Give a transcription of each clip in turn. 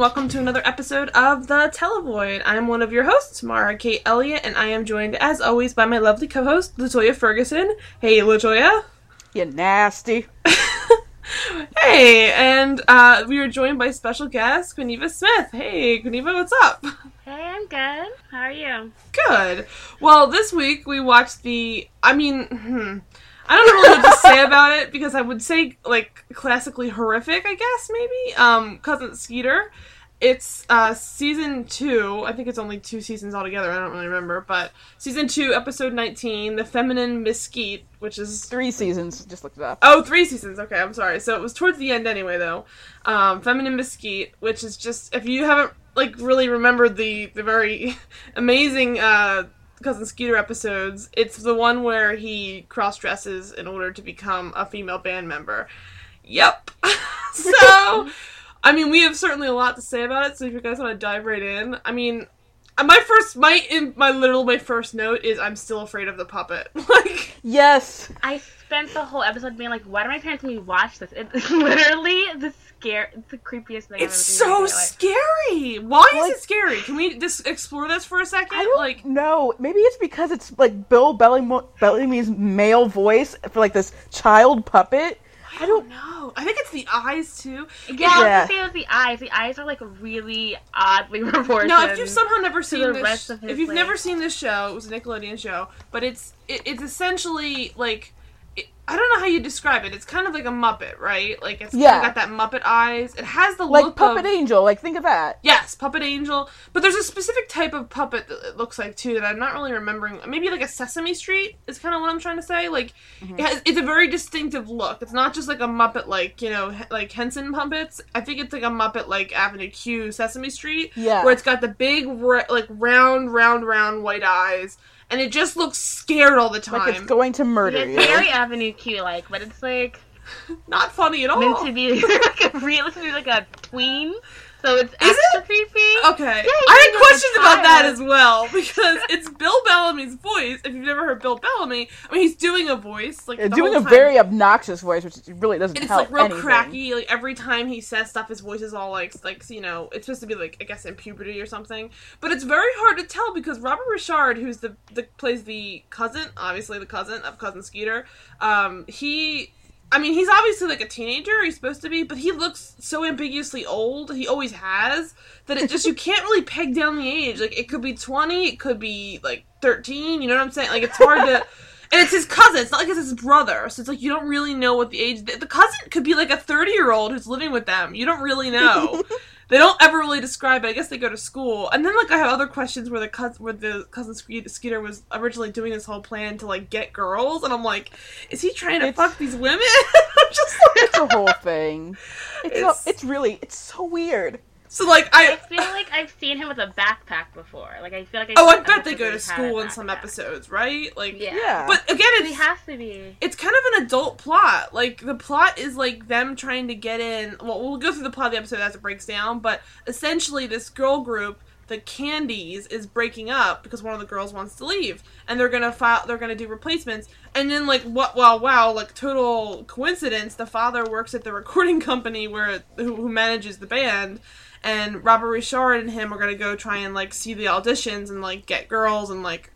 Greetings, everybody, and welcome to another episode of The Televoid. I'm one of your hosts, Mara Kate Elliott, and I am joined, as always, by my lovely co host, Latoya Ferguson. Hey, Latoya. You nasty. Hey, and uh, we are joined by special guest, Quiniva Smith. Hey, Quiniva, what's up? Hey, I'm good. How are you? Good. Well, this week we watched the. I mean, hmm, I don't know what to say about it because I would say like classically horrific. I guess maybe. Um, cousin Skeeter. It's uh season two. I think it's only two seasons altogether. I don't really remember, but season two, episode nineteen, the feminine mesquite, which is Three seasons. Just looked it up. Oh, three seasons. Okay, I'm sorry. So it was towards the end anyway, though. Um, Feminine Mesquite, which is just if you haven't like really remembered the the very amazing uh, cousin Skeeter episodes, it's the one where he cross dresses in order to become a female band member. Yep. so, I mean, we have certainly a lot to say about it. So if you guys want to dive right in, I mean. Uh, My first, my in my literal my first note is I'm still afraid of the puppet. Like, Yes. I spent the whole episode being like, why do my parents make me watch this? It's literally the scare, it's the creepiest thing It's I've so seen. in my life. scary. Why Like- is it scary? Can we just explore this for a second? I don't like, no, Maybe it's because it's like Bill Bellam- Bellamy's male voice for like this child puppet. I don't oh, know. I think it's the eyes too. Yeah, I Yeah. was gonna say it was the eyes. The eyes are like really oddly proportioned. Now, if you've somehow never seen the this, rest of his, if you've like- never seen this show, it was a Nickelodeon show, but it's it, it's essentially like. I don't know how you describe it. It's kind of like a Muppet, right? Like it's Yeah. kind of got that Muppet eyes. It has the Like look Puppet of, Angel. Like think of that. Yes, Puppet Angel. But there's a specific type of puppet that it looks like too that I'm not really remembering. Maybe like a Sesame Street is kind of what I'm trying to say. Like mm-hmm. it has, it's a very distinctive look. It's not just like a Muppet like you know like Henson puppets. I think it's like a Muppet like Avenue Q Sesame Street. Yeah. Where it's got the big like round round round white eyes and it just looks scared all the time. Like it's going to murder It's you. very Avenue Q like, but it's like not funny at all. meant to be like a real, it's meant to be like a tween. So it's Is extra it? creepy. Okay. you I had questions about that as well because it's Bill Bellamy's voice. If you've never heard Bill Bellamy, I mean, he's doing a voice like Yeah, the doing whole a very obnoxious voice, which really doesn't And it's help like real anything. cracky. Like every time he says stuff, his voice is all like like you know it's supposed to be like I guess in puberty or something. But it's very hard to tell because Robert Richard, who's the, the plays the cousin, obviously the cousin of cousin Skeeter, um, he. I mean, he's obviously like a teenager. He's supposed to be, but he looks so ambiguously old. He always has that it just you can't really peg down the age. Like it could be twenty, it could be like thirteen. You know what I'm saying? Like it's hard to. And it's his cousin. It's not like it's his brother. So it's like you don't really know what the age. The, cousin could be like a 30 year old who's living with them. You don't really know. they don't ever really describe it. I guess they go to school. And then like I have other questions where the cousin, where the cousin Skeet- Skeeter was originally doing this whole plan to like get girls, and I'm like, is he trying to It's- fuck these women? I'm just like, It's a whole thing. It's It's- it's, it's really it's so weird. So like I I. feel like I've seen him with a backpack before. Like I feel like. I've Oh, I bet they go to he's had a school in some episodes, right? Like, Yeah. Yeah. But again, He it's has to be. it's kind of an adult plot. Like the plot is like them trying to get in. Well, we'll go through the plot of the episode as it breaks down. But essentially, this girl group, the Candies, is breaking up because one of the girls wants to leave, and they're gonna file. They're gonna do replacements. And then, like, what? Wow, wow! Like total coincidence. The father works at the recording company where who, who manages the band. And Robert Richard and him are gonna go try and like see the auditions and like get girls and like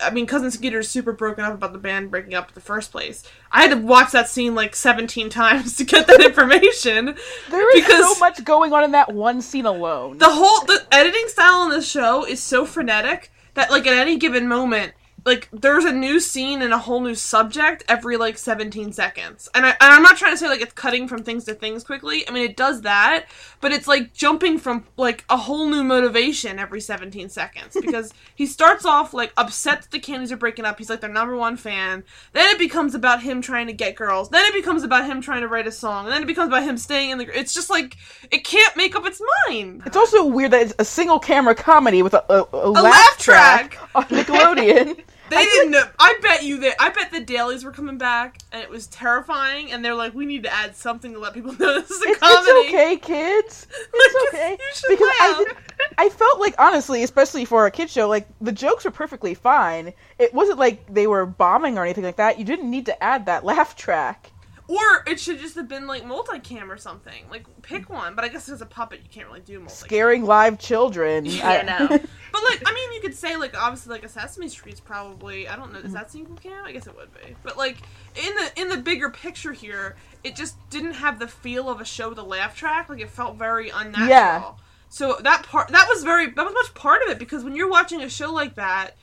I mean, Cousin Skeeter's super broken up about the band breaking up in the first place. I had to watch that scene like 17 times to get that information. There is so much going on in that one scene alone. the whole the editing style in this show is so frenetic that like at any given moment like there's a new scene and a whole new subject every like 17 seconds. And, I, and i'm not trying to say like it's cutting from things to things quickly. I mean it does that but it's like jumping from like a whole new motivation every 17 seconds because he starts off like upset that the candies are breaking up. He's like their number one fan. Then it becomes about him trying to get girls. Then it becomes about him trying to write a song. And then it becomes about him staying in the it's just like it can't make up its mind. It's also weird that it's a single camera comedy with a, a, a, laugh, laugh track, track. on Nickelodeon. They didn't know. I bet you that. I bet the dailies were coming back, and it was terrifying. And they're like, "We need to add something to let people know this is a it's, comedy." it's okay, kids. It's Like, okay you should because I laugh. did, I felt like honestly, especially for a kid show, like the jokes were perfectly fine. It wasn't like they were bombing or anything like that. You didn't need to add that laugh track. Or it should just have been like multicam or something. Like pick one. But I guess as a puppet, you can't really do multicam. Scaring live children. Yeah, no. But like, I mean, you could say like obviously like a Sesame Street's probably I don't know is Mm-hmm. that single cam? I guess it would be. But like in the in the bigger picture here, it just didn't have the feel of a show with a laugh track. Like it felt very unnatural. Yeah. So that part that was very that was much part of it because when you're watching a show like that,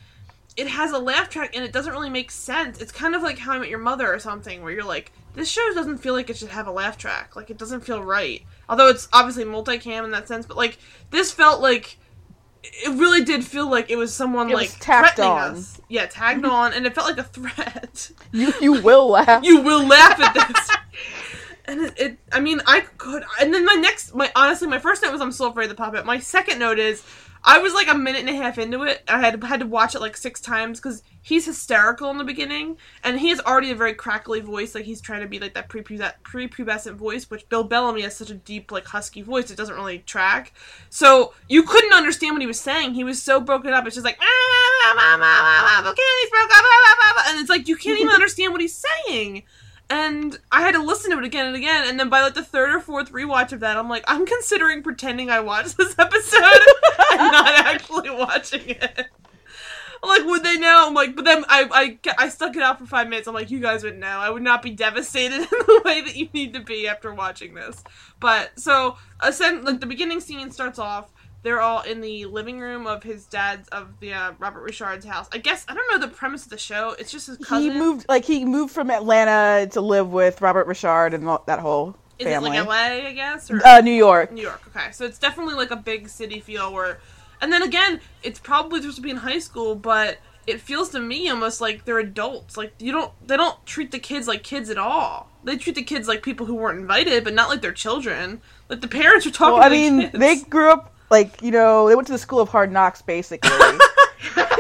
it has a laugh track and it doesn't really make sense. It's kind of like How I Met Your Mother or something where you're like, this show doesn't feel like it should have a laugh track. Like it doesn't feel right. Although it's obviously multicam in that sense, but like this felt like it really did feel like it was someone It like was tacked threatening on. us. Yeah, tagged on, and it felt like a threat. you you will laugh. you will laugh at this. And it, it, I mean, I could. And then my next, my honestly, my first note was I'm so afraid of the puppet. My second note is I was like a minute and a half into it. I had had to watch it like six times because he's hysterical in the beginning, and he has already a very crackly voice. Like he's trying to be like that prepubescent voice, which Bill Bellamy has such a deep, like husky voice. It doesn't really track. So you couldn't understand what he was saying. He was so broken up. It's just like, "Ah, ah, ah, ah, ah, ah, broke up, ah, ah, ah, ah," and it's like you can't even understand what he's saying and I had to listen to it again and again. And then by like the third or fourth rewatch of that, I'm like, I'm considering pretending I watched this episode and not actually watching it. I'm like, would they know? I'm like, but then I, I, I stuck it out for five minutes. I'm like, you guys would know. I would not be devastated in the way that you need to be after watching this. But so, ascend, like the beginning scene starts off. They're all in the living room of his dad's of the uh, Robert Richard's house. I guess I don't know the premise of the show. It's just his cousin. he moved like he moved from Atlanta to live with Robert Richard and that whole Is family. it like LA, I guess, or uh, New York. New York? Okay, so it's definitely like a big city feel where, and then again, it's probably supposed to be in high school, but it feels to me almost like they're adults. Like you don't, they don't treat the kids like kids at all. They treat the kids like people who weren't invited, but not like they're children. Like the parents are talking. Well, I the mean, they grew up like you know they went to the school of hard knocks basically.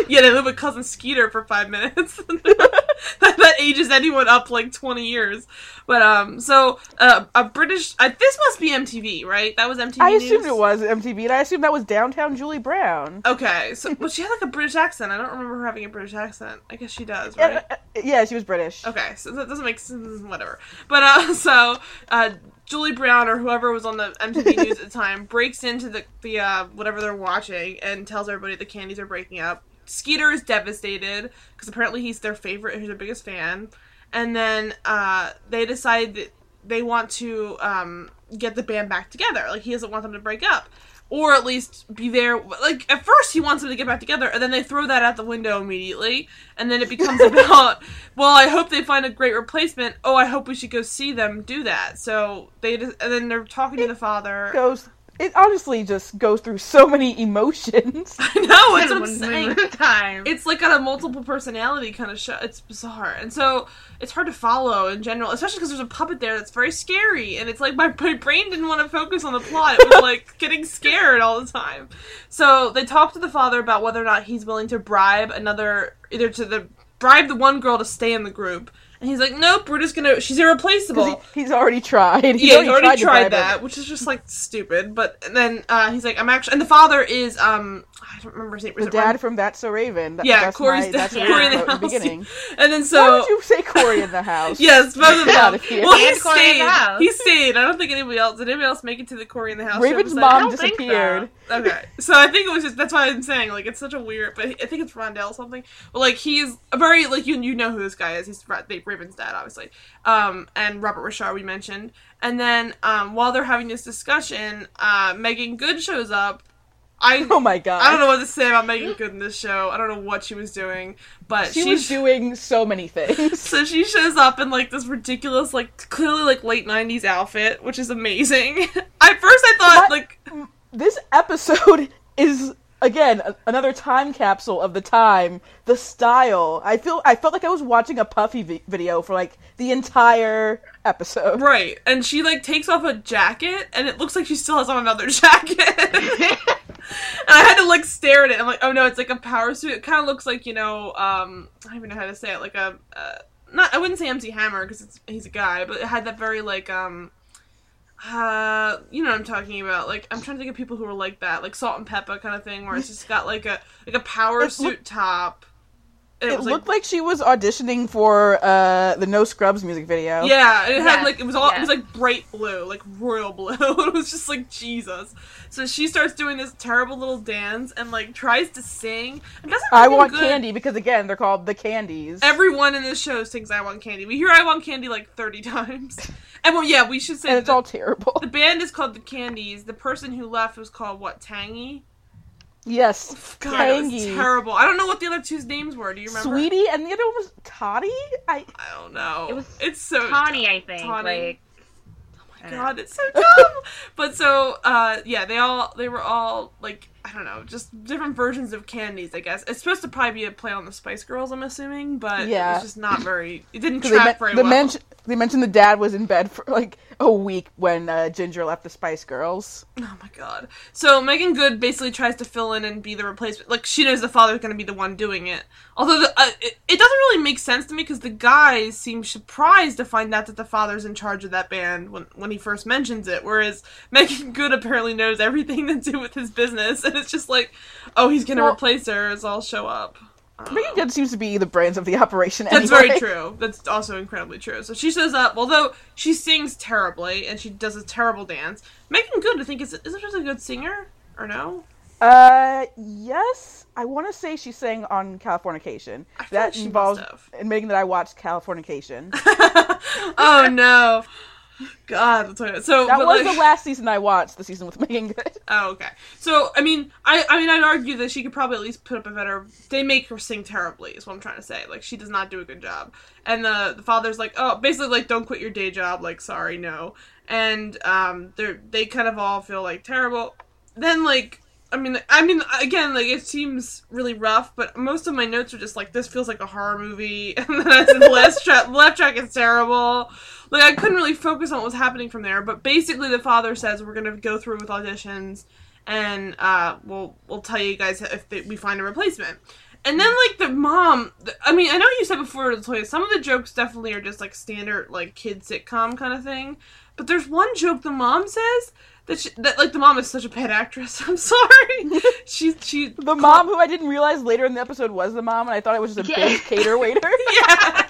yeah, they live with cousin Skeeter for five minutes. that, that ages anyone up like twenty years. But um, so uh, a British. Uh, this must be MTV, right? That was MTV. I News? assumed it was MTV, and I assumed that was downtown Julie Brown. Okay, so well, she had like a British accent. I don't remember her having a British accent. I guess she does, Yeah, right? uh, yeah, she was British. Okay, so that doesn't make sense. Whatever. But uh, so uh, Julie Brown or whoever was on the MTV News at the time breaks into the the uh, whatever they're watching and tells everybody the candies are breaking up. Skeeter is devastated because apparently he's their favorite. He's their biggest fan. And then uh, they decide that they want to um, get the band back together. Like he doesn't want them to break up. Or at least be there. Like at first, he wants them to get back together, and then they throw that out the window immediately. And then it becomes about, well, I hope they find a great replacement. Oh, I hope we should go see them do that. So they, just, and then they're talking to the father. Goes. It honestly just goes through so many emotions. I know that's what I'm saying. moment at a time. it's like got a multiple personality kind of show. It's bizarre, and so it's hard to follow in general, especially because there's a puppet there that's very scary, and it's like my, my brain didn't want to focus on the plot. It was like getting scared all the time. So they talk to the father about whether or not he's willing to bribe another, either to the bribe the one girl to stay in the group, and he's like, nope, we're just gonna. She's irreplaceable. he, he's already tried. He's yeah, he's already to tried, that, her. which is just like stupid. But then uh, he's like, I'm actually, and the father is um, I don't remember his name. The dad Ron- from That's So Raven. That, Yeah, that's Cory's my, dad. That's what Cory I in the wrote in the beginning. and then Why so would you say Cory in the house? Yes, both of Get out them. Well, he And Cory in stayed. He stayed. I don't think anybody else. Did anybody else make it to the Cory in the house? Raven's mom don't think so. disappeared. Okay, so I think it was just that's why I'm saying like it's such a weird, but I think it's Rondell something. But like he's a very like you you know who this guy is. He's Ra- they- Raven's dad, obviously. Um, and Robert Richard we mentioned, and then um while they're having this discussion, uh, Meagan Good shows up. I Oh my god. I don't know what to say about Meagan Good in this show. I don't know what she was doing, but She she's was doing so many things. so she shows up in like this ridiculous, like clearly like late '90s outfit, which is amazing. At first, I thought What? like this episode is again a- another time capsule of the time the style i feel i felt like i was watching a puffy vi- video for like the entire episode right, and she like takes off a jacket, and it looks like she still has on another jacket. and I had to like stare at it. I'm like, oh no, it's like a power suit. It kind of looks like you know, um, I don't even know how to say it. Like a, uh, not I wouldn't say MC Hammer because he's a guy, but it had that very like um. Uh, you know what I'm talking about. Like, I'm trying to think of people who are like that, like Salt-N-Pepa kind of thing, where it's just got like a like a power It look- suit top. and It looked like she was auditioning for uh, the No Scrubs music video. Yeah, it had Yes, like it was all it was like bright blue, like royal blue. it was just like Jesus. So she starts doing this terrible little dance and like tries to sing. It doesn't. I want good. candy because again, they're called the Candies. Everyone in this show sings "I Want Candy." We hear "I Want Candy" like thirty times. And well, yeah, we should say and it's the, all terrible. the band is called the Candies. The person who left was called what? Tangy. Yes, God, it was tangy, terrible. I don't know what the other two's names were. Do you remember? sweetie, and the other one was Toddy. I I don't know. It was it's so Tawny, I think. Tawny. Like, I don't. God, it's so dumb. but so, uh, yeah, they all they were all like I don't know, just different versions of candies. I guess it's supposed to probably be a play on the Spice Girls. I'm assuming, but Yeah. it's just not very. It didn't 'cause they, track men- very they well. mentioned they mentioned the dad was in bed for like a week when uh, Ginger left the Spice Girls. Oh my god. So Meagan Good basically tries to fill in and be the replacement. Like she knows the father's going to be the one doing it. Although the, uh, it, it doesn't really make sense to me because the guys seem surprised to find out that the father's in charge of that band when when he first mentions it. Whereas Meagan Good apparently knows everything to do with his business, and it's just like, oh, he's going to Well- replace her. It's all show up. Meagan. Good seems to be the brains of the operation. That's anyway. very true. That's also incredibly true. So she shows up, although she sings terribly and she does a terrible dance. Meagan Good, I think, is is it a good singer or no? Uh, yes. I want to say she sang on Californication. I feel That like she involves have. admitting that I watched Californication. oh no. God, that's so That was like- the last season I watched. The season with Meagan Good. Oh, okay. So I mean, I I mean, I'd argue that she could probably at least put up a better. They make her sing terribly, is what I'm trying to say. Like she does not do a good job. And the the father's like, oh, basically like, don't quit your day job. Like, sorry, no. And um, they they kind of all feel like terrible. Then like. I mean, I mean, again, like it seems really rough, but most of my notes are just like this feels like a horror movie, and then I said the track, left track is terrible. Like I couldn't really focus on what was happening from there. But basically, the father says we're gonna go through with auditions, and uh, we'll we'll tell you guys if they, we find a replacement. And then like the mom, I mean, I know you said before, Latoya, some of the jokes definitely are just like standard like kid sitcom kind of thing. But there's one joke the mom says that she, that like the mom is such a bad actress. I'm sorry. She's she The mom, who I didn't realize later in the episode was the mom, and I thought it was just a Yeah. big cater waiter. yeah.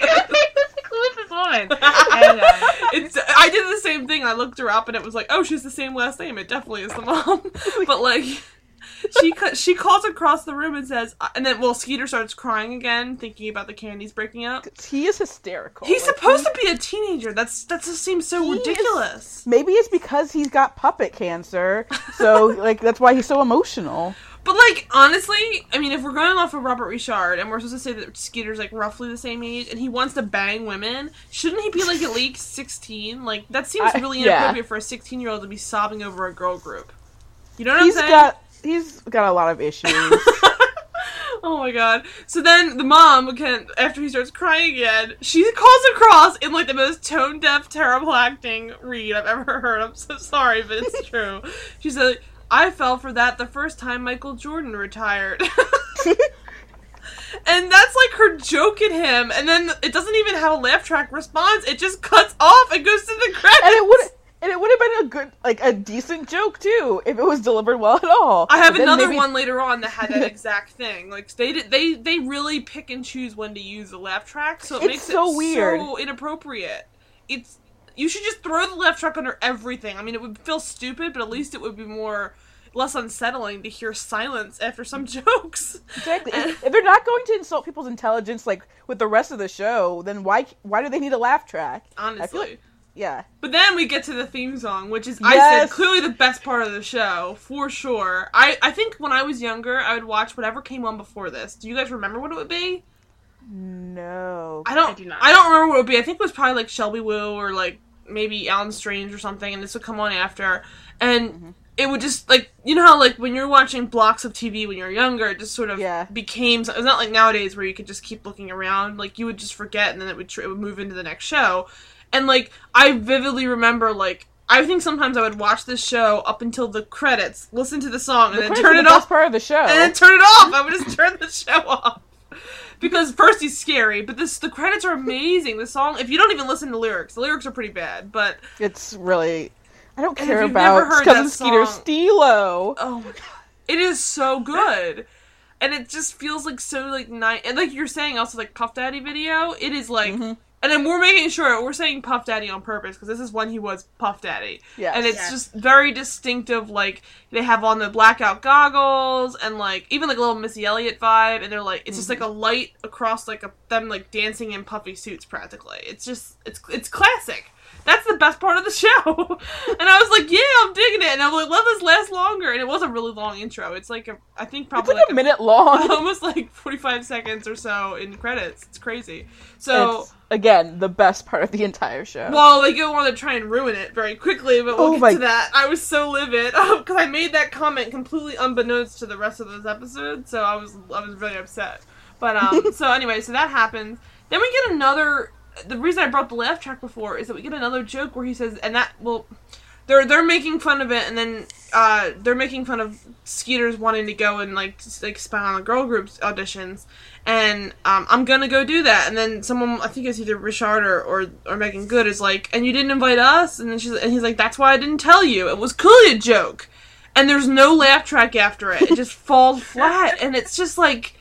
Who is this woman? And, uh, it's I did the same thing. I looked her up and it was like, oh, she's the same last name. It definitely is the mom. but like, she ca- she calls across the room and says, uh, and then well, Skeeter starts crying again, thinking about the candies breaking up. he is hysterical. He's Like, supposed he- to be a teenager. That's that just seems so He is- ridiculous. Maybe it's because he's got puppet cancer, so like that's why he's so emotional. But like honestly, I mean, if we're going off of Robert Richard and we're supposed to say that Skeeter's like roughly the same age and he wants to bang women, shouldn't he be like at least sixteen? Like that seems I- really yeah. inappropriate for a sixteen-year-old to be sobbing over a girl group. You know what He's I'm saying? got he's got a lot of issues. oh my god. So then the mom, again, after he starts crying again, she calls across in like the most tone deaf, terrible acting read I've ever heard. I'm so sorry, but it's true. She said, I fell for that the first time Michael Jordan retired. and that's like her joke at him, and then it doesn't even have a laugh track response, it just cuts off and goes to the credits. and it would and it would have been a good like a decent joke too if it was delivered well at all. I have another maybe- one later on that had that exact thing. Like they did, they they really pick and choose when to use the laugh track, so it It's makes so it weird. so inappropriate. It's you should just throw the laugh track under everything. I mean, it would feel stupid, but at least it would be more less unsettling to hear silence after some jokes. Exactly. if if they're not going to insult people's intelligence like with the rest of the show, then why why do they need a laugh track? Honestly. Feel like, yeah. But then we get to the theme song, which is I said clearly the best part of the show for sure. I I think when I was younger, I would watch whatever came on before this. Do you guys remember what it would be? No. I don't. I do not. I don't remember what it would be. I think it was probably like Shelby Woo or like maybe Allen Strange or something, and this would come on after, and Mm-hmm. it would just like you know how like when you're watching blocks of TV when you're younger, it just sort of Yeah. became. It's not like nowadays where you could just keep looking around. Like you would just forget, and then it would tr- it would move into the next show, and like I vividly remember like. I think sometimes I would watch this show up until the credits, listen to the song, The and then turn it the off part of the show. and then turn it off. I would just turn the show off because first he's scary, but this the credits are amazing. The song, if you don't even listen to lyrics, the lyrics are pretty bad. But it's really I don't care about heard cousin Skeeter Stilo. oh my god, it is so good. and it just feels like so like nice. And like you're saying, also like Puff Daddy video, it is like. Mhm. And then we're making sure we're saying Puff Daddy on purpose because this is when he was Puff Daddy, Yes. and it's Yes. just very distinctive. Like they have on the blackout goggles and like even like a little Missy Elliott vibe, and they're like it's just like a mm-hmm. light across like a, them like dancing in puffy suits practically. It's just it's it's classic. That's the best part of the show. and I was like, yeah, I'm digging it. And I'm like, let this last longer. And it was a really long intro. It's like a, I think It's probably like a minute long. almost like 45 seconds or so in credits. It's crazy. So. It's, again, the best part of the entire show. Well, they go on to try and ruin it very quickly, but we'll Oh get my- to that. I was so livid because I made that comment completely unbeknownst to the rest of those episodes, so I was I was really upset. But um, so anyway, so that happens. Then we get another. The reason I brought the laugh track before is that we get another joke where he says, and that well, they're they're making fun of it, and then uh, they're making fun of Skeeter's wanting to go and like like spy on the girl groups auditions, and um, I'm gonna go do that. And then someone, I think it's either Richard or, or or Meagan Good, is like, and you didn't invite us, and then she's and he's like, that's why I didn't tell you. It was clearly a joke, and there's no laugh track after it. It just falls flat, and it's just like.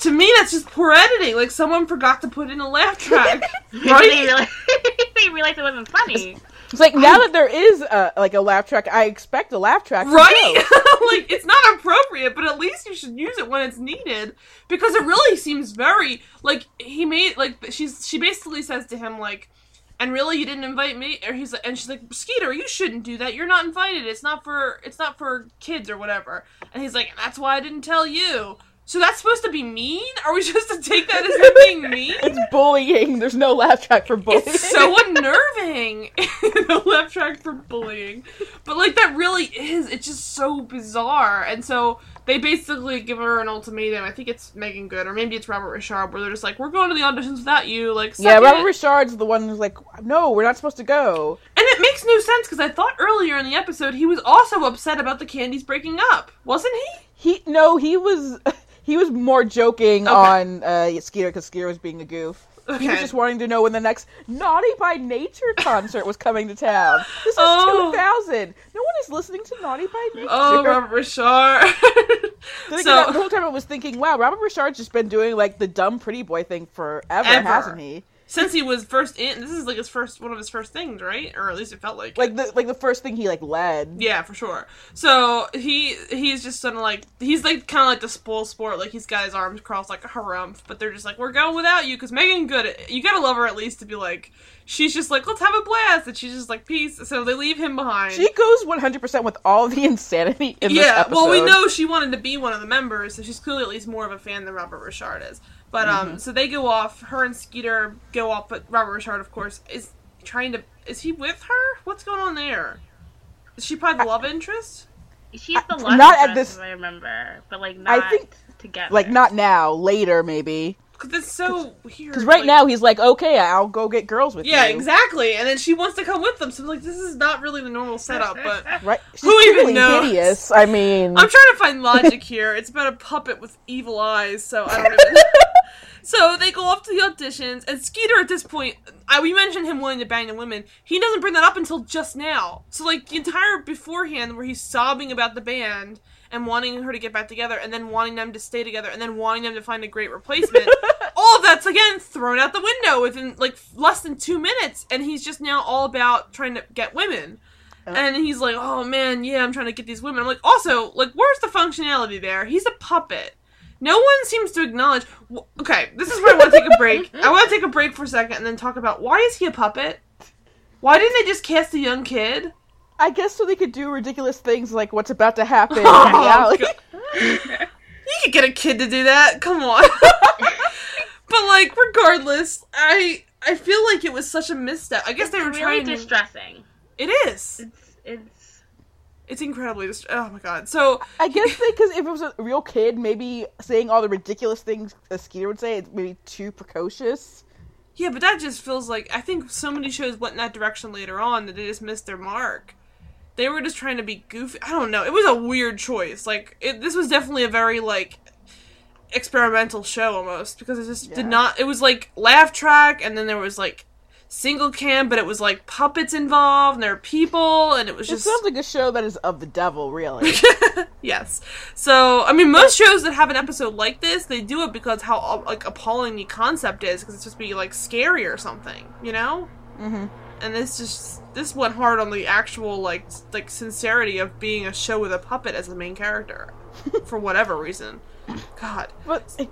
To me, that's just poor editing. Like someone forgot to put in a laugh track, right? they realized it wasn't funny. It's like now that there is a, like a laugh track, I expect a laugh track. Right? Like it's not appropriate, but at least you should use it when it's needed because it really seems very like he made like she's she basically says to him like and really you didn't invite me? Or he's and she's like Skeeter you shouldn't do that. You're not invited. It's not for it's not for kids or whatever. And he's like that's why I didn't tell you so that's supposed to be mean are we supposed to take that as being mean It's bullying. There's no laugh track for bullying. it's so unnerving. no laugh track for bullying. But like that really is it's just so bizarre. And so they basically give her an ultimatum. I think it's Meagan Good or maybe it's Robert Richard where they're just like, We're going to the auditions without you, like yeah, it." Robert Richard's the one who's like, no, we're not supposed to go. And it makes no sense because I thought earlier in the episode he was also upset about the candies breaking up. Wasn't he? He no, he was he was more joking Okay. on uh, Skeeter because Skeeter was being a goof. He was just wanting to know when the next Naughty by Nature concert was coming to town. This is Oh. 2000. No one is listening to Naughty by Nature. Oh, Robert Richard. So the whole time I was thinking, wow, Robert Richard's just been doing like the dumb pretty boy thing forever, Ever. hasn't he? Since he was first in, this is like his first one of his first things, right? Or at least it felt like. Like the like the first thing he like led. Yeah, for sure. So he he's just sort of like he's like kind of like the spoil sport. Like he's got his arms crossed like a harumph, but they're just like we're going without you because Meagan Good. You gotta love her at least to be like she's just like let's have a blast, and she's just like peace. So they leave him behind. She goes 100% with all the insanity in this yeah, episode. well we know she wanted to be one of the members, so she's clearly at least more of a fan than Robert Richard is. But um, Mm-hmm. so they go off. Her and Skeeter go off, but Robert Richard, of course, is trying to. Is he with her? What's going on there? Is she probably the love interest? She's the I- love not at interest, this- I remember, but like not I think- together. Like not now, later maybe. Because it's so weird. Because right like- now he's like, okay, I'll go get girls with Yeah, you. exactly. And then she wants to come with them. So I'm like, this is not really the normal setup. But Right? She's Who even clearly knows? hideous. I mean, I'm trying to find logic here. It's about a puppet with evil eyes, so I don't even. So they go off to the auditions, and Skeeter at this point, I, we mentioned him wanting to bang the women. He doesn't bring that up until just now. So like the entire beforehand, where he's sobbing about the band and wanting her to get back together, and then wanting them to stay together, and then wanting them to find a great replacement. all of that's again thrown out the window within like less than two minutes, and he's just now all about trying to get women. And he's like, "Oh man, yeah, I'm trying to get these women." I'm like, also, like, where's the functionality there? He's a puppet. No one seems to acknowledge. Okay, this is where I want to take a break. I want to take a break for a second and then talk about why is he a puppet? Why didn't they just cast a young kid? I guess so they could do ridiculous things like what's about to happen in Oh, reality. You could get a kid to do that. Come on. but like, regardless, I I feel like it was such a misstep. I guess they were it's trying. really to- distressing. It is. It's it's It's incredibly. Dist- oh my god. So I guess because if it was a real kid, maybe saying all the ridiculous things a Skeeter would say is maybe too precocious. Yeah, but that just feels like I think so many shows went in that direction later on that they just missed their mark. They were just trying to be goofy. I don't know. It was a weird choice. Like it, this was definitely a very like experimental show almost because it just Yeah. did not. It was like laugh track, and then there was like single cam, but it was like puppets involved and there were people, and it was just It sounds like a show that is of the devil, really. yes. So I mean, most shows that have an episode like this, they do it because how like appalling the concept is, because it's just be like scary or something, you know. mm-hmm. And this just this went hard on the actual like like sincerity of being a show with a puppet as the main character, for whatever reason. God. But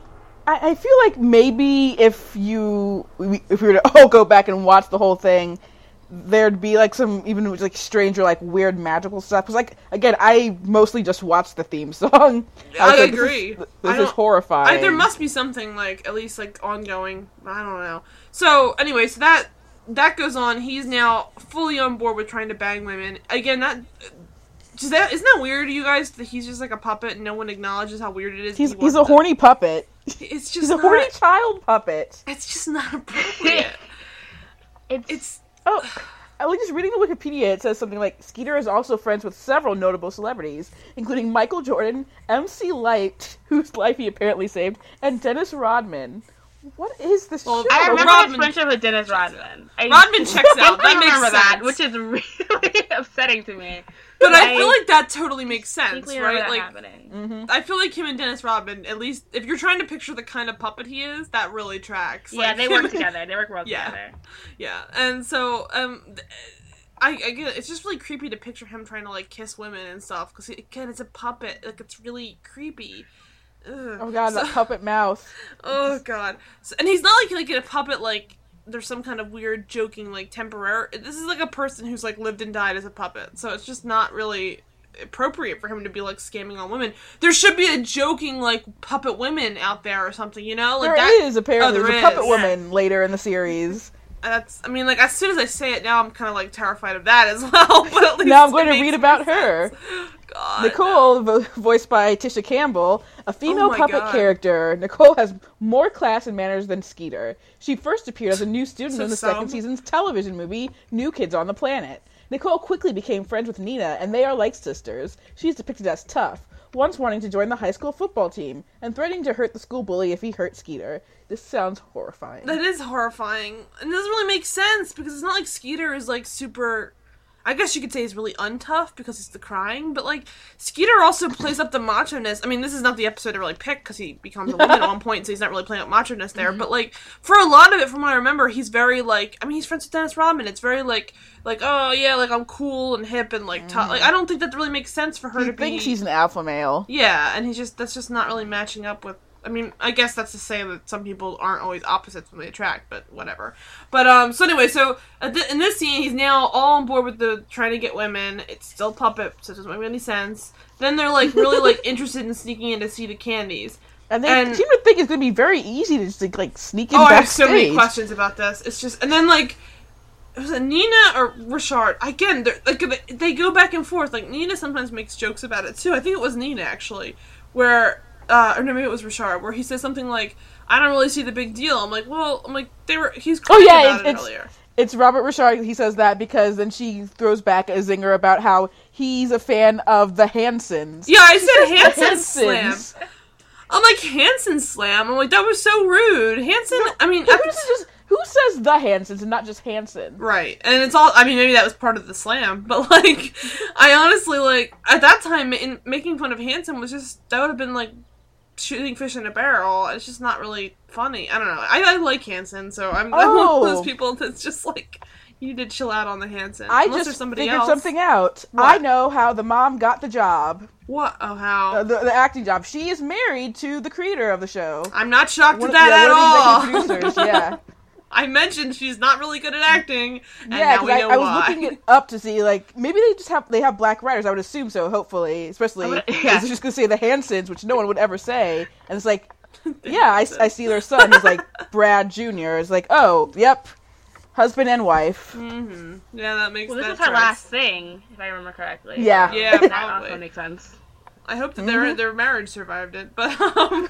I, I feel like maybe if you if we were to all go back and watch the whole thing, there'd be like some even like stranger like weird magical stuff. Because like again, I mostly just watched the theme song. I was like, this agree. is- I This is, horrifying. I, there must be something like at least like ongoing. I don't know. So anyway, so that that goes on. He's now fully on board with trying to bang women again. That is that isn't that weird, you guys? That he's just like a puppet and no one acknowledges how weird it is. He's he he's a to- horny puppet. It's just He's a horny child puppet. It's just not appropriate. It's, it's Oh, I was just reading the Wikipedia. It says something like Skeeter is also friends with several notable celebrities, including Michael Jordan, MC Lyte, whose life he apparently saved, and Dennis Rodman. What is this Well, show? I remember Rodman- his friendship with Dennis Rodman. I Rodman checks out. That distinctly makes remember sense. that, which is really upsetting to me. But I I feel like that totally makes sense, right? that Like happening. hmm I feel like him and Dennis Rodman, at least if you're trying to picture the kind of puppet he is, that really tracks. Yeah, Like, they work together. They work well Yeah. together. Yeah, and so um, th- I, I get it. it's just really creepy to picture him trying to like kiss women and stuff because again, it's a puppet. Like it's really creepy. Ugh. Oh god, So- that puppet mouth. oh god, so, and he's not like like a puppet like. There's some kind of weird joking like temporary. This is like a person who's like lived and died as a puppet, so it's just not really appropriate for him to be like scamming on women. There should be a joking like puppet women out there or something, you know? Like There that is apparently Oh, there there's a puppet is. woman later in the series. that's I mean like as soon as I say it now I'm kind of like terrified of that as well. But at least Now I'm going to read about her. God, Nicole, vo- voiced by Tisha Campbell, a oh female Oh puppet God. character. Nicole has more class and manners than Skeeter. She first appeared as a new student So in the some. second season's television movie New Kids on the Planet. Nicole quickly became friends with Nina, and they are like sisters. She's depicted as tough, once wanting to join the high school football team, and threatening to hurt the school bully if he hurt Skeeter. This sounds horrifying. That is horrifying, and it doesn't really make sense because it's not like Skeeter is like super. I guess you could say he's really untough because he's the crying, but like Skeeter also plays up the macho ness. I mean, this is not the episode to really pick because he becomes a woman at one point, so he's not really playing up macho ness there. Mm-hmm. But like for a lot of it, from what I remember, he's very like. I mean, he's friends with Dennis Rodman. It's very like like oh yeah, like I'm cool and hip and like tough. Like I don't think that really makes sense for her he to be. He thinks he's an alpha male. Yeah, and he's just that's just not really matching up with. I mean, I guess that's to say that some people aren't always opposites when they attract, but whatever. But um, so anyway, so in this scene, he's now all on board with the trying to get women. It's still puppet, so it doesn't make any sense. Then they're like really like interested in sneaking in to see the candies. And they And- seem to think it's going to be very easy to just like sneak in Oh, I have so many questions about this. It's just, and then like, was it Nina or Richard? Again, they're, like they go back and forth. Like Nina sometimes makes jokes about it too. I think it was Nina actually, where, uh, or no, maybe it was Richard, where he says something like, "I don't really see the big deal." I'm like, well, I'm like, they were. He's Oh, yeah, it it's- earlier. It's Robert Richard. He says that because then she throws back a zinger about how he's a fan of the Hansons. Yeah, I said Hanson slam. Hansons. I'm like Hanson slam. I'm like that was so rude. Hanson. I mean, Who, just, who says the Hansons and not just Hanson? Right. And it's all I mean maybe that was part of the slam, but like I honestly like at that time in making fun of Hanson was just that would have been like shooting fish in a barrel. It's just not really funny. I don't know. I, I like Hanson, so I'm, I'm one Oh. of those people that's just like you did chill out on the Hanson. I Unless just somebody figured else. something out. What? I know how the mom got the job, What? Oh how? uh, the, the acting job. She is married to the creator of the show. I'm not shocked One at that yeah, at all. producers. Yeah. I mentioned she's not really good at acting, and yeah, now we I, know I was why. looking it up to see like maybe they just have they have black writers. I would assume so. Hopefully, especially I would- yeah. just gonna say the Hansons, which no one would ever say. And it's like, yeah, I, I see their son. He's like Brad Junior. It's like, oh, yep, husband and wife. hmm Yeah, that makes sense. Well, this that is her tracks. last thing, if I remember correctly. Yeah. Yeah, that probably. also makes sense. I hope that their Mhm. their marriage survived it. But um,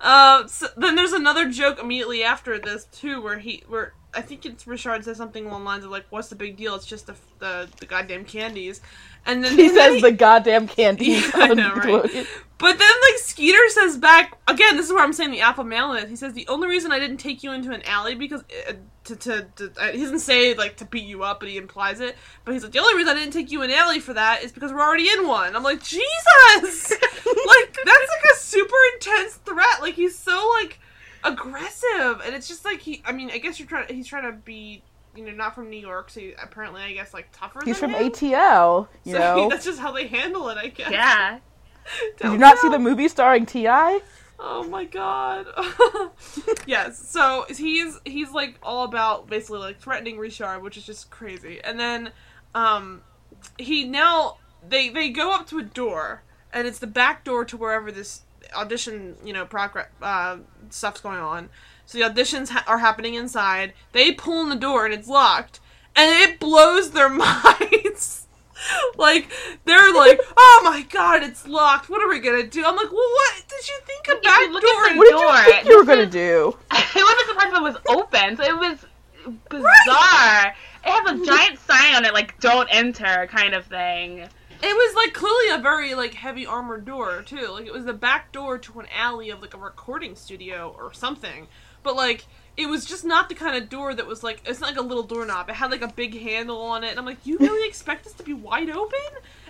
uh, so then there's another joke immediately after this too, where he where I think it's Richard says something along the lines of like, "What's the big deal? It's just the the, the goddamn candies." And then He then says the goddamn candy. Yeah, know, right? But then, like, Skeeter says back again. This is where I'm saying the alpha male is. He says the only reason I didn't take you into an alley because uh, to to, to uh, he doesn't say like to beat you up, but he implies it. But he's like the only reason I didn't take you in an alley for that is because we're already in one. I'm like Jesus, like that's like a super intense threat. Like he's so like aggressive, and it's just like he. I mean, I guess you're trying. He's trying to be. You know, not from New York, so he, apparently, I guess, like tougher. He's than from him. ATL, you So know. that's just how they handle it, I guess. Yeah. Did you not see the movie starring T.I.? Oh my god. yes. So he's he's like all about basically like threatening Richard, which is just crazy. And then um he now they they go up to a door and it's the back door to wherever this audition, you know, progress uh stuff's going on. So the auditions ha- are happening inside. They pull in the door and it's locked and it blows their minds. like they're like, "Oh my god, it's locked. What are we going to do?" I'm like, "Well, what did you think a If you back look door at in the What did you think you were gonna do? I wasn't surprised it was open, so it was bizarre. It has a giant sign on it, like "Don't enter" kind of thing. It was like clearly a very like heavy armored door too. Like it was the back door to an alley of like a recording studio or something. But like it was just not the kind of door that was like it's not like a little doorknob. It had like a big handle on it. And I'm like, you really expect this to be wide open?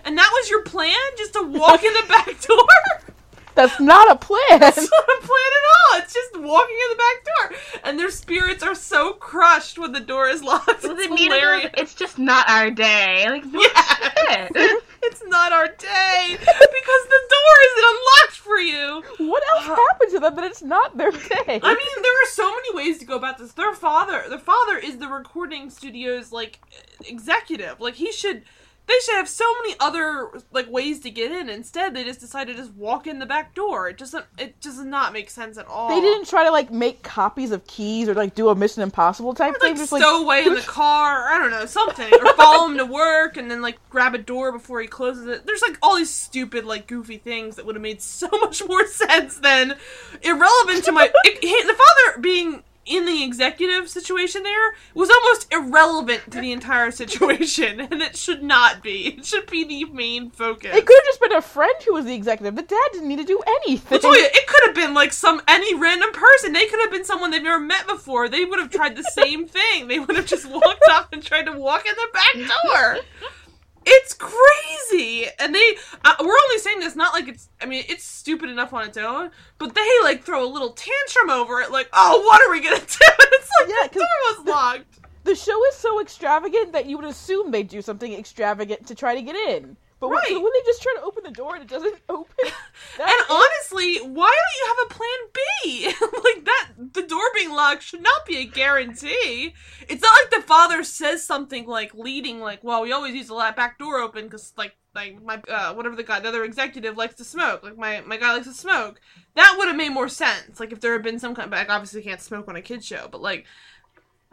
And that was your plan, just to walk in the back door? That's not a plan. That's not a plan at all. It's just walking in the back door, and their spirits are so crushed when the door is locked. Was It's it meaningless? It's just not our day. Like, no Yeah. shit. it's not our day because the door isn't unlocked for you. What else uh, happened to them that it's not their day? I mean, there are so many ways to go about this. Their father, their father is the recording studio's like executive. Like he should, they should have so many other like ways to get in. Instead, they just decided to just walk in the back door. It doesn't. It does not make sense at all. they didn't try to like make copies of keys or like do a Mission Impossible type Or, thing. like Just stow away in the car, or I don't know, something, or follow him to work, and then like grab a door before he closes it. There's like all these stupid, like goofy things that would have made so much more sense than irrelevant to my. It, the father being in the executive situation there was almost irrelevant to the entire situation, and it should not be. It should be the main focus. It could have just been a friend who was the executive. The dad didn't need to do anything. You, it could have been like some any random person. They could have been someone they've never met before. They would have tried the same thing. They would have just walked up and tried to walk in the back door. It's crazy, and they. Uh, we're only saying this not like it's. I mean, it's stupid enough on its own, but they like throw a little tantrum over it, like, "Oh, what are we gonna do?" It's like Yeah, the door was locked. the show is so extravagant that you would assume they do something extravagant to try to get in. But when, Right. when they just try to open the door and it doesn't open, And that's it. honestly, why don't you have a plan B? like that, the door being locked should not be a guarantee. It's not like the father says something like leading, like, "Well, we always use the back door open because, like, like my uh, whatever the guy, the other executive likes to smoke. Like my my guy likes to smoke. That would have made more sense. Like if there had been some kind, but like, obviously can't smoke on a kid show, but like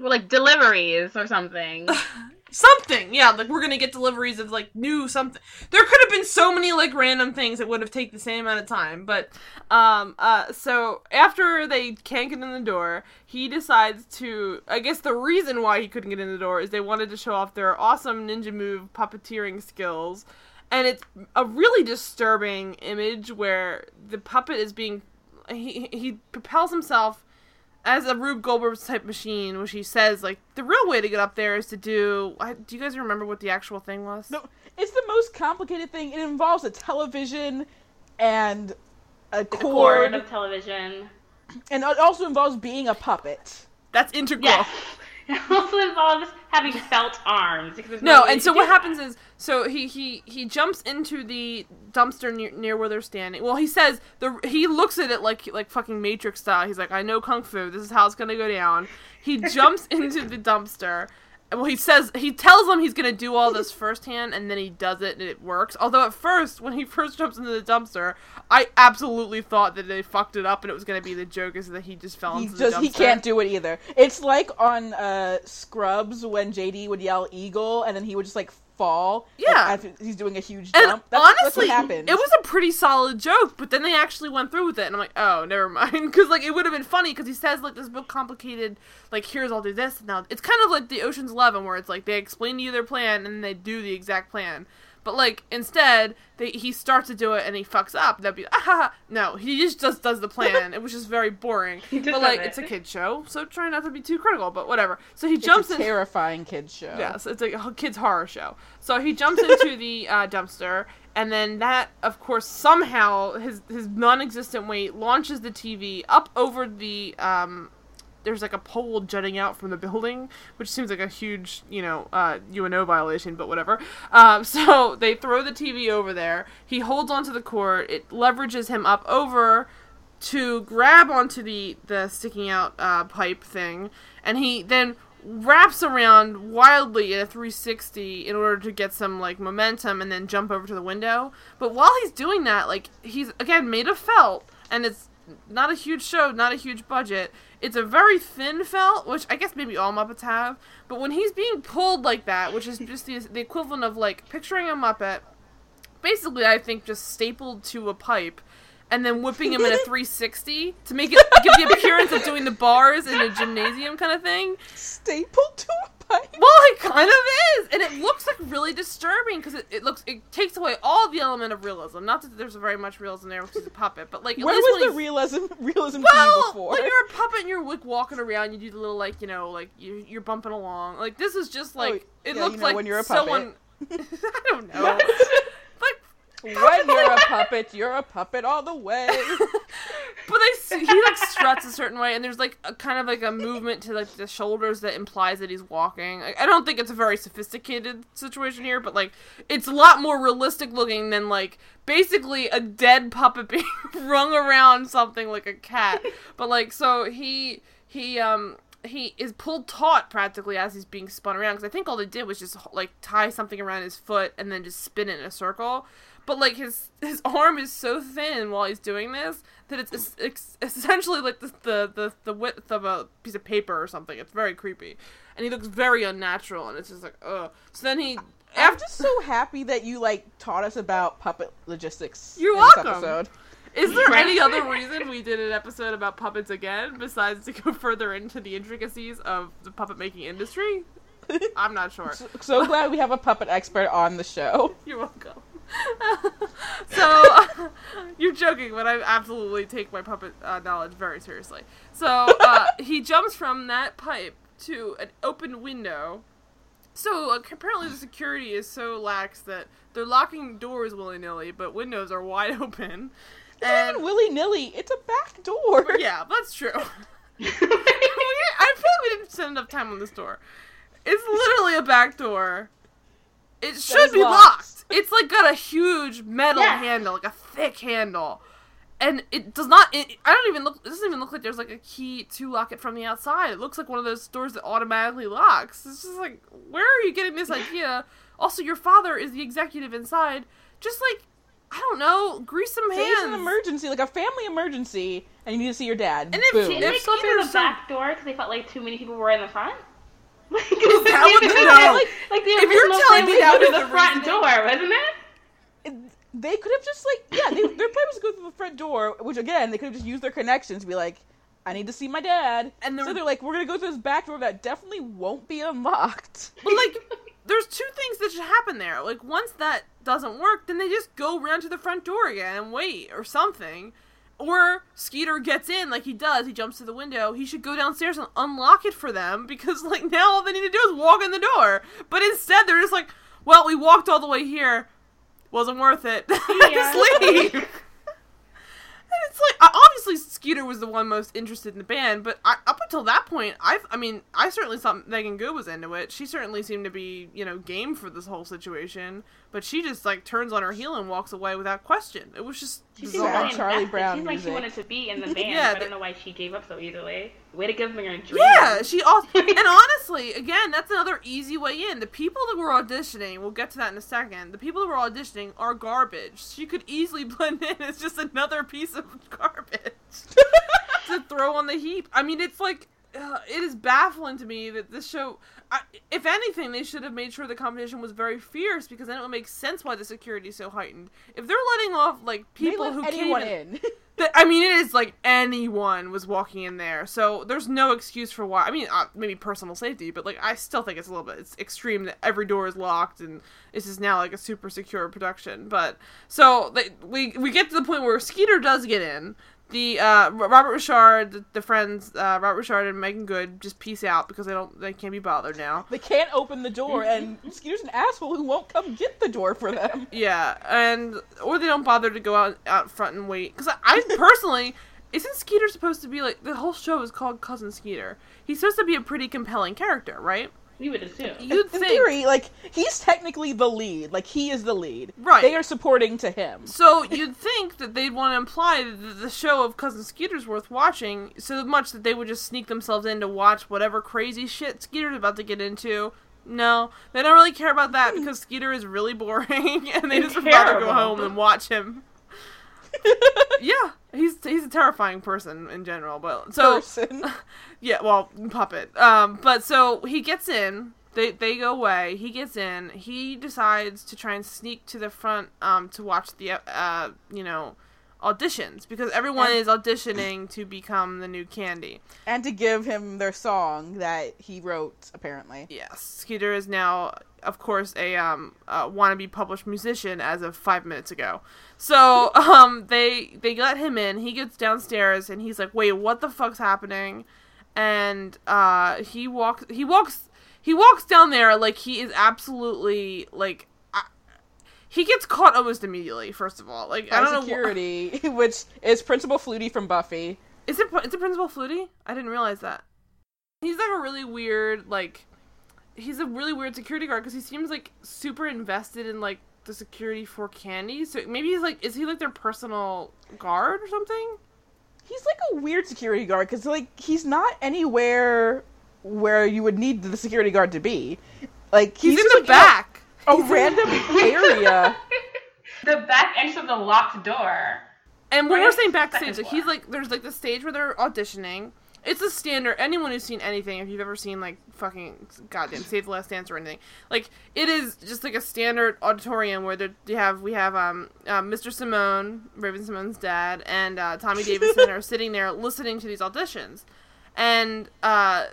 Well, like deliveries or something. Something. Yeah like we're gonna get deliveries of like new something. There could have been so many like random things that would have taken the same amount of time but um uh so after they can't get in the door he decides to i guess the reason why he couldn't get in the door is they wanted to show off their awesome ninja move puppeteering skills and it's a really disturbing image where the puppet is being he he propels himself as a Rube Goldberg type machine, which he says like the real way to get up there is to do. I, do you guys remember what the actual thing was? No, it's the most complicated thing. It involves a television and a cord, Cord of television. and it also involves being a puppet. That's integral. Yes. It also involves having felt arms. No, and so what that. happens is, so he he he jumps into the dumpster near, near where they're standing. Well, he says the he looks at it like like fucking Matrix style. He's like, I know kung fu. This is how it's gonna go down. He jumps into the dumpster. Well, he says he tells them he's gonna do all this firsthand, and then he does it, and it works. Although at first, when he first jumps into the dumpster, I absolutely thought that they fucked it up, and it was gonna be the joke is that he just fell He into just the dumpster. he can't do it either. It's like on uh, Scrubs when JD would yell "Eagle" and then he would just like fall. like, Yeah. as he's doing a huge And jump. That's, honestly, what happened. it was a pretty solid joke, but then they actually went through with it, and I'm like, oh, never mind, because like it would have been funny because he says like this book complicated, like here's I'll do this now. It's kind of like the Ocean's Eleven where it's like they explain to you their plan and they do the exact plan. But like instead, they, he starts to do it and he fucks up. That'd be ah, ha, ha. no. He just just does the plan. it was just very boring. But like it. it's a kid show, so try not to be too critical. But whatever. So he It's jumps a in. terrifying kids show. Yes, it's a kids horror show. So he jumps into the uh, dumpster, and then that, of course, somehow his his non-existent weight launches the TV up over the. Um, there's like a pole jutting out from the building, which seems like a huge, you know, uh, UNO violation, but whatever. Um, so they throw the TV over there. He holds onto the cord. It leverages him up over to grab onto the the sticking out uh, pipe thing, and he then wraps around wildly at a 360 in order to get some like momentum and then jump over to the window. But while he's doing that, like he's again made of felt, and it's not a huge show, not a huge budget. It's a very thin felt, which I guess maybe all Muppets have. But when he's being pulled like that, which is just the, the equivalent of like picturing a Muppet basically I think just stapled to a pipe and then whipping him in a 360 to make it give the appearance of doing the bars in a gymnasium kind of thing. Stapled to a pipe. Well, it kind of is, and it looks like really disturbing because it, it looks it takes away all the element of realism. Not that there's very much realism there, which is a puppet, but like at Where was the he's- realism realism to you well, before? when you're a puppet and you're like walking around, you do the little like you know like you you're bumping along. Like this is just like oh, it Oh, yeah, looks you know, like when you're a someone. I don't know. When you're a puppet, you're a puppet all the way. But they he like struts a certain way, and there's like a kind of like a movement to like the shoulders that implies that he's walking. Like, I don't think it's a very sophisticated situation here, but like it's a lot more realistic looking than like basically a dead puppet being rung around something like a cat. But like so he he um he is pulled taut practically as he's being spun around because I think all they did was just like tie something around his foot and then just spin it in a circle. But like his his arm is so thin while he's doing this that it's, it's, it's essentially like the, the the the width of a piece of paper or something. It's very creepy, and he looks very unnatural, and it's just like ugh. So then he I'm after just so happy that you like taught us about puppet logistics. You're welcome. Episode. Is there any other reason we did an episode about puppets again besides to go further into the intricacies of the puppet making industry? I'm not sure. So glad we have a puppet expert on the show. You're welcome. so you're joking, but I absolutely take my puppet uh, knowledge very seriously. So uh, he jumps from that pipe to an open window. So uh, apparently the security is so lax that they're locking doors willy nilly, but windows are wide open. And willy nilly, it's a back door. yeah, that's true. I feel like we didn't spend enough time on this door. It's literally a back door. It should be locked. locked. It's like got a huge metal Yeah. handle, like a thick handle, and it does not. It, I don't even look. It doesn't even look like there's like a key to lock it from the outside. It looks like one of those doors that automatically locks. It's just like, where are you getting this idea? Also, your father is the executive inside. Just like, I don't know, grease some Say it's an emergency, like a family emergency, and you need to see your dad. And if Boom. Didn't If they keep something in or the back door because they felt like too many people were in the front? Like, That would- like, no. like, like the If you're telling me that was go to the the front reason- door, wasn't it? they could have just like yeah, they, their plan was to go through the front door, which again they could have just used their connections to be like, I need to see my dad. And so they're- they're like, we're gonna go through this back door that definitely won't be unlocked. But like, there's two things that should happen there. Like, once that doesn't work, then they just go around to the front door again and wait or something. Or Skeeter gets in like he does. He jumps to the window. He should go downstairs and unlock it for them because like now all they need to do is walk in the door. But instead they're just like, well, we walked all the way here. Wasn't worth it. Yeah. just leave. And it's like obviously Skeeter was the one most interested in the band, but I, up until that point, I I mean I certainly thought Meagan Good was into it. She certainly seemed to be you know game for this whole situation, but she just like turns on her heel and walks away without question. It was just She seemed Bizarre. bizarre. really Charlie invested. Brown Seemed like music. she wanted to be in the band. Yeah, but I don't know why she gave up so easily. Way to give them your dream. Yeah, she also and honestly, again, that's another easy way in. The people that were auditioning, we'll get to that in a second. The people that were auditioning are garbage. She could easily blend in as just another piece of garbage to throw on the heap. I mean, it's like uh, it is baffling to me that this show. I, if anything, they should have made sure the competition was very fierce because then it would make sense why the security is so heightened. If they're letting off like people who anyone can't, in. Th- I mean, it is like anyone was walking in there, so there's no excuse for why. I mean, uh, maybe personal safety, but like I still think it's a little bit it's extreme that every door is locked and this is now like a super secure production. But so they, we we get to the point where Skeeter does get in. The uh, Robert Ri'chard, the, the friends, uh, Robert Ri'chard and Meagan Good, just peace out because they don't they can't be bothered now. They can't open the door, and Skeeter's an asshole who won't come get the door for them. Yeah, and or they don't bother to go out out front and wait. Because I, I personally, isn't Skeeter supposed to be like the whole show is called Cousin Skeeter? He's supposed to be a pretty compelling character, right? You would assume. You'd in think. theory, like he's technically the lead. Like he is the lead. Right. They are supporting to him. So you'd think that they'd want to imply that the show of Cousin Skeeter's worth watching so much that they would just sneak themselves in to watch whatever crazy shit Skeeter's about to get into. No, they don't really care about that because Skeeter is really boring, and they just would rather go home and watch him. Yeah, he's he's a terrifying person in general, but so Person. yeah, well, puppet. Um, but so he gets in. They they go away. He gets in. He decides to try and sneak to the front um to watch the uh you know auditions because everyone And- is auditioning to become the new Candy. and to give him their song that he wrote, apparently. Yes, Skeeter is now, of course, a um uh, wannabe published musician as of five minutes ago. So um they they let him in. He gets downstairs and he's like, "Wait, what the fuck's happening?" And uh he walks he walks he walks down there like he is absolutely like. He gets caught almost immediately. First of all, like I don't know. wh- security, which is Principal Flutie from Buffy. Is it is it Principal Flutie? I didn't realize that. He's like a really weird like he's a really weird security guard because he seems like super invested in like the security for Candy. So maybe he's like is he like their personal guard or something? He's like a weird security guard because like he's not anywhere where you would need the security guard to be. Like He's, he's, in the like, back. a, a random area. the back entrance of the locked door. And when Right. we're saying Second backstage, like he's like there's like the stage where they're auditioning. It's a standard. Anyone who's seen anything, if you've ever seen like fucking goddamn Save the Last Dance or anything, like it is just like a standard auditorium where they have we have um uh, Mr. Simone, Raven-Symoné's dad, and uh, Tommy Davidson are sitting there listening to these auditions, and uh,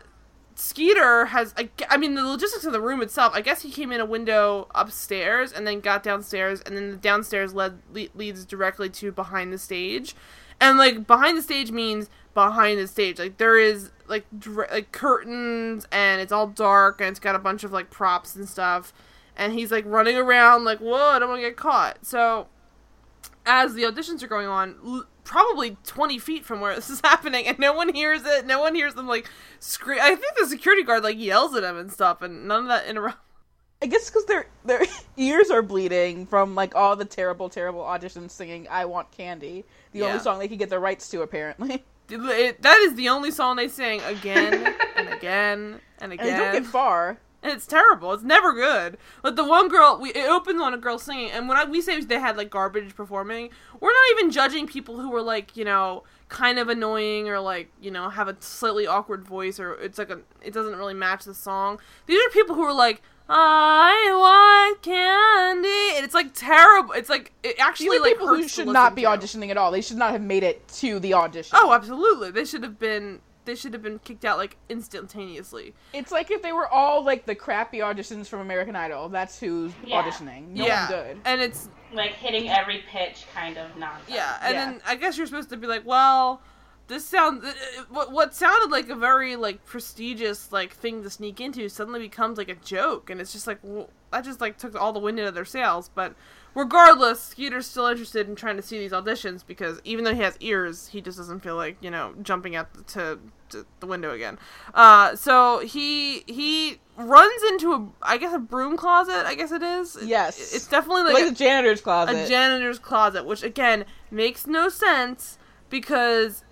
Skeeter has I, I mean the logistics of the room itself. I guess he came in a window upstairs and then got downstairs, and then the downstairs led le- leads directly to behind the stage, and like behind the stage means behind the stage. Like there is like dr- like curtains and it's all dark and it's got a bunch of like props and stuff, and he's like running around like whoa I don't want to get caught. So as the auditions are going on, l- probably 20 feet from where this is happening, and no one hears it. No one hears them like scream. I think the security guard like yells at him and stuff, and none of that interrupt. I guess because their their ears are bleeding from like all the terrible, terrible auditions singing "I Want Candy," the Yeah. only song they could get the rights to, apparently. It- that is the only song they sing again and again and And again. they don't get far. And it's terrible. It's never good. But the one girl, we it opens on a girl singing, and when I, we say they had like garbage performing, we're not even judging people who were like you know kind of annoying or like you know have a slightly awkward voice or it's like a it doesn't really match the song. These are people who are like. I want candy, and it's like terrible. It's like it actually like people who hurts to should not be to. auditioning at all. They should not have made it to the audition. Oh, absolutely. They should have been. They should have been kicked out like instantaneously. It's like if they were all like the crappy auditions from American Idol. That's who's Yeah. auditioning. No yeah, one good. and it's Like hitting every pitch kind of nonsense. Yeah, and Yeah. then I guess you're supposed to be like, well, this sounds uh, what what sounded like a very like prestigious like thing to sneak into suddenly becomes like a joke, and it's just like well, that just like took all the wind out of their sails. But regardless, Skeeter's still interested in trying to see these auditions because even though he has ears, he just doesn't feel like you know jumping out to, to the window again. Uh, so he he runs into a I guess a broom closet. I guess it is. Yes. it's definitely like, like, a- the janitor's closet. a janitor's closet, which again makes no sense because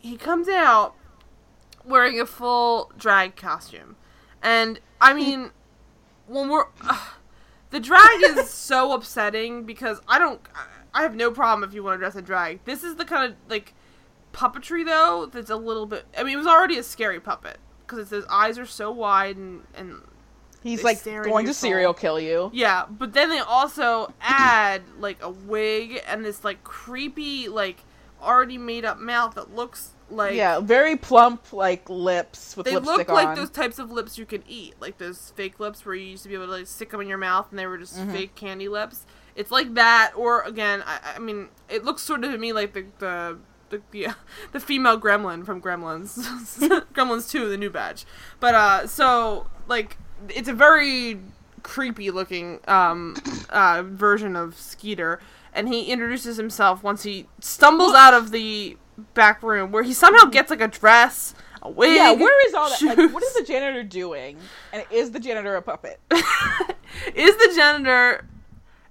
he comes out wearing a full drag costume, and I mean, when we're the drag is so upsetting because I don't, I have no problem if you want to dress in drag. This is the kind of like puppetry though that's a little bit. I mean, it was already a scary puppet because his eyes are so wide and and He's like going to serial soul. kill you. yeah. But then they also add like a wig and this like creepy like already made up mouth that looks like yeah, very plump like lips with They look like on. those types of lips you can eat, like those fake lips where you used to be able to like stick them in your mouth and they were just Mhm. fake candy lips. It's like that, or again, I, I mean, it looks sort of to me like the the the the, the female gremlin from Gremlins, Gremlins Two, the new batch. But uh, so like it's a very creepy looking um uh version of Skeeter, and he introduces himself once he stumbles out of the back room where he somehow mm-hmm. gets like a dress. A wig. yeah, where is all that? Like, what is the janitor doing? And is the janitor a puppet? is the janitor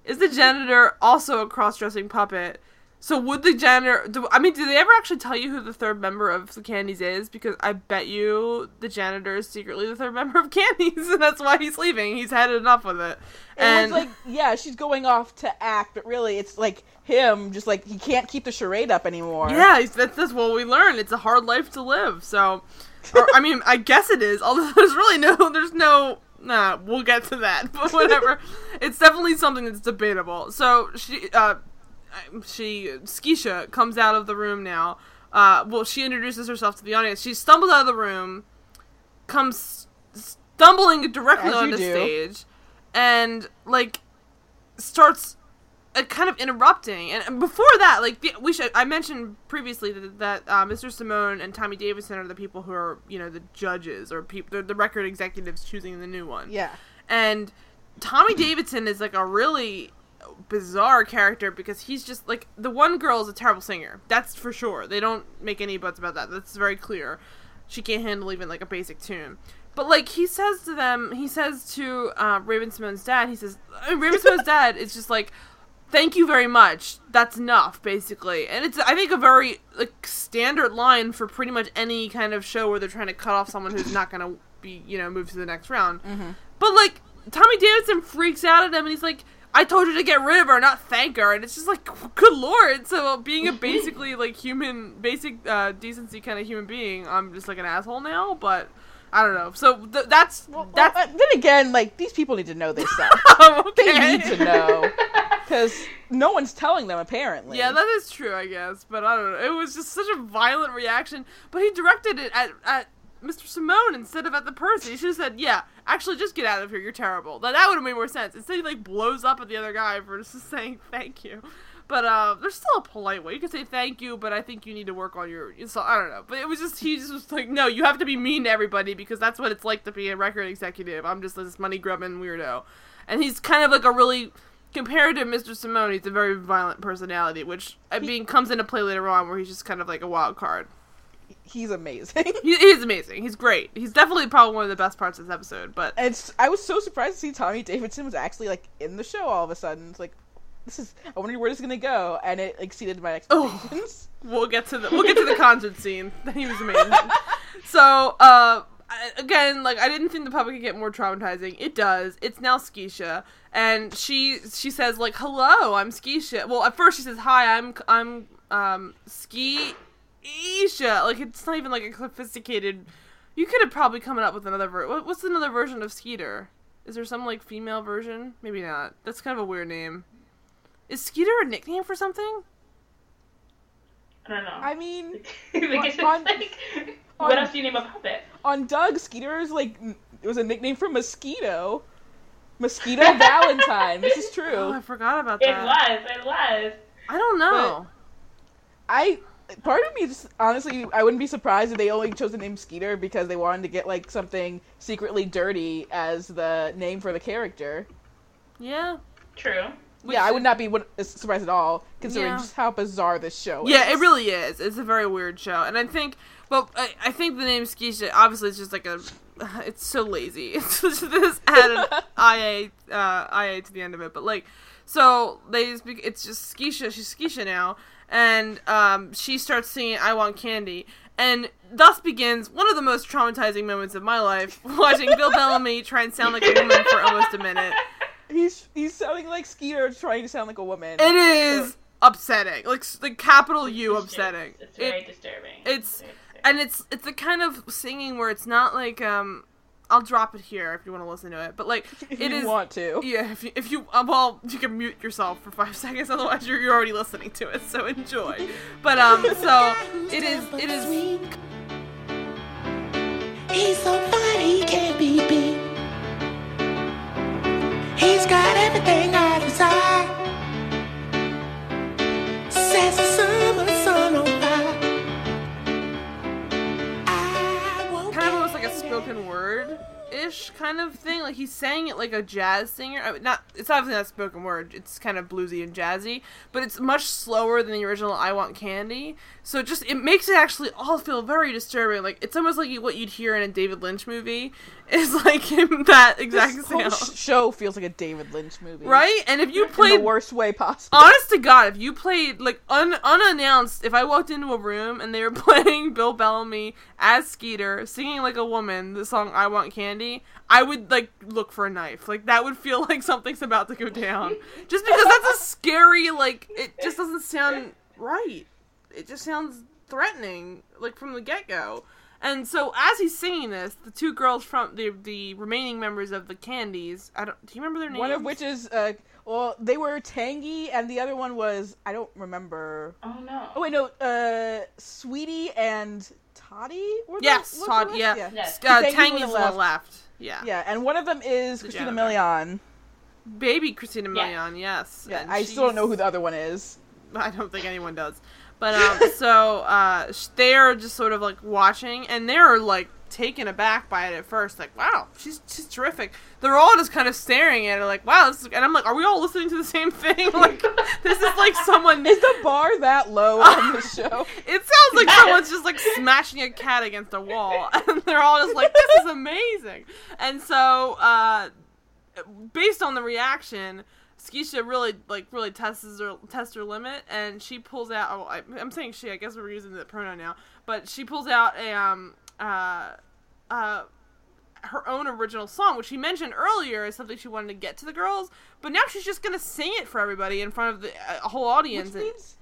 is the janitor also a cross-dressing puppet so would the janitor do, i mean did they ever actually tell you who the third member of the candies is? Because i bet you the janitor is secretly the third member of candies and that's why he's leaving. He's had enough with it. It and was like, yeah, she's going off to act, but really, it's like him, just like he can't keep the charade up anymore. yeah that's, that's what we learn it's a hard life to live so or, i mean i guess it is although there's really no there's no nah we'll get to that but whatever. It's definitely something that's debatable. So she uh she Skisha comes out of the room now. Uh, well, she introduces herself to the audience. She stumbles out of the room, comes stumbling directly onto do. stage, and like starts uh, kind of interrupting. And, and before that, like the, we should, I mentioned previously that, that uh, Mr. Simone and Tommy Davidson are the people who are you know the judges or people, the record executives choosing the new one. Yeah. And Tommy Davidson is like a really bizarre character because he's just like the one girl is a terrible singer. That's for sure. They don't make any buts about that. That's very clear. She can't handle even like a basic tune. But like he says to them, he says to uh, Raven-Symoné's dad, he says, Raven-Symoné's dad is just like, "Thank you very much. That's enough," basically. And it's I think a very like standard line for pretty much any kind of show where they're trying to cut off someone who's not gonna be you know moved to the next round. But like Tommy Davidson freaks out at him and he's like, I told you to get rid of her, not thank her. And it's just like, good lord. So being a basically like human, basic uh, decency kind of human being, I'm just like an asshole now. But I don't know. So th- that's Well, that's uh, then again, like these people need to know this stuff. okay. they need to know because no one's telling them apparently. Yeah, that is true, I guess. But I don't know. It was just such a violent reaction. But he directed it at, at Mr. Simone instead of at the person. He should have said, "Yeah, actually, just get out of here. You're terrible." That that would have made more sense. Instead, he like blows up at the other guy for just saying thank you. But uh, there's still a polite way. You can say thank you, but I think you need to work on your. So I don't know. But it was just he just was like, no, you have to be mean to everybody because that's what it's like to be a record executive. I'm just this money grubbing weirdo, and he's kind of like a really compared to Mr. Simone, he's a very violent personality, which I mean comes into play later on where he's just kind of like a wild card. He's amazing. He, he's amazing. He's great. He's definitely probably one of the best parts of this episode. But it's I was so surprised to see Tommy Davidson was actually like in the show all of a sudden. It's like this is I wonder where this is gonna go, and it exceeded my Oh. expectations. we'll get to the we'll get to the concert scene. He was amazing. So uh, again, like I didn't think the public could get more traumatizing. It does. It's now Skeisha, and she she says like, "Hello, I'm Skeisha." Well, at first she says, "Hi, I'm I'm um Ski Isha." Like it's not even like a sophisticated. You could have probably come up with another ver- What's another version of Skeeter? Is there some like female version? Maybe not. That's kind of a weird name. Is Skeeter a nickname for something? I don't know. I mean, like, on- like, on- what else do you name a puppet? on Doug, Skeeter is like it was a nickname for mosquito. Mosquito Valentine. This is Oh, true. I forgot about that. It was. It was. I don't know. I part of me just honestly I wouldn't be surprised if they only chose the name Skeeter because they wanted to get like something secretly dirty as the name for the character. yeah. True. We yeah, I would not be surprised at all considering Yeah. just how bizarre this show is. Yeah, it really is. It's a very weird show, and I think, well, I, I think the name Skeisha obviously it's just like a, it's so lazy. It's just this add an ia uh, ia to the end of it, but like, so they just, it's just Skeisha. She's Skeisha now, and um, she starts singing "I Want Candy." And thus begins one of the most traumatizing moments of my life, watching Bill Bellamy try and sound like a woman for almost a minute. He's he's sounding like Skeeter trying to sound like a woman. It is upsetting, like s- the capital U upsetting. It's, it's very It- disturbing. it's- very disturbing. and it's it's the kind of singing where it's not like um I'll drop it here if you want to listen to it, but like If it you is want to. yeah if you, if you uh, well you can mute yourself for five seconds otherwise you're, you're already listening to it so enjoy but um so it is it is He's so fine, he can't be beat. He's got everything I desire. Says spoken word ish kind of thing. Like he's saying it like a jazz singer. I mean, not it's obviously not spoken word. It's kind of bluesy and jazzy, but it's much slower than the original "I Want Candy." So it just it makes it actually all feel very disturbing. Like it's almost like what you'd hear in a David Lynch movie. Is like that exact This whole sound, sh- show feels like a David Lynch movie. right? And if you In the worst way possible. Honest to God, if you played like un- unannounced, if I walked into a room and they were playing Bill Bellamy as Skeeter singing like a woman the song "I Want Candy," I would like look for a knife. Like that would feel like something's about to go down, just because that's a scary. Like it just doesn't sound right. It just sounds threatening, like from the get go. And so as he's singing this, the two girls from the the remaining members of the Candies, I don't. Do you remember their names? One of which is, uh, well, they were Tangy, and the other one was, I don't remember. Oh no. Oh, wait, no, uh, Sweetie and Toddy? Were Yes, was the Todd. Yeah, yeah. Yes. Uh, Tangy's Tangy's the the one one left. Yeah. Yeah, and one of them is The Christina janitor. Milian. baby Christina Yes. Milian. Yes. Yeah, And I still don't know who the other one is. I don't think anyone does. But um, so uh, they're just sort of like watching, and they're like taken aback by it at first. Like, wow, she's she's terrific. They're all just kind of staring at it, like, wow. This is... And I'm like, are we all listening to the same thing? Like, this is like someone. Is the bar that low on the show? It sounds like someone's just like smashing a cat against a wall, and they're all just like, "This is amazing." And so, uh, based on the reaction, Skisha really like really tests her tests her limit, and she pulls out. Oh, I, I'm saying she. I guess we're using the pronoun now, but she pulls out a um uh uh her own original song, which she mentioned earlier as something she wanted to get to the girls, but now she's just gonna sing it for everybody in front of the a whole audience. Which means,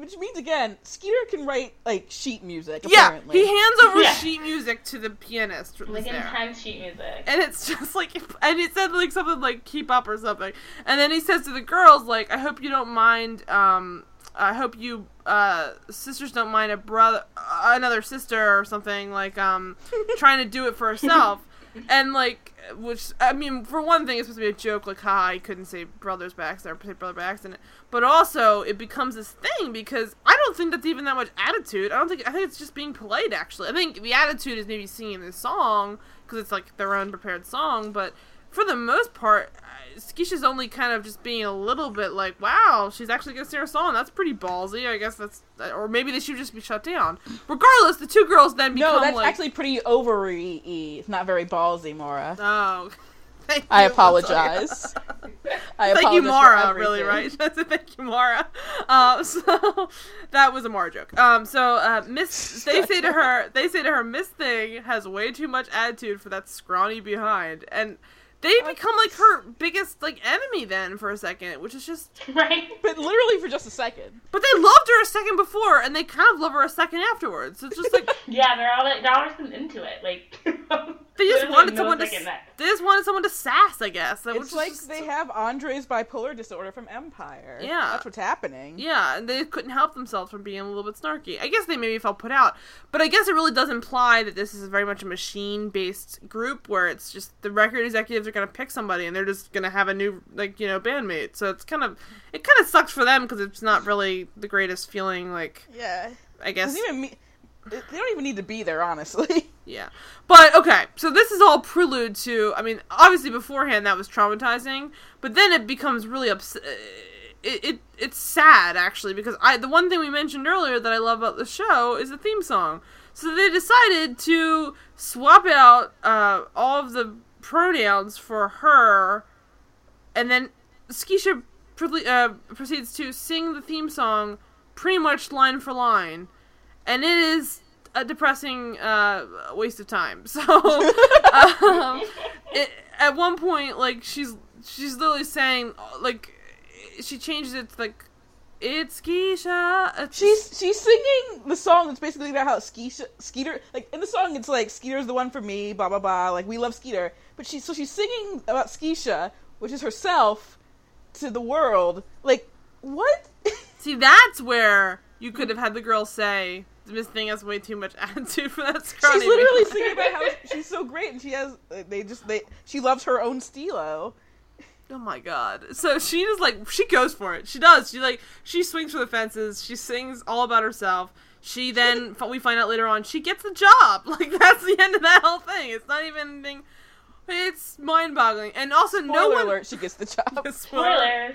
which means again, Skeeter can write like sheet music. Yeah, Apparently. he hands over Yeah. sheet music to the pianist Like that's there. intense sheet music. And it's just like, and it said like something like "keep up" or something. And then he says to the girls, like, "I hope you don't mind. Um, I hope you uh sisters don't mind a brother, uh, another sister or something like um trying to do it for herself." And like, which I mean, for one thing, it's supposed to be a joke, like, "Ha, I couldn't say brothers by accident, or say brother by accident." But also, it becomes this thing because I don't think that's even that much attitude. I don't think I think it's just being polite. Actually, I think the attitude is maybe singing this song because it's like their own prepared song. But for the most part, uh, Skisha's only kind of just being a little bit like, "Wow, she's actually gonna sing her song. That's pretty ballsy." I guess that's, or maybe they should just be shut down. Regardless, the two girls then become no, that's like, actually pretty ovary It's not very ballsy, Mora. oh. Thank I you. apologize. I Thank you, apologize Mara. Really, right? thank you, Mara. Uh, so that was a Mara joke. Um, so uh, Miss, they say to her, they say to her, Miss Thing has way too much attitude for that scrawny behind, and they become like her biggest like enemy then for a second, which is just. right? But literally for just a second. But they loved her a second before, and they kind of love her a second afterwards. It's just like Yeah, they're all they're all just into it. Like they just literally wanted no someone to. second They just wanted someone to sass, I guess. That was It's like just- they have Andre's bipolar disorder from Empire. Yeah. That's what's happening. Yeah, and they couldn't help themselves from being a little bit snarky. I guess they maybe felt put out, but I guess it really does imply that this is very much a machine-based group where it's just the record executives are going to pick somebody and they're just going to have a new like you know bandmate. So it's kind of it kind of sucks for them because it's not really the greatest feeling. Like Yeah. I guess Doesn't even mean, they don't even need to be there, honestly. yeah, but okay. So this is all prelude to. I mean, obviously beforehand that was traumatizing, but then it becomes really upset. It, it it's sad actually because I the one thing we mentioned earlier that I love about the show is the theme song. So they decided to swap out uh, all of the pronouns for her, and then Skisha pre- uh, proceeds to sing the theme song pretty much line for line, and it is a depressing uh, waste of time. So, um, it, at one point, like she's she's literally saying like she changes it to like it's Keisha. It's She's she's singing the song that's basically about how Skeeter, Skeeter like in the song it's like Skeeter's the one for me, blah blah blah. Like we love Skeeter, but she so she's singing about Skeisha, which is herself, to the world. Like what? See, that's where you could have had the girl say, "Miss Thing has way too much attitude for that scrawny." she's literally man." singing about how she's so great and she has they just they she loves her own stilo. Oh my god! So she is like, she goes for it. She does. She like, she swings for the fences. She sings all about herself. She then we find out later on she gets the job. Like that's the end of that whole thing. It's not even anything. It's mind-boggling, and also no one. alert, she gets the job. Spoilers.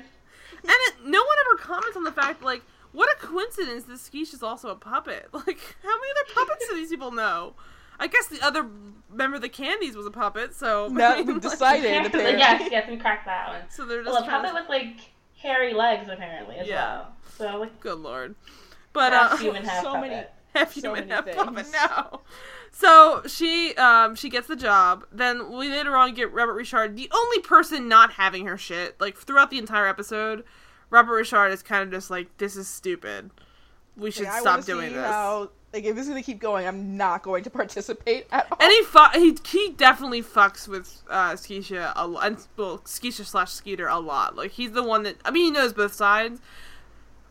And it, no one ever comments on the fact, like, what a coincidence that Skeesh is also a puppet. Like, how many other puppets do these people know? I guess the other member of the Candies was a puppet, so. Now I mean, we've like, decided apparently. yes, yes, we cracked that one. So they're just Well, a trying puppet to- with like hairy legs apparently as Yeah. well. So like Good lord. But, half uh. human, half so puppet. many- half so human, many half things. puppet now. So she um she gets the job. Then we later on get Robert Ri'chard, the only person not having her shit. Like throughout the entire episode, Robert Ri'chard is kind of just like, "This is stupid. We should Like, stop doing this." How, like if this is gonna keep going, I'm not going to participate at all. And he, fu- he he definitely fucks with uh, Skeisha a lot. Well, Skeisha slash Skeeter a lot. Like he's the one that I mean he knows both sides.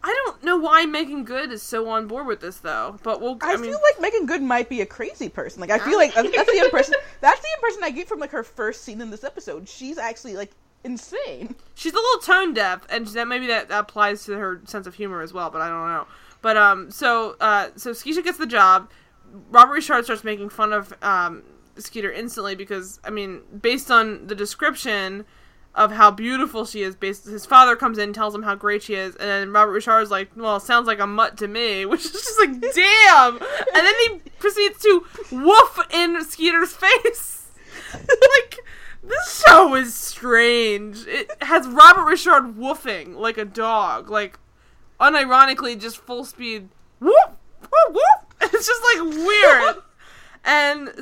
I don't know why Meagan Good is so on board with this though, but we'll. I, I, mean, feel like Meagan Good might be a crazy person. Like I feel like that's the impression. That's the impression I get from like her first scene in this episode. She's actually like insane. she's a little tone deaf, and that maybe that applies to her sense of humor as well. But I don't know. But um, so uh, so Skeisha gets the job. Robert Ri'chard starts making fun of um Skeeter instantly because I mean, based on the description of how beautiful she is, based his father comes in, tells him how great she is, and then Robert Ri'chard's like, "Well, sounds like a mutt to me," which is just like, damn. and then he proceeds to woof in Skeeter's face, like. This show is strange. It has Robert Ri'chard woofing like a dog, like unironically just full speed whoop whoop whoop. It's just like weird.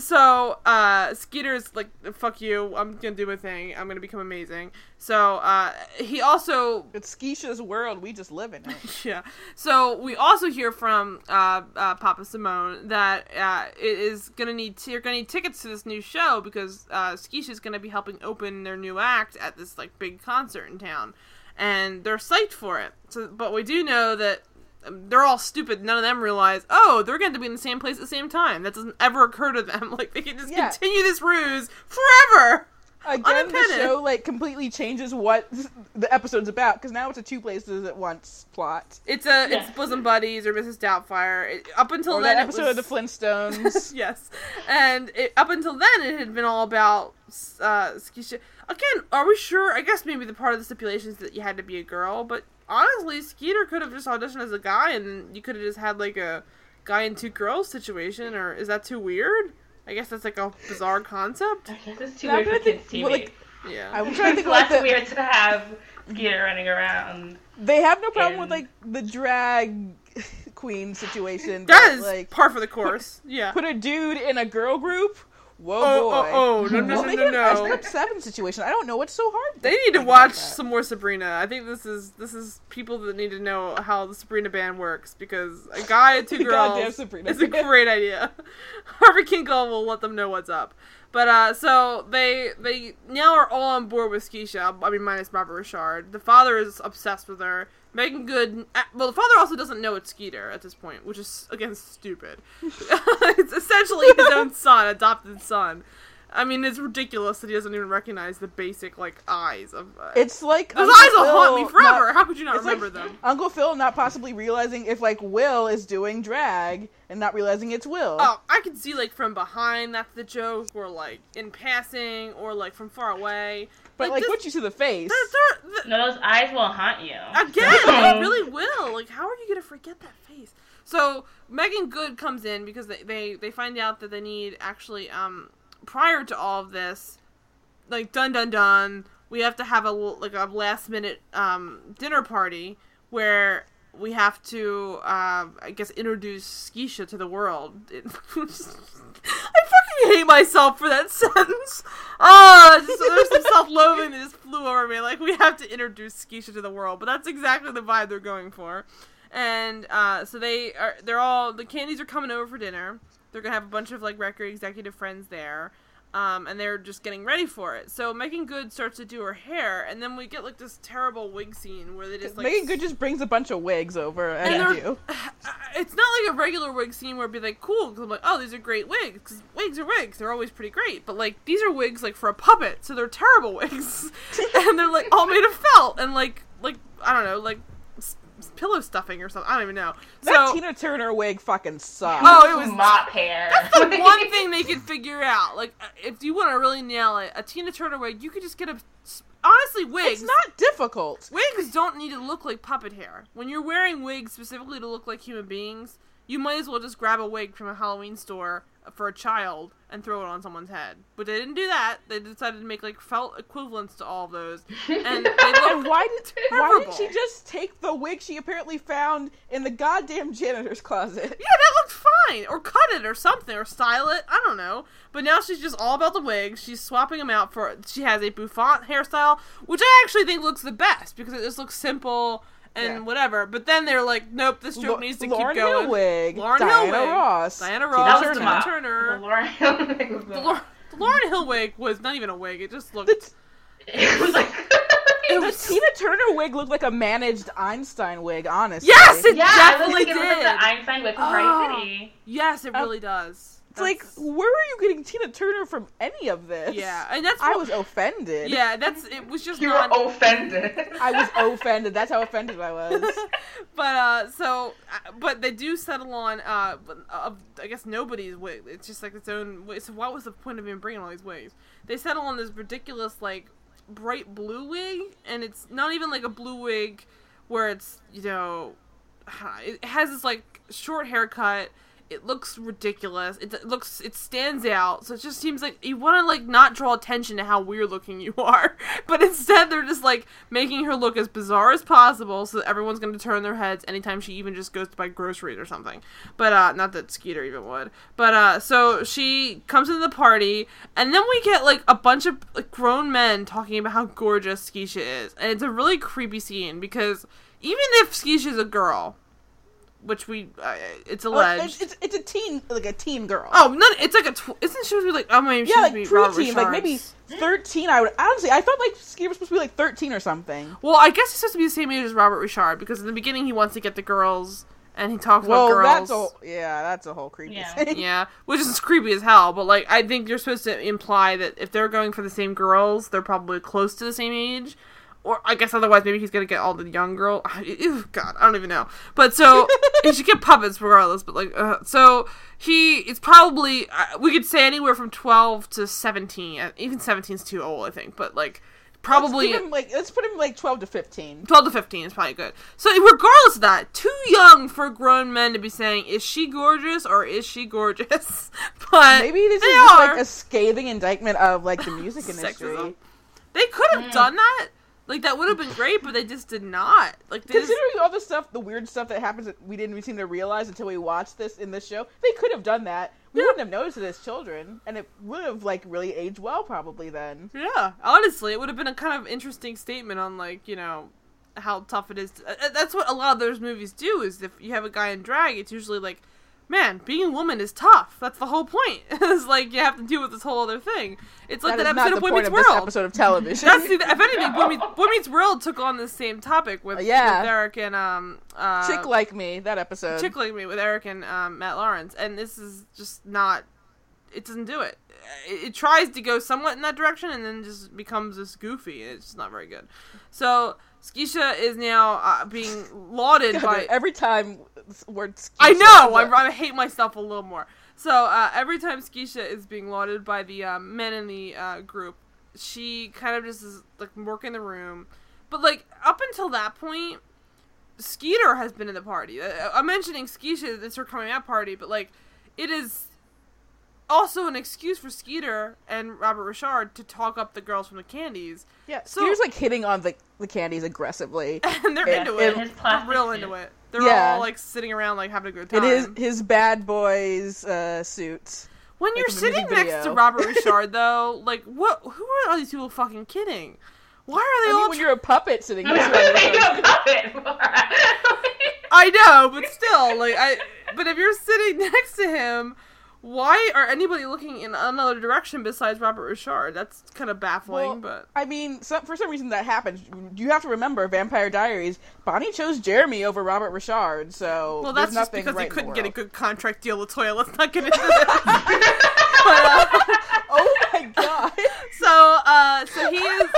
So uh Skeeter's like fuck you, I'm going to do my thing. I'm going to become amazing. So uh he also It's Skeisha's world. We just live in it. yeah. So we also hear from uh, uh, Papa Simone that uh, it is gonna need t- you're gonna need tickets to this new show because uh, Skeisha's gonna be helping open their new act at this like big concert in town, and they're psyched for it. So, but we do know that. Um, They're all stupid. None of them realize, oh, they're going to be in the same place at the same time. That doesn't ever occur to them. Like they can just Yeah. continue this ruse forever. Again, the show like completely changes what the episode's about because now it's a two places at once plot. It's a Yeah. it's bosom buddies or Mrs. Doubtfire. It, up until Or then, that it episode was, of the Flintstones. yes, and it, up until then, it had been all about uh, Skeisha. Again, are we sure? I guess maybe the part of the stipulation is that you had to be a girl, but honestly, Skeeter could have just auditioned as a guy, and you could have just had like a guy and two girls situation. Or is that too weird? I guess that's like a bizarre concept. I guess it's too Not weird for gonna think- kids TV. well, like, Yeah. I'm trying to think it's like less the, weird to have Skeeter running around. they have no problem in- with like the drag queen situation. that but, is like par for the course. Yeah. put a dude in a girl group. Whoa Oh, boy! oh, oh, no, no, Well, no, make no, it an no. Step Seven situation. I don't know what's so hard. They need to watch some more Sabrina. I think this is this is people that need to know how the Sabrina band works because a guy and two The goddamn girls Sabrina is a great idea. Harvey Kinkle will let them know what's up. But uh, so they they now are all on board with Skeisha. I mean, minus Robert Ri'chard. The father is obsessed with her. Meagan Good. uh, Well, the father also doesn't know it's Skeeter at this point, which is again stupid. it's essentially his own son, adopted son. I mean, it's ridiculous that he doesn't even recognize the basic like eyes of. Uh, It's like those Uncle eyes will haunt me forever. not- How could you not it's like remember them? Uncle Phil not possibly realizing if like Will is doing drag and not realizing it's Will. Oh, I can see like from behind that's the joke, or like in passing, or like from far away. But like, this- once you see the face, they're- they're- No, those eyes will haunt you. Again, they really will. Like, how are you gonna forget that face? So Meagan Good comes in because they, they they find out that they need actually um prior to all of this, like dun dun dun, we have to have a like a last minute um dinner party where we have to uh, I guess introduce Skeisha to the world. I fucking fucking hate myself for that sentence. Oh, just, there's some self-loathing that just flew over me. Like we have to introduce Skeisha to the world, but that's exactly the vibe they're going for. And uh, so they are. They're all the candies are coming over for dinner. They're gonna have a bunch of like record executive friends there. Um, and they're just getting ready for it. So Meagan Good starts to do her hair, and then we get like this terrible wig scene where they just like Meagan Good just brings a bunch of wigs over and you. it's not like a regular wig scene where it'd be like cool because I'm like, oh, these are great wigs. Because wigs are wigs; they're always pretty great. But like these are wigs like for a puppet, so they're terrible wigs, and they're like all made of felt and like like I don't know like pillow stuffing or something. I don't even know. That so Tina Turner wig fucking sucks. Oh, it was- mop hair. That's the one thing they could figure out, like uh, if you want to really nail it, a Tina Turner wig, you could just get a honestly wigs. it's not difficult. Wigs don't need to look like puppet hair. When you're wearing wigs specifically to look like human beings, you might as well just grab a wig from a Halloween store for a child and throw it on someone's head. But they didn't do that. They decided to make like felt equivalents to all those, and they And why did why terrible. didn't she just take the wig she apparently found in the goddamn janitor's closet? Yeah, that looked fine. Or cut it or something. Or style it. I don't know. But now she's just all about the wigs. She's swapping them out for. She has a bouffant hairstyle, which I actually think looks the best because it just looks simple and Yeah. whatever. But then they're like, nope, this joke Lo- needs to Lauren keep going. Hillwig, Lauren Diana Hill wig, Ross, Diana Ross, that was Turner. Tina mop. Turner. The Lauryn Hill wig was the The, the Lauryn Hill was not even a wig. It just looked. The, It was like. It the Tina Turner wig looked like a managed Einstein wig, honestly. Yes, it yeah, definitely was like, it was like did. the Einstein wig from Oh. Party City. yes, it Uh, really does. It's like, where are you getting Tina Turner from any of this? yeah, and that's I was offended. Yeah, that's it. Was just You not. were offended. I was offended. That's how offended I was. but uh, so, uh, but they do settle on uh, of I guess nobody's wig. It's just like its own. wig. So what was the point of even bringing all these wigs? They settle on this ridiculous like bright blue wig, and it's not even like a blue wig where it's you know, it has this like short haircut. It looks ridiculous. It, it looks it stands out. So it just seems like you want to like not draw attention to how weird looking you are, but instead they're just like making her look as bizarre as possible, so that everyone's going to turn their heads anytime she even just goes to buy groceries or something. But uh, not that Skeeter even would. But uh, so she comes into the party, and then we get like a bunch of like, grown men talking about how gorgeous Skeisha is, and it's a really creepy scene because even if Skeisha's a girl, which we uh, it's Oh, alleged. it's, it's it's a teen like a teen girl. Oh, none, it's like a. Tw- isn't she supposed to be like? Oh, maybe she's yeah, like supposed to be like maybe thirteen. I would honestly, I thought like Skeeter was supposed to be like thirteen or something. Well, I guess he's supposed to be the same age as Robert Ri'chard because in the beginning he wants to get the girls and he talks Well, about girls. that's a yeah, that's a whole creepy Yeah. thing. yeah, which is creepy as hell. But like, I think you're supposed to imply that if they're going for the same girls, they're probably close to the same age. Or I guess otherwise, maybe he's gonna get all the young girl. Ew, God, I don't even know. But so he should get puppets regardless. But like, uh, so he it's probably uh, we could say anywhere from twelve to seventeen. Uh, Even 17 is too old, I think. But like, probably Let's, him, like let's put him like twelve to fifteen. 12 to 15 is probably good. So, regardless of that, too young for grown men to be saying, is she gorgeous or is she gorgeous? But Maybe this they is just are. like a scathing indictment of like the music industry. Sexism. They could have done that. Like, that would have been great, but they just did not. Like, they just, Considering all the stuff, the weird stuff that happens that we didn't seem to realize until we watched this in this show, they could have done that. We Yeah. wouldn't have noticed it as children, and it would have like really aged well probably then. yeah, honestly, it would have been a kind of interesting statement on, like, you know, how tough it is. To, uh, that's what a lot of those movies do, is if you have a guy in drag, it's usually like, man, being a woman is tough. That's the whole point. it's like, you have to deal with this whole other thing. It's like that that, is not episode of Boy Meets of this World. episode of television. That's the, if anything, Boy Meets, Boy Meets World took on the same topic with, Yeah. with Eric and um uh, Chick like me that episode. Chick Like Me with Eric and um, Matt Lawrence, and this is just not. It doesn't do it. it. It tries to go somewhat in that direction, and then just becomes this goofy. It's just not very good. So Skeisha is now uh, being lauded God, by. every time this word. I know. I. I hate myself a little more. So uh, every time Skeisha is being lauded by the um, men in the uh, group, she kind of just is like working the room. But like up until that point, Skeeter has been in the party. Uh, I'm mentioning Skeisha. It's her coming out party, but like it is also an excuse for Skeeter and Robert Ri'chard to talk up the girls from the Candies, Yeah, So- Skeeter's like hitting on the the candies aggressively. and they're Yeah, into it- it. They're real into it. They're Yeah. all like sitting around like having a good time. It is his bad boys uh, suits. When like, you're sitting music next to. Robert Richard, though, like what? Who are all these people fucking kidding? Why are they I mean, all? when you're a puppet sitting next to Robert got Richard. I know, but still, like I. But if you're sitting next to him, why are anybody looking in another direction besides Robert Ri'chard? That's kind of baffling. Well, but I mean, some, for some reason that happens. You have to remember, Vampire Diaries. Bonnie chose Jeremy over Robert Ri'chard, so well, that's just because right he couldn't get a good contract deal with Toya. Let's not get into but, uh, Oh my god! so uh so he is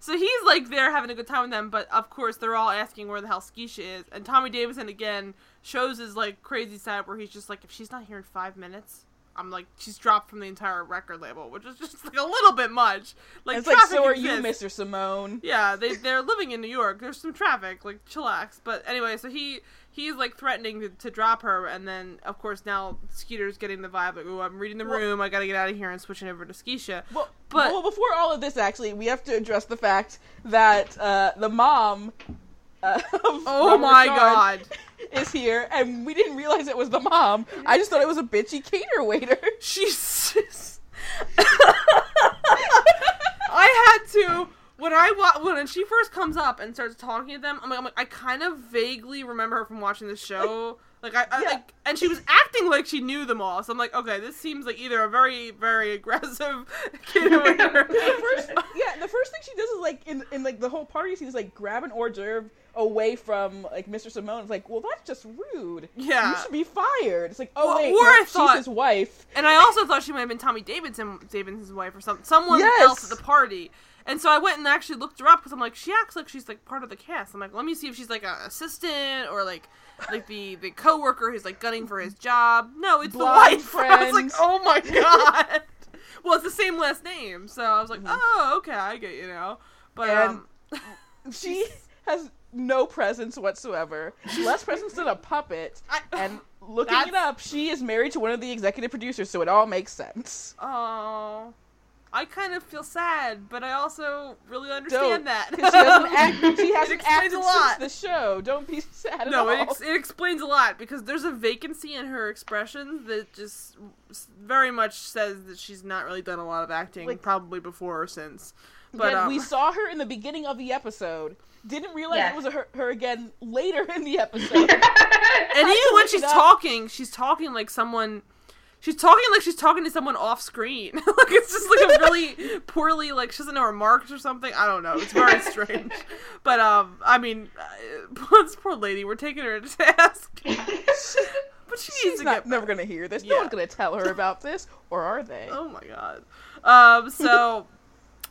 so he's like there having a good time with them but of course they're all asking where the hell Skeisha is and tommy davidson again shows his like crazy side where he's just like if she's not here in five minutes i'm like she's dropped from the entire record label which is just like a little bit much like it's like, so are you, exists. Mr. Simone? yeah they, they're living in new york there's some traffic like chillax but anyway so he he's like threatening to, to drop her and then of course now skeeter's getting the vibe like oh i'm reading the Well- room i gotta get out of here and switching over to skeisha Well, But- well, before all of this, actually, we have to address the fact that uh, the mom. Uh, of oh Robert my Richard god Is here, and we didn't realize it was the mom. I just thought it was a bitchy cater waiter. She's. Just... I had to when I wa- when she first comes up and starts talking to them. I'm like, I'm like I kind of vaguely remember her from watching the show. Like I, I Yeah. like, and she was acting like she knew them all. So I'm like, okay, this seems like either a very, very aggressive or the first, yeah, the first thing she does is like in in like the whole party scene is like grab an hors d'oeuvre away from like Mr. Simone. It's like, well, that's just rude. Yeah. you should be fired. It's like, oh Well, wait, or no, I she's his wife. And I also thought she might have been Tommy Davidson, Davidson's wife, or some someone Yes. else at the party. And so I went and actually looked her up because I'm like, she acts like she's like part of the cast. I'm like, let me see if she's like an assistant or like like the the coworker who's like gunning for his job. No, it's Blonde the wife. I was like, oh my god. well, it's the same last name, so I was like, Mm-hmm. oh, okay, I get you know. But And- um, She has no presence whatsoever. Less presence than a puppet. I- And looking it up, she is married to one of the executive producers, so it all makes sense. oh. I kind of feel sad, but I also really Don't, understand that. 'cause she hasn't, act, she hasn't acted a lot. since the show. Don't be sad at No, it, ex- it explains a lot because there's a vacancy in her expressions that just very much says that she's not really done a lot of acting, Like- probably before or since. But um, we saw her in the beginning of the episode. Didn't realize Yes. it was her, her again later in the episode. and even when she's talking, she's talking like someone. She's talking like she's talking to someone off screen. like it's just like a really poorly like she doesn't know her marks or something. I don't know. It's very strange. but um, I mean, uh, this poor lady. We're taking her to task. but she needs She's to not get never gonna hear this. Yeah. No one's gonna tell her about this, or are they? Oh my god. Um, so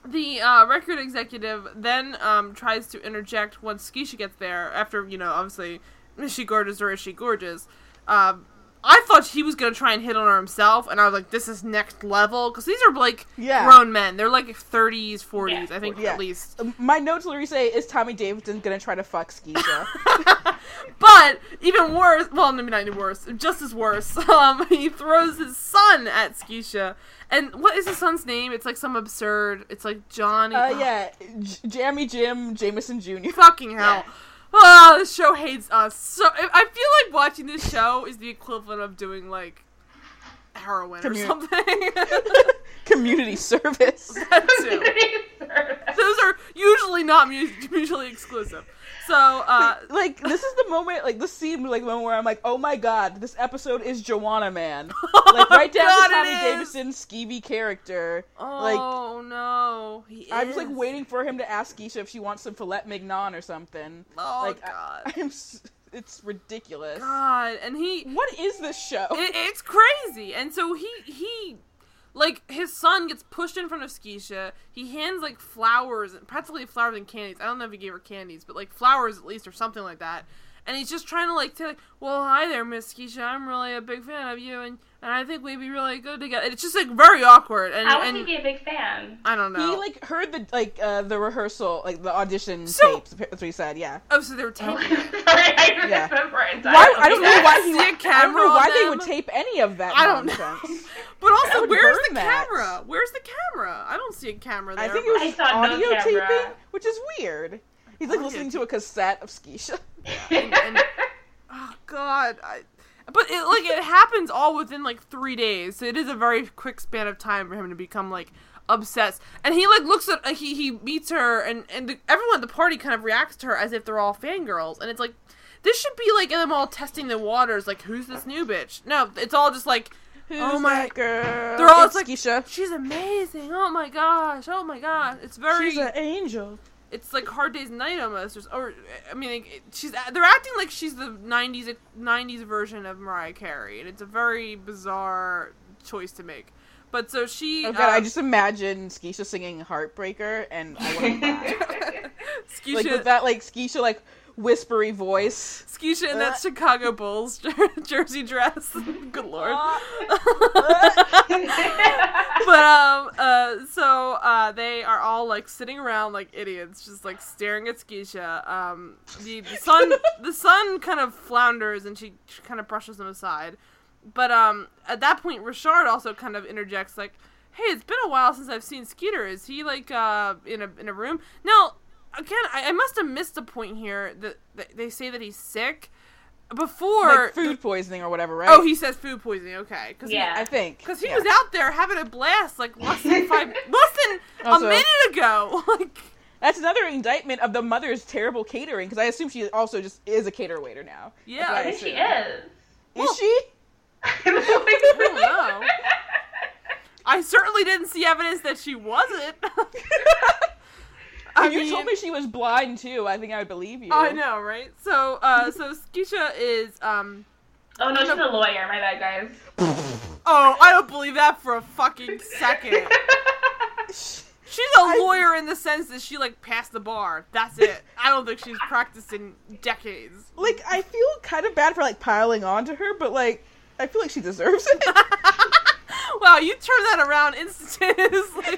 the uh, record executive then um, tries to interject once Skeisha gets there. After you know, obviously, is she gorgeous or is she gorgeous? Um, I thought he was gonna try and hit on her himself, and I was like, "This is next level," because these are like Yeah. grown men. They're like thirties, forties, Yeah. I think Yeah. at least. Um, My notes literally say, "Is Tommy Davidson gonna try to fuck Skeisha?" But even worse, well, maybe not even worse, just as worse. Um, he throws his son at Skeisha, and what is his son's name? It's like some absurd. It's like Johnny. uh, yeah, J- Jammy Jim Jameson Jr. Fucking hell. Oh, this show hates us. So I feel like watching this show is the equivalent of doing like heroin Commu- or something. Community service. that too. Those are usually not mu- mutually exclusive. So, uh, like this is the moment, like this scene, like the moment where I'm like, "Oh my god, this episode is Joanna Man." Like right down God, to Tommy it is. Davidson skeevy character. like oh no, he I was like waiting for him to ask Keisha if she wants some filet mignon or something. Oh like, god, I, I'm. It's ridiculous. God, and he What is this show? it, it's crazy. And so he he like his son gets pushed in front of Skeisha. He hands like flowers, and practically flowers and candies. I don't know if he gave her candies, but like flowers at least or something like that. And he's just trying to like say like, "Well, hi there, Miss Skeisha. I'm really a big fan of you, and, and I think we'd be really good together." And it's just like very awkward. And, How would and he be a big fan? I don't know. He like heard the like uh the rehearsal, like the audition So- tapes. That's what he said. Yeah. oh, so they were taping. Sorry, I Yeah. remember entirely. Why? I don't know why he. See a I don't camera know on why they would tape any of that I don't know. But also, where's the that. camera? Where's the camera? I don't see a camera there. I think it was I just saw no audio camera. taping, which is weird. He's like listening to a cassette of Skeisha. and, and- oh god I, but it, like it happens all within like three days. So it is a very quick span of time for him to become like obsessed. And he like looks at uh, he he meets her, and and the, everyone at the party kind of reacts to her as if they're all fangirls. And it's like this should be like them all testing the waters. Like who's this new bitch? No, it's all just like. oh my that girl? They're all it's like, Keisha. she's amazing. Oh my gosh. Oh my god. It's very. She's an angel. It's like Hard Day's Night almost, or, I mean, like, she's they're acting like she's the '90s '90s version of Mariah Carey, and it's a very bizarre choice to make. But so she, Oh god, I uh, just imagine Skeisha singing Heartbreaker, and I want to cry. Skeisha, like with that, like Skeisha, like whispery voice. Skeisha in that Uh. Chicago Bulls jersey dress. Good lord. but um uh so uh they are all like sitting around like idiots just like staring at Skeisha. Um the, the sun the sun kind of flounders and she, she kind of brushes them aside. But um at that point Richard also kind of interjects like Hey, it's been a while since I've seen Skeeter. Is he like uh in a in a room? Now, again, I, I must have missed a point here that, that they say that he's sick before like food poisoning or whatever, right? Oh, he says food poisoning. Okay, because Yeah. I think because he yeah. was out there having a blast like less than five, less than Also- a minute ago. like, That's another indictment of the mother's terrible catering because I assume she also just is a cater waiter now. yeah, I I, think she is. Is she? I don't know. I certainly didn't see evidence that she wasn't. I If you mean, told me she was blind too, I think I would believe you. I know, right? So, uh, so Skeisha is um. Oh no, she's a lawyer. My bad, guys. Oh, I don't believe that for a fucking second. She's a lawyer in the sense that she like passed the bar. That's it. I don't think she's practiced in decades. Like I feel kind of bad for like piling on to her, but like I feel like she deserves it. Wow, you turn that around instantaneously.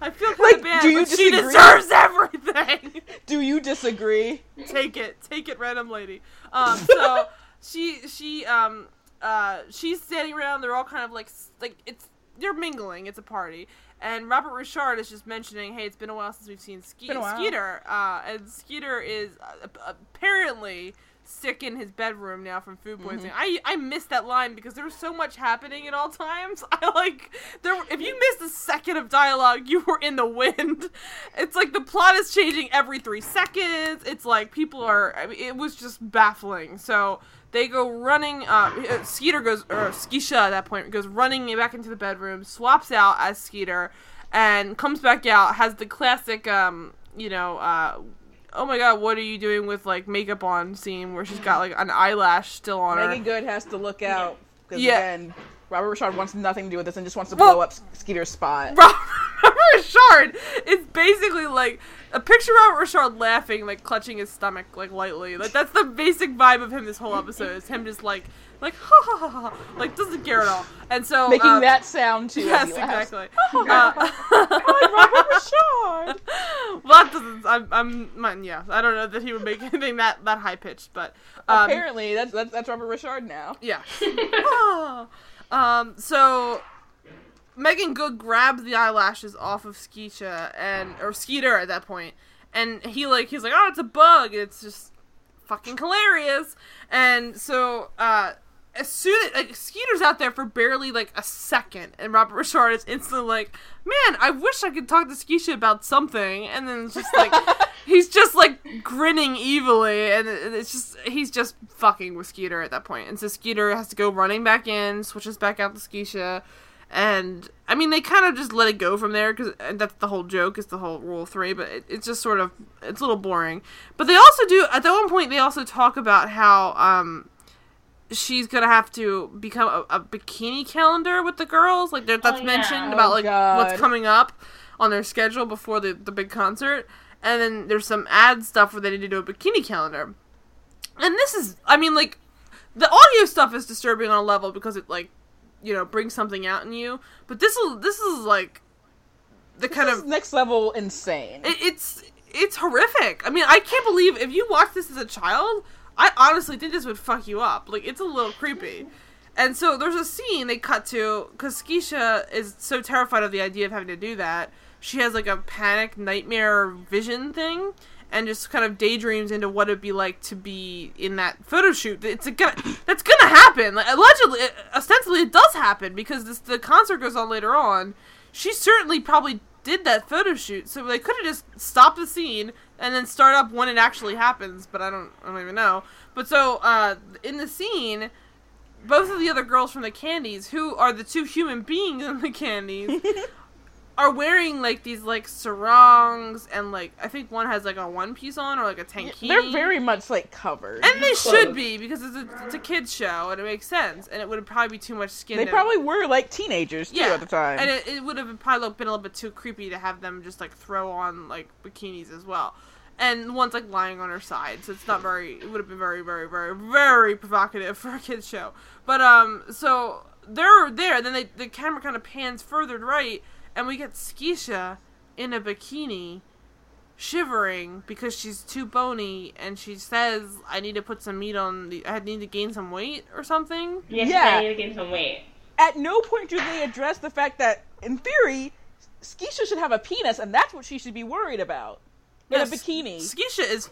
I feel kind Like, of bad, do you but she deserves everything. Do you disagree? take it, take it, random lady. Um, so she she um uh she's standing around. They're all kind of like like it's they're mingling. It's a party. And Robert Ri'chard is just mentioning, "Hey, it's been a while since we've seen Ske- Been a while. Skeeter." Uh, and Skeeter is uh, apparently sick in his bedroom now from food Mm-hmm. poisoning. I I missed that line because there was so much happening at all times. I like there. If you missed a second of dialogue, you were in the wind. It's like the plot is changing every three seconds. It's like people are. I mean, it was just baffling. So they go running. Uh, Skeeter goes or Skeisha at that point goes running back into the bedroom, swaps out as Skeeter, and comes back out. Has the classic, um, you know, uh, oh my god, what are you doing with like makeup on scene where she's got like an eyelash still on her. Meagan Good has to look out because Yeah. again, Robert Ri'chard wants nothing to do with this and just wants to Well- blow up Skeeter's spot. Robert Richard is basically like a picture of Robert Ri'chard laughing, like clutching his stomach, like lightly. Like that's the basic vibe of him. This whole episode is him just like, like ha ha ha, ha like doesn't care at all. And so Making um, that sound too. yes, as he laughs. exactly. uh, Robert Ri'chard. well, that doesn't. I'm, I'm, mine, yeah. I don't know that he would make anything that that high pitched, but um, Apparently, that's, that's that's Robert Ri'chard now. Yeah. Ah. um. So Meagan Good grabs the eyelashes off of Skeisha and or Skeeter at that point, and he like he's like, oh, it's a bug. It's just fucking hilarious. And so uh. As soon as like Skeeter's out there for barely like a second, and Robert Ri'chard is instantly like, "Man, I wish I could talk to Skeisha about something." And then it's just like he's just like grinning evilly, and it's just he's just fucking with Skeeter at that point. And so Skeeter has to go running back in, switches back out to Skeisha, and I mean they kind of just let it go from there because that's the whole joke is the whole rule three. But it, it's just sort of it's a little boring. But they also do at that one point they also talk about how um she's gonna have to become a, a bikini calendar with the girls like there- that's yeah. mentioned Oh, about like what's coming up on their schedule before the, the big concert and then there's some ad stuff where they need to do a bikini calendar and this is i mean like the audio stuff is disturbing on a level because it like you know bring something out in you but this is this is like the kind This of next level insane. it, it's it's horrific. I mean, I can't believe if you watch this as a child, I honestly think this would fuck you up. Like it's a little creepy. And so there's a scene they cut to because Skeisha is so terrified of the idea of having to do that. She has like a panic nightmare vision thing, and just kind of daydreams into what it'd be like to be in that photo shoot. It's gonna that's gonna happen. Like, allegedly, ostensibly, it does happen because this, the concert goes on later on. She certainly probably did that photo shoot, so they could have just stopped the scene and then start up when it actually happens. But I don't, I don't even know. But so uh, in the scene, both of the other girls from the Candies, who are the two human beings in the Candies, are wearing like these like sarongs and like I think one has like a one piece on or like a tankini. They're very much like covered. and they Clothes. should be because it's a it's a kids show and it makes sense and it would probably be too much skin. they to- probably were like teenagers too at the time. and it, it would have probably been a little bit too creepy to have them just like throw on like bikinis as well. And one's like lying on her side, so it's not very. It would have been very, very, very, very provocative for a kids show. But um, so they're there. Then they the camera kind of pans further right, and we get Skeisha in a bikini, shivering because she's too bony, and she says, "I need to put some meat on the. I need to gain some weight or something." Yes, Yeah. I need to gain some weight. At no point do they address the fact that, in theory, Skeisha should have a penis, and that's what she should be worried about. In Yes, a bikini. Skeisha is.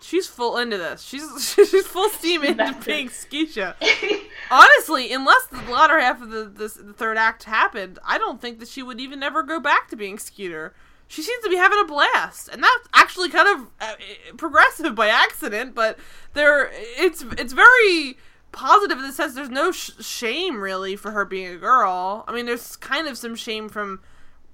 She's full into this. She's she's full steam into That's it. being Skeisha. Honestly, unless the latter half of the this, the third act happened, I don't think that she would even ever go back to being Skeeter. She seems to be having a blast, and that's actually kind of uh, progressive by accident. But there, it's it's very positive in the sense there's no sh- shame really for her being a girl. I mean, there's kind of some shame from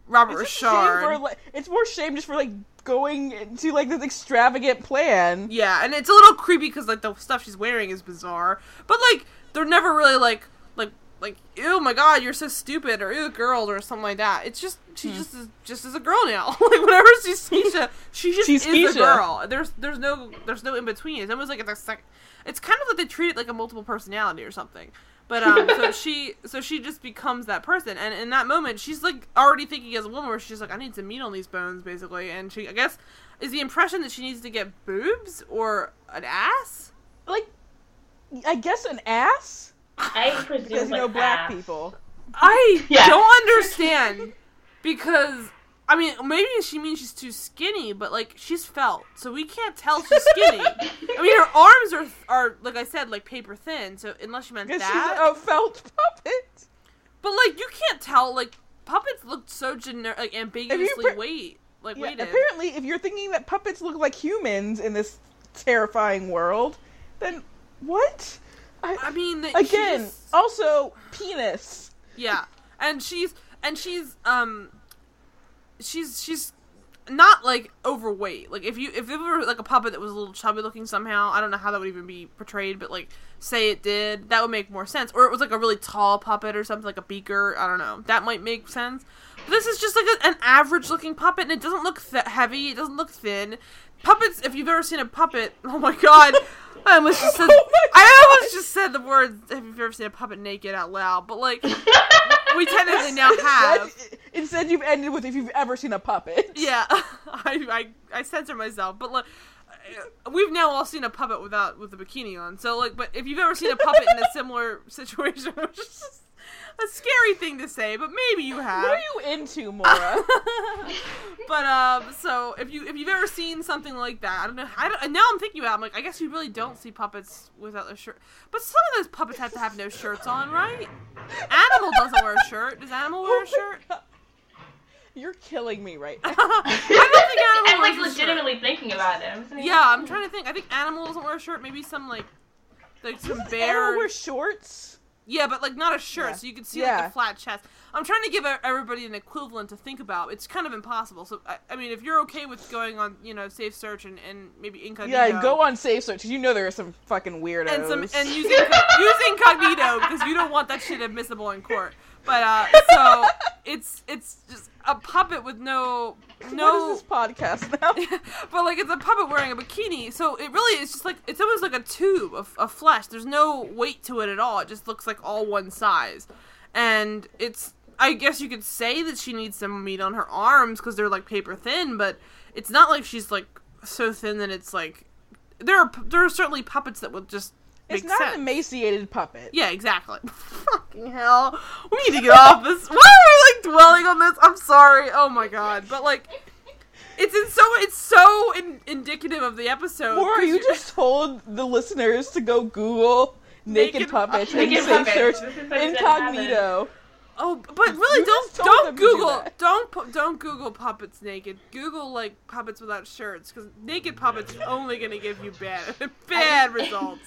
Robert It's Richard. for, like, it's more shame just for like going into like this extravagant plan. Yeah, and it's a little creepy because like the stuff she's wearing is bizarre, but like they're never really like like like oh my god you're so stupid or ew girl or something like that. It's just she just is just is a girl now. like whenever she's Keisha, she just She's is Keisha. a girl. There's there's no there's no in between. It's almost like it's a sec- It's kind of like they treat it like a multiple personality or something. But um, so she so she just becomes that person, and in that moment, she's like already thinking as a woman, where she's like, I need some meat on these bones, basically, and she I guess is the impression that she needs to get boobs or an ass. Like, I guess an ass I presume because you like know black ass. people. I Yeah. don't understand because I mean maybe she means she's too skinny, but like she's felt, so we can't tell she's skinny. I mean her arms are are like I said like paper thin, so unless she meant that. she's a felt puppet. But like you can't tell. Like puppets look so generic, like ambiguously pre- weight, like Yeah, weighted. apparently, if you're thinking that puppets look like humans in this terrifying world, then what? I, I mean, again, just- also penis. yeah, and she's and she's um, she's she's not like overweight. Like if you if it were like a puppet that was a little chubby looking somehow, I don't know how that would even be portrayed, but like say it did, that would make more sense. Or it was like a really tall puppet or something like a beaker. I don't know. That might make sense. But this is just like a, an average looking puppet, and it doesn't look th- heavy. It doesn't look thin. Puppets. If you've ever seen a puppet, oh my god. I almost just said. Oh I almost just said the words. Have you ever seen a puppet naked out loud? But like, we technically now have. Instead, instead, you've ended with if you've ever seen a puppet. Yeah, I, I I censor myself, but like uh, we've now all seen a puppet without with a bikini on. So like, but if you've ever seen a puppet in a similar situation, just a scary thing to say, but maybe you have. What are you into, Mora? but um, so if you if you've ever seen something like that, I don't know. I don't, and now I'm thinking about. It, I'm like, I guess you really don't see puppets without their shirt. But some of those puppets have to have no shirts on, right? Animal doesn't wear a shirt. Does Animal wear a shirt? You're killing me right now. I don't think Animal I'm like wears a shirt. legitimately thinking about it. I'm Yeah, I'm trying to think. I think Animal doesn't wear a shirt. Maybe some like like some Animal bear. wear shorts. Yeah, but like not a shirt, Yeah. so you can see like Yeah. the flat chest. I'm trying to give everybody an equivalent to think about. It's kind of impossible. So I, I mean, if you're okay with going on, you know, safe search and, and maybe incognito. Yeah, go on safe search. you know there are some fucking weirdos. and some and use, inco- use incognito because you don't want that shit admissible in court. But uh, so it's it's just a puppet with no no What is this podcast now? but like it's a puppet wearing a bikini, so it really is just like it's almost like a tube of, of flesh. There's no weight to it at all. It just looks like all one size, and it's. I guess you could say that she needs some meat on her arms because they're like paper thin, but it's not like she's like so thin that it's like. There are there are certainly puppets that would just. it's not sense. an emaciated puppet. Yeah, exactly. Fucking hell. We need to get off this. Why are we like dwelling on this? I'm sorry. Oh my god. But like it's in so it's so in, indicative of the episode. Or you just told the listeners to go Google naked, Naked puppets Naked and say puppets. search This is what incognito. Oh, but really, You don't don't them to do Google don't don't Google puppets naked. Google like puppets without shirts because naked puppets are only gonna give you bad bad results.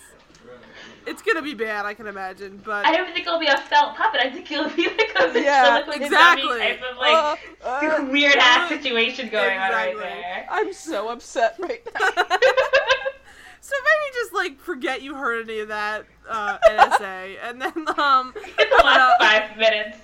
It's gonna be bad, I can imagine. But I don't think it'll be a felt puppet. I think it'll be like a Yeah, ventriloquist exactly. type of like Uh, uh, weird ass situation going on right there. I'm so upset right now. so maybe just like forget you heard any of that uh, NSA, and then um In the last five minutes.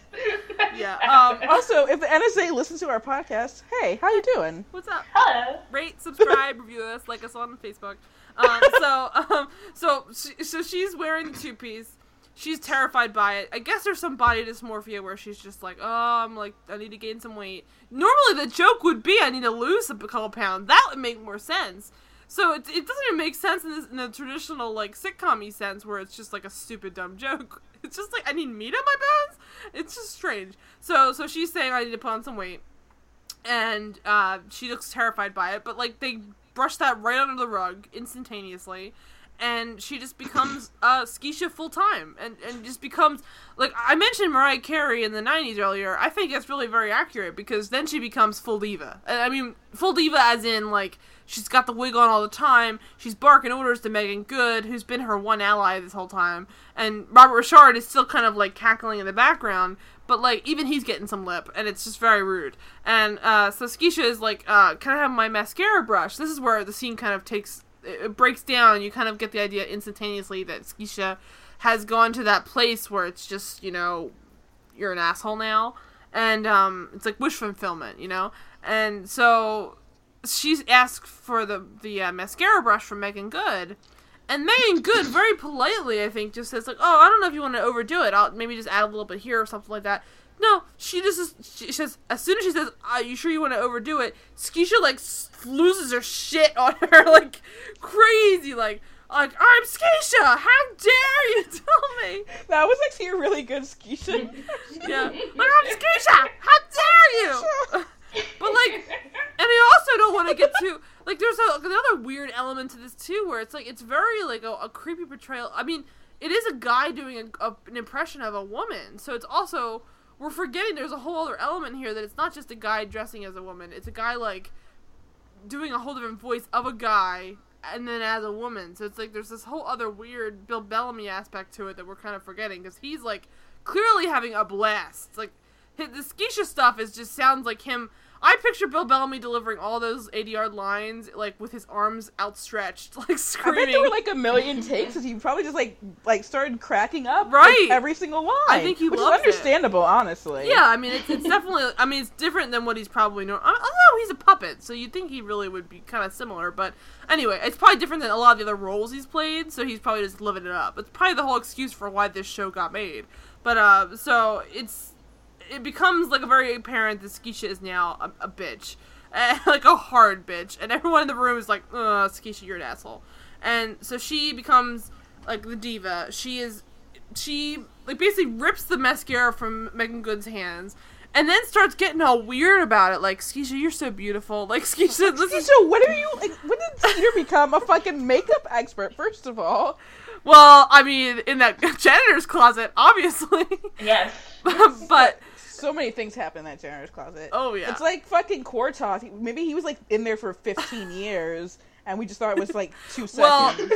Yeah, um, Also, if the NSA listens to our podcast, hey, how you doing? what's up? Hello. rate, subscribe, review us, like us on Facebook. Um, so, um, so, she, so she's wearing the two piece. She's terrified by it. I guess there's some body dysmorphia where she's just like, oh, I'm like, I need to gain some weight. Normally, the joke would be I need to lose a couple pounds. That would make more sense. So it, it doesn't even make sense in, this, in the traditional like sitcom sense where it's just like a stupid dumb joke. It's just like I need meat on my bones. It's just strange. So so she's saying I need to put on some weight and uh, she looks terrified by it. But like they brush that right under the rug instantaneously, and she just becomes uh, Skeisha full time, and and just becomes like I mentioned Mariah Carey in the '90s earlier. I think that's really very accurate because then she becomes full diva. I mean full diva as in like. She's got the wig on all the time. She's barking orders to Meagan Good, who's been her one ally this whole time. And Robert Ri'chard is still kind of like cackling in the background, but like even he's getting some lip, and it's just very rude. And uh, so Skeisha is like, uh, "Can I have my mascara brush?" This is where the scene kind of takes it breaks down, and you kind of get the idea instantaneously that Skeisha has gone to that place where it's just you know you're an asshole now, and um, it's like wish fulfillment, you know. And so she's asked for the the uh, mascara brush from Meagan Good. And Meagan Good very politely, I think, just says like, "Oh, I don't know if you want to overdo it. I'll maybe just add a little bit here or something like that." No, she just is, she says as soon as she says, "Are you sure you want to overdo it?" Skeisha like loses her shit on her like crazy, like like I'm Skeisha. How dare you tell me? That was actually a really good Skeisha. Yeah, like I'm Skeisha. How dare you? But like, and I also don't want to get too like. There's a, another weird element to this too, where it's like it's very like a, a creepy portrayal. I mean, it is a guy doing a, an impression of a woman, so it's also we're forgetting there's a whole other element here that it's not just a guy dressing as a woman. It's a guy like doing a whole different voice of a guy and then as a woman. So it's like there's this whole other weird Bill Bellamy aspect to it that we're kind of forgetting because he's like clearly having a blast. Like the Skeisha stuff is just sounds like him. I picture Bill Bellamy delivering all those 80 yard lines like with his arms outstretched, like I screaming. bet there were like a million takes, and he probably just like like started cracking up like, Right. every single line. I think he which is it. understandable, honestly. Yeah, I mean it's, it's definitely. I mean it's different than what he's probably known. Although he's a puppet, so you'd think he really would be kind of similar. But anyway, it's probably different than a lot of the other roles he's played. So he's probably just living it up. It's probably the whole excuse for why this show got made. But uh, so it's it becomes like a very apparent that Skeisha is now a, a bitch, Eh, like a hard bitch, and everyone in the room is like, "Uh, Skeisha, you're an asshole." And so she becomes like the diva. She is she like basically rips the mascara from Meagan Good's hands. And then starts getting all weird about it, like Skeisha, you're so beautiful. Like Skeisha, this is So when are you like? When did Skeeter become a fucking makeup expert? First of all, well, I mean, in that janitor's closet, obviously. Yes. but so many things happen in that janitor's closet. Oh, yeah. it's like fucking Kortoth. Maybe he was like in there for 15 years, and we just thought it was like two seconds.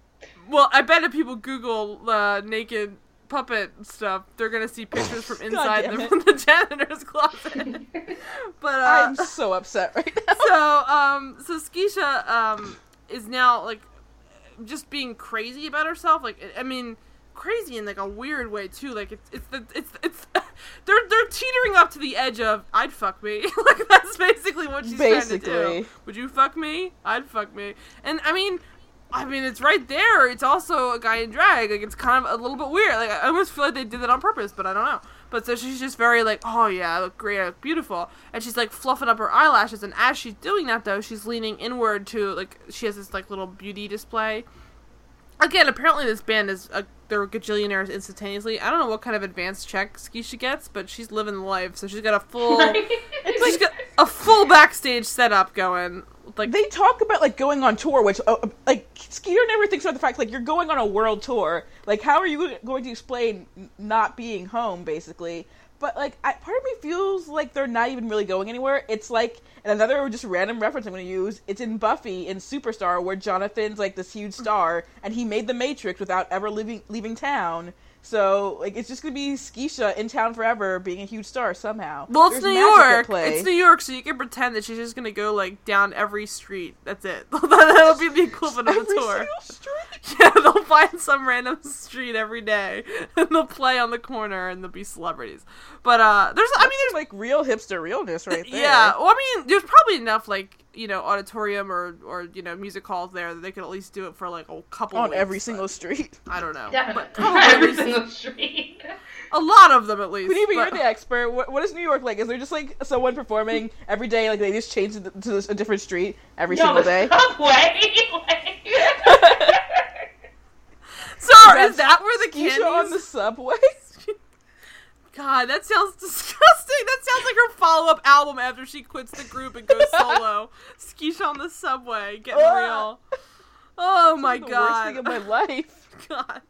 well, I bet if people Google uh, naked puppet stuff, they're gonna see pictures from inside the, from the janitor's closet. but uh, I'm so upset right now. so um so Skeisha um is now like just being crazy about herself like I mean crazy in like a weird way too. Like it's it's the it's it's they're they're teetering up to the edge of I'd fuck me. Like that's basically what she's trying to Basically. do would you fuck me? I'd fuck me. And I mean I mean it's right there. It's also a guy in drag. Like it's kind of a little bit weird. Like I almost feel like they did that on purpose but I don't know. But so she's just very like, oh yeah, I look great, I look beautiful, and she's like fluffing up her eyelashes. And as she's doing that, though, she's leaning inward to like she has this like little beauty display. Again, apparently this band is a they're gajillionaires instantaneously. I don't know what kind of advanced check Skeisha gets, but she's living the life. So she's got a full, she's got a full backstage setup going. Like they talk about like going on tour, which uh, like Skeeter never thinks about the fact like you're going on a world tour. Like, how are you going to explain not being home, basically? But like, I, part of me feels like they're not even really going anywhere. It's like and another just random reference I'm going to use. It's in Buffy in Superstar where Jonathan's like this huge star, and he made the Matrix without ever leaving leaving town. So like it's just gonna be Skeisha in town forever, being a huge star somehow. Well, it's There's New York. It's New York, so you can pretend that she's just gonna go like down every street. That's it. That'll be the equivalent of a tour. street. Yeah, they'll find some random street every day, and they'll play on the corner, and they'll be celebrities. But uh, there's, I mean, There's like real hipster realness right there. yeah. Well, I mean, there's probably enough like you know auditorium or or you know music halls there that they could at least do it for like a couple on weeks, every single street. I don't know, Definitely. but probably Every single street. a lot of them at least. Queenie, but but- you're the expert. What, what is New York like? Is there just like someone performing every day? Like they just change it to a different street every no, single day? subway. so is that where the Keisha candies? on the subway? God, that sounds disgusting. That sounds like her follow up album after she quits the group and goes solo. Skeesh on the subway, getting Ugh. real. Oh my the worst god. thing of my life. God.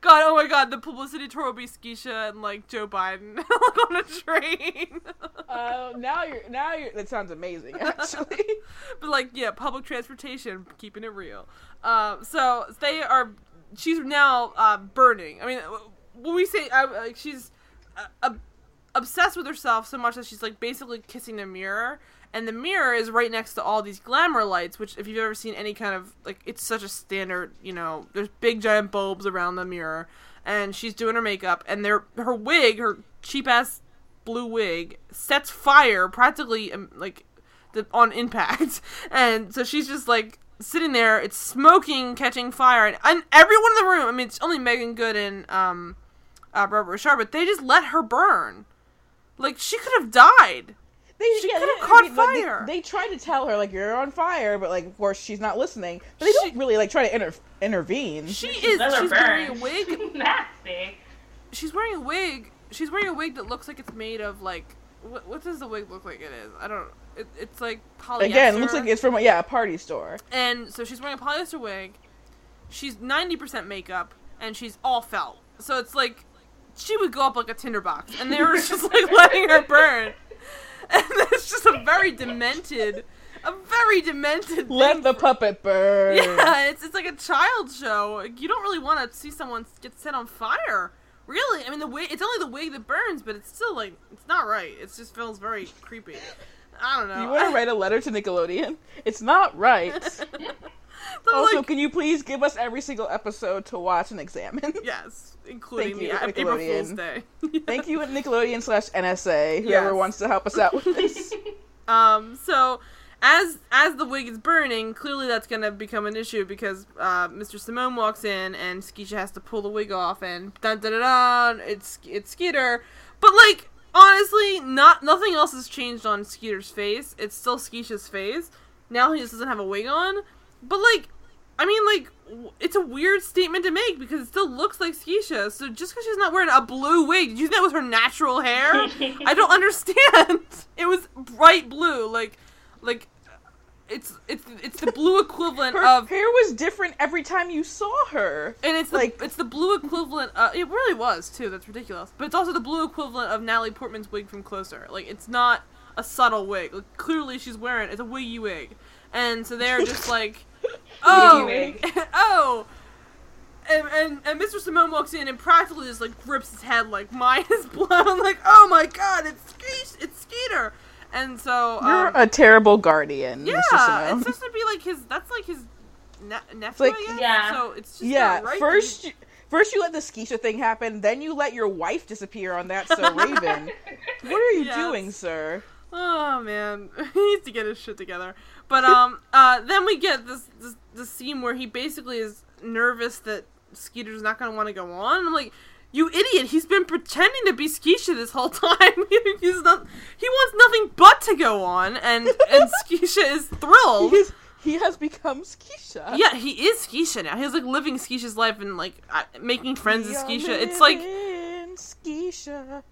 God, oh my god, the publicity tour will be Skeisha and like Joe Biden on a train. Uh, now you're now you're. That sounds amazing, actually. but like, yeah, public transportation, keeping it real. Um, so they are. She's now uh, burning. I mean, when we say uh, like she's ob- obsessed with herself so much that she's like basically kissing a mirror, and the mirror is right next to all these glamour lights. Which, if you've ever seen any kind of like, it's such a standard. You know, there's big giant bulbs around the mirror, and she's doing her makeup, and their her wig, her cheap ass blue wig, sets fire practically um, like the, on impact, and so she's just like sitting there. It's smoking, catching fire, and, and everyone in the room. I mean, it's only Meagan Good and um, uh, Barbara Richard, but they just let her burn. Like she could have died. They, She yeah, could've caught I mean, like, they- fire. They, try to tell her like you're on fire, but like of course she's not listening. But they don't really like try to inter- intervene. She is. Let She's burn. wearing a wig. Nasty. She's wearing a wig. She's wearing a wig that looks like it's made of like. What, what does the wig look like? It is. I don't. It, it's like polyester. Again, it looks like it's from a, yeah a party store. And so she's wearing a polyester wig. She's 90% makeup, and she's all felt. So it's like she would go up like a tinderbox, and they were just like letting her burn. And it's just a very demented, a very demented. Let thing the puppet burn. Yeah, it's it's like a child show. You don't really want to see someone get set on fire. Really, I mean the wig. It's only the wig that burns, but it's still like it's not right. It just feels very creepy. I don't know. You want to write a letter to Nickelodeon? It's not right. But, also, like, can you please give us every single episode to watch and examine? Yes, including Thank you, the April Fool's Nickelodeon. Day. Thank you at Nickelodeon slash NSA, whoever Yes. wants to help us out with this. Um, so as as the wig is burning, clearly that's gonna become an issue because uh, Mr. Simone walks in and Skeeter has to pull the wig off and dun dun dun dun. It's it's Skeeter, but like honestly, not nothing else has changed on Skeeter's face. It's still Skeeter's face. Now he just doesn't have a wig on, but like. I mean, like, it's a weird statement to make because it still looks like Skeisha. So just because she's not wearing a blue wig, did you think that was her natural hair? I don't understand. It was bright blue, like, like, it's it's it's the blue equivalent Her of, hair was different every time you saw her. and it's the like- it's the blue equivalent. Uh, it really was too. That's ridiculous. But it's also the blue equivalent of Natalie Portman's wig from Closer. Like, it's not a subtle wig. Like, clearly, she's wearing it's a wiggy wig, and so they're just like, oh, oh. And, and and Mr. Simone walks in and practically just like grips his head like mine is blown. I'm like, oh my god, it's Skeet, it's Skeeter. And so You're um, a terrible guardian, yeah, Mr. Simone. it's supposed to be like his. That's like his ne- nephew. like- I? Yeah. So it's just yeah, right. first you, first you let the Skeeter thing happen, then you let your wife disappear on that so Raven. What are you Yes. doing, sir? Oh man, he needs to get his shit together. But um, uh, then we get this this this scene where he basically is nervous that Skeeter's not gonna want to go on. I'm like, you idiot! He's been pretending to be Skeisha this whole time. He's not. He wants nothing but to go on, and and Skeisha is thrilled. He's he has become Skeisha. Yeah, he is Skeisha now. He's like living Skeisha's life and like uh, making friends with Skeisha. It's like Skeisha.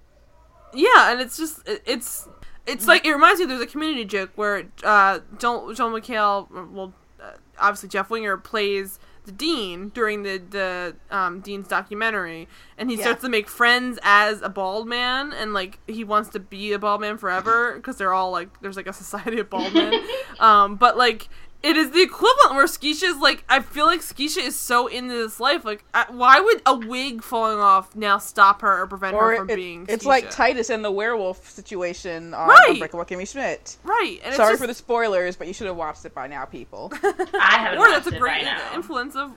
yeah, and it's just it- it's it's like it reminds me. There's a community joke where uh, Joel Joel McHale, well, uh, obviously Jeff Winger plays the dean during the the um, dean's documentary, and he Yeah. starts to make friends as a bald man, and like he wants to be a bald man forever because they're all like there's like a society of bald men, um, but like. It is the equivalent where Skeisha is like, I feel like Skeisha is so into this life. Like, I, why would a wig falling off now stop her or prevent Or her from it- being it's Skeisha? like Titus and the werewolf situation on Right. Unbreakable Kimmy Schmidt. Right. And Sorry just- for the spoilers, but you should have watched it by now, people. I haven't Or watched that's a great right now. influence of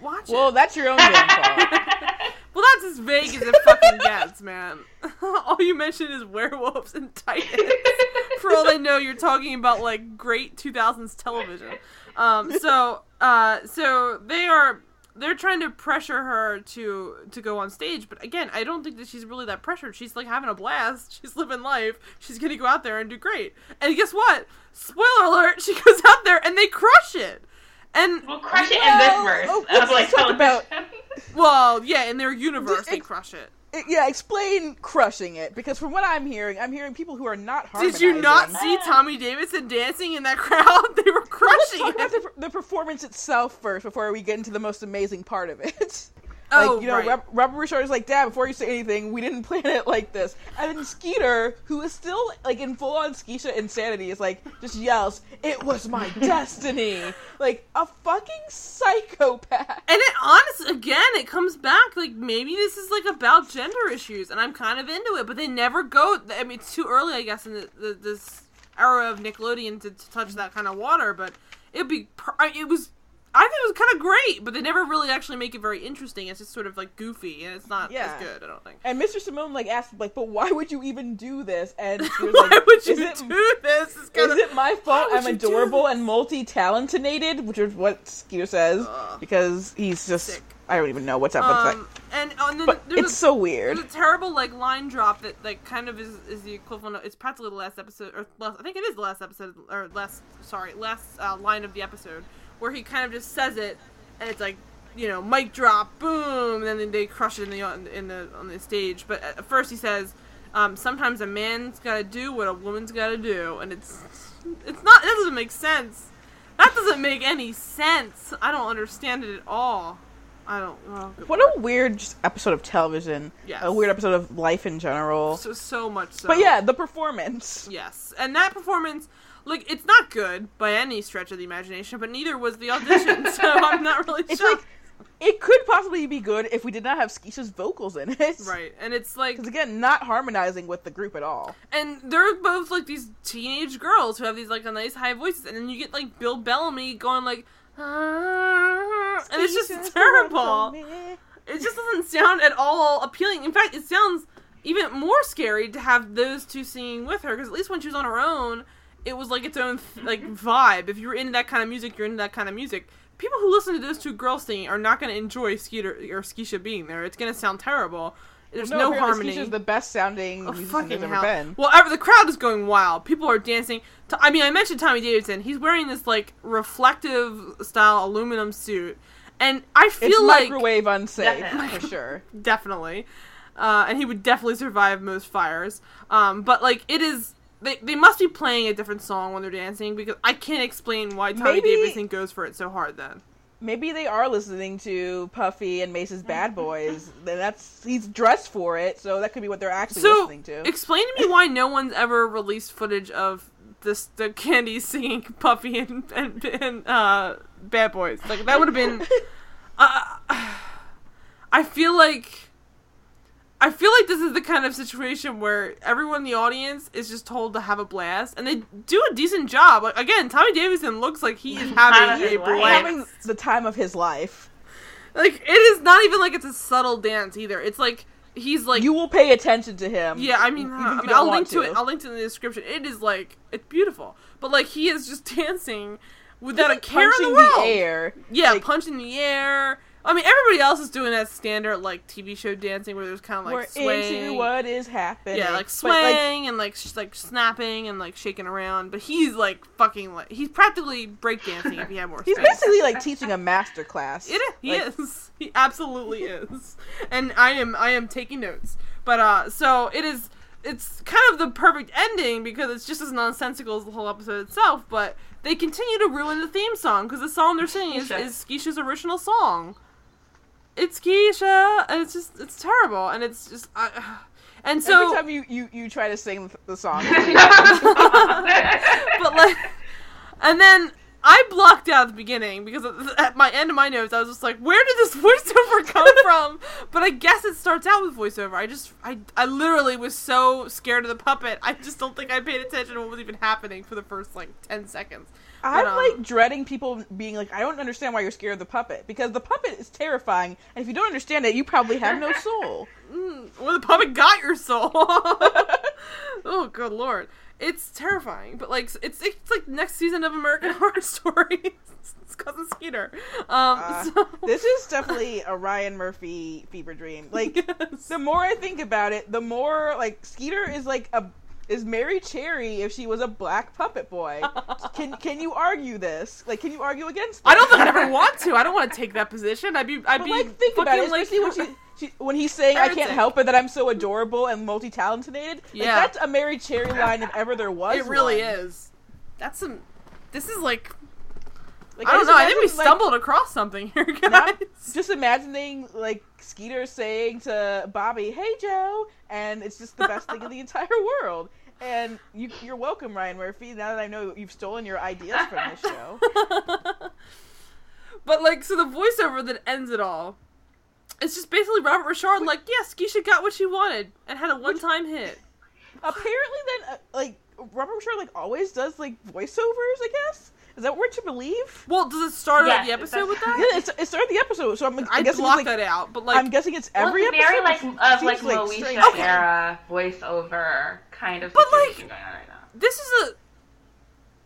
watch well, it. that's your own damn fault. Well, that's as vague as it fucking gets, man. all you mention is werewolves and titans. For all they know, you're talking about like great 2000s television. Um, so, uh, so they are they're trying to pressure her to to go on stage, but again, I don't think that she's really that pressured. She's like having a blast. She's living life. She's gonna go out there and do great. And guess what? Spoiler alert: she goes out there and they crush it. And We'll crush it in this verse oh, of let's like talk about- well, yeah, in their universe, they crush it. It- yeah, explain crushing it because from what I'm hearing, I'm hearing people who are not Did you not see Tommy Davidson dancing in that crowd? They were Let's crushing talk about it. the, the performance itself first before we get into the most amazing part of it. Oh, like, you know, right. Rob, Robert Ri'chard is like, Dad, before you say anything, we didn't plan it like this. And then Skeeter, who is still like in full on Skeisha insanity, is like, just yells, It was my destiny! Like, a fucking psychopath. And it honestly, again, it comes back like maybe this is like about gender issues, and I'm kind of into it, but they never go. I mean, it's too early, I guess, in the, the, this era of Nickelodeon to, to touch that kind of water. But it'd be, it was. I think it was kind of great, but they never really actually make it very interesting. It's just sort of like goofy, and it's not Yeah. as good. I don't think. And Mr. Simone like asked like, but why would you even do this? And she was Why like, would you is it, do this? It's kind Is it my fault I'm adorable and multi-talentinated, which is what Skeeter says, Ugh. because he's just Sick. I don't even know what's up with um, and, and then But it's a- so weird. There's a terrible like line drop that like kind of is is the equivalent of it's practically the last episode or last, I think it is the last episode or last sorry last uh, line of the episode where he kind of just says it and it's like you know mic drop boom and then they crush it in the in the on the stage but at first he says um, sometimes a man's got to do what a woman's got to do and it's it's not that doesn't make sense that doesn't make any sense I don't understand it at all I don't oh, What lord. a weird episode of television. Yes. A weird episode of life in general. so so much so But yeah, the performance. Yes, and that performance, like, it's not good by any stretch of the imagination, but neither was the audition, so I'm not really It's shocked. like it could possibly be good if we did not have Skeisha's vocals in it. right, and it's like, Because again, not harmonizing with the group at all. and they're both like these teenage girls who have these like nice high voices, and then you get like Bill Bellamy going like, "Ah," and it's just terrible. It just doesn't sound at all appealing. In fact, it sounds even more scary to have those two singing with her because at least when she was on her own, it was like its own like vibe. If you're into that kind of music, you're into that kind of music. People who listen to those two girls singing are not going to enjoy Skeeter or Skeisha being there. It's going to sound terrible. There's no, apparently harmony. Skeisha's the best sounding Oh, fucking ever been. Well, ever, the crowd is going wild. People are dancing. To, I mean, I mentioned Tommy Davidson. He's wearing this like reflective style aluminum suit, and I feel It's like microwave unsafe Definitely. for sure. definitely uh, and he would definitely survive most fires um, but like it is they, they must be playing a different song when they're dancing because i can't explain why tommy Maybe- davidson goes for it so hard then Maybe they are listening to Puffy and Mase's Bad Boys. Then that's he's dressed for it, so that could be what they're actually so listening to. explain to me why no one's ever released footage of this the candy singing puffy and and, and uh, bad boys like that would have been uh, i feel like I feel like this is the kind of situation where everyone in the audience is just told to have a blast, and they do a decent job. Like, again, Tommy Davidson looks like he is having Having a blast. having the time of his life. Like, it is not even like it's a subtle dance either. It's like he's like, you will pay attention to him. yeah. I mean, even uh, if I you mean, I'll link want to it. I'll link to it in the description. It is like it's beautiful, but like he is just dancing without a He's, like, care in punching the world. air. Yeah, Like- punching the air. I mean, everybody else is doing that standard like TV show dancing where there's kind of like We're swaying. into what is happening. yeah, like swaying and like sh- like snapping and like shaking around. But he's like fucking like he's practically breakdancing if he had more he's space. basically like teaching a master class. It is. He Like, is. He absolutely is. And I am. I am taking notes. But uh, so it is. It's kind of the perfect ending because it's just as nonsensical as the whole episode itself. But they continue to ruin the theme song because the song they're singing is, is Keisha's original song. It's Keisha, and it's just it's terrible, and it's just. I and so every time you, you, you try to sing the song, but like, and then I blocked out at the beginning because at my end of my notes, I was just like, "Where did this voiceover come from?" But I guess it starts out with voiceover. I just, I, I literally was so scared of the puppet. I just don't think I paid attention to what was even happening for the first like ten seconds. I'm um, like dreading people being like, I don't understand why you're scared of the puppet because the puppet is terrifying, and if you don't understand it, you probably have no soul. Mm, well, the puppet got your soul. oh, good lord. It's terrifying, but like it's it's like next season of American Horror Story. it's cousin Skeeter. Um, Uh, so this is definitely a Ryan Murphy fever dream. Like Yes. the more I think about it, the more like Skeeter is like a is Mary Cherry if she was a black puppet boy. can can you argue this? Like, can you argue against? I don't think I'd ever want to. I don't want to take that position. I'd be, I'd But be like, think fucking about it, like, especially when she, she when he's saying, "I can't help it that I'm so adorable and multi-talented." Like, Yeah. that's a Mary Cherry line if ever there was. it really one. is. That's some. This is like, Like, I don't just know. I think we imagine, like, stumbled across something here, guys. Now, just imagining like Skeeter saying to Bobby, "Hey Joe," and it's just the best thing in the entire world. And you, you're welcome, Ryan Murphy. Now that I know you've stolen your ideas from this show, but like, so the voiceover that ends it all, it's just basically Robert Ri'chard like, yes, Keisha got what she wanted and had a one-time hit. apparently, then uh, like Robert Ri'chard like always does like voiceovers. I guess is that what we're to believe? Well, does it start out Yes, the episode with that? Yeah, it's, it started the episode, so I'm, I I'm guessing it's, blocked like that out, but like, I'm guessing it's Well, every it's very episode. like which of like seems, Moesha strange. era voiceover kind of But, situation like, going on right now. this is a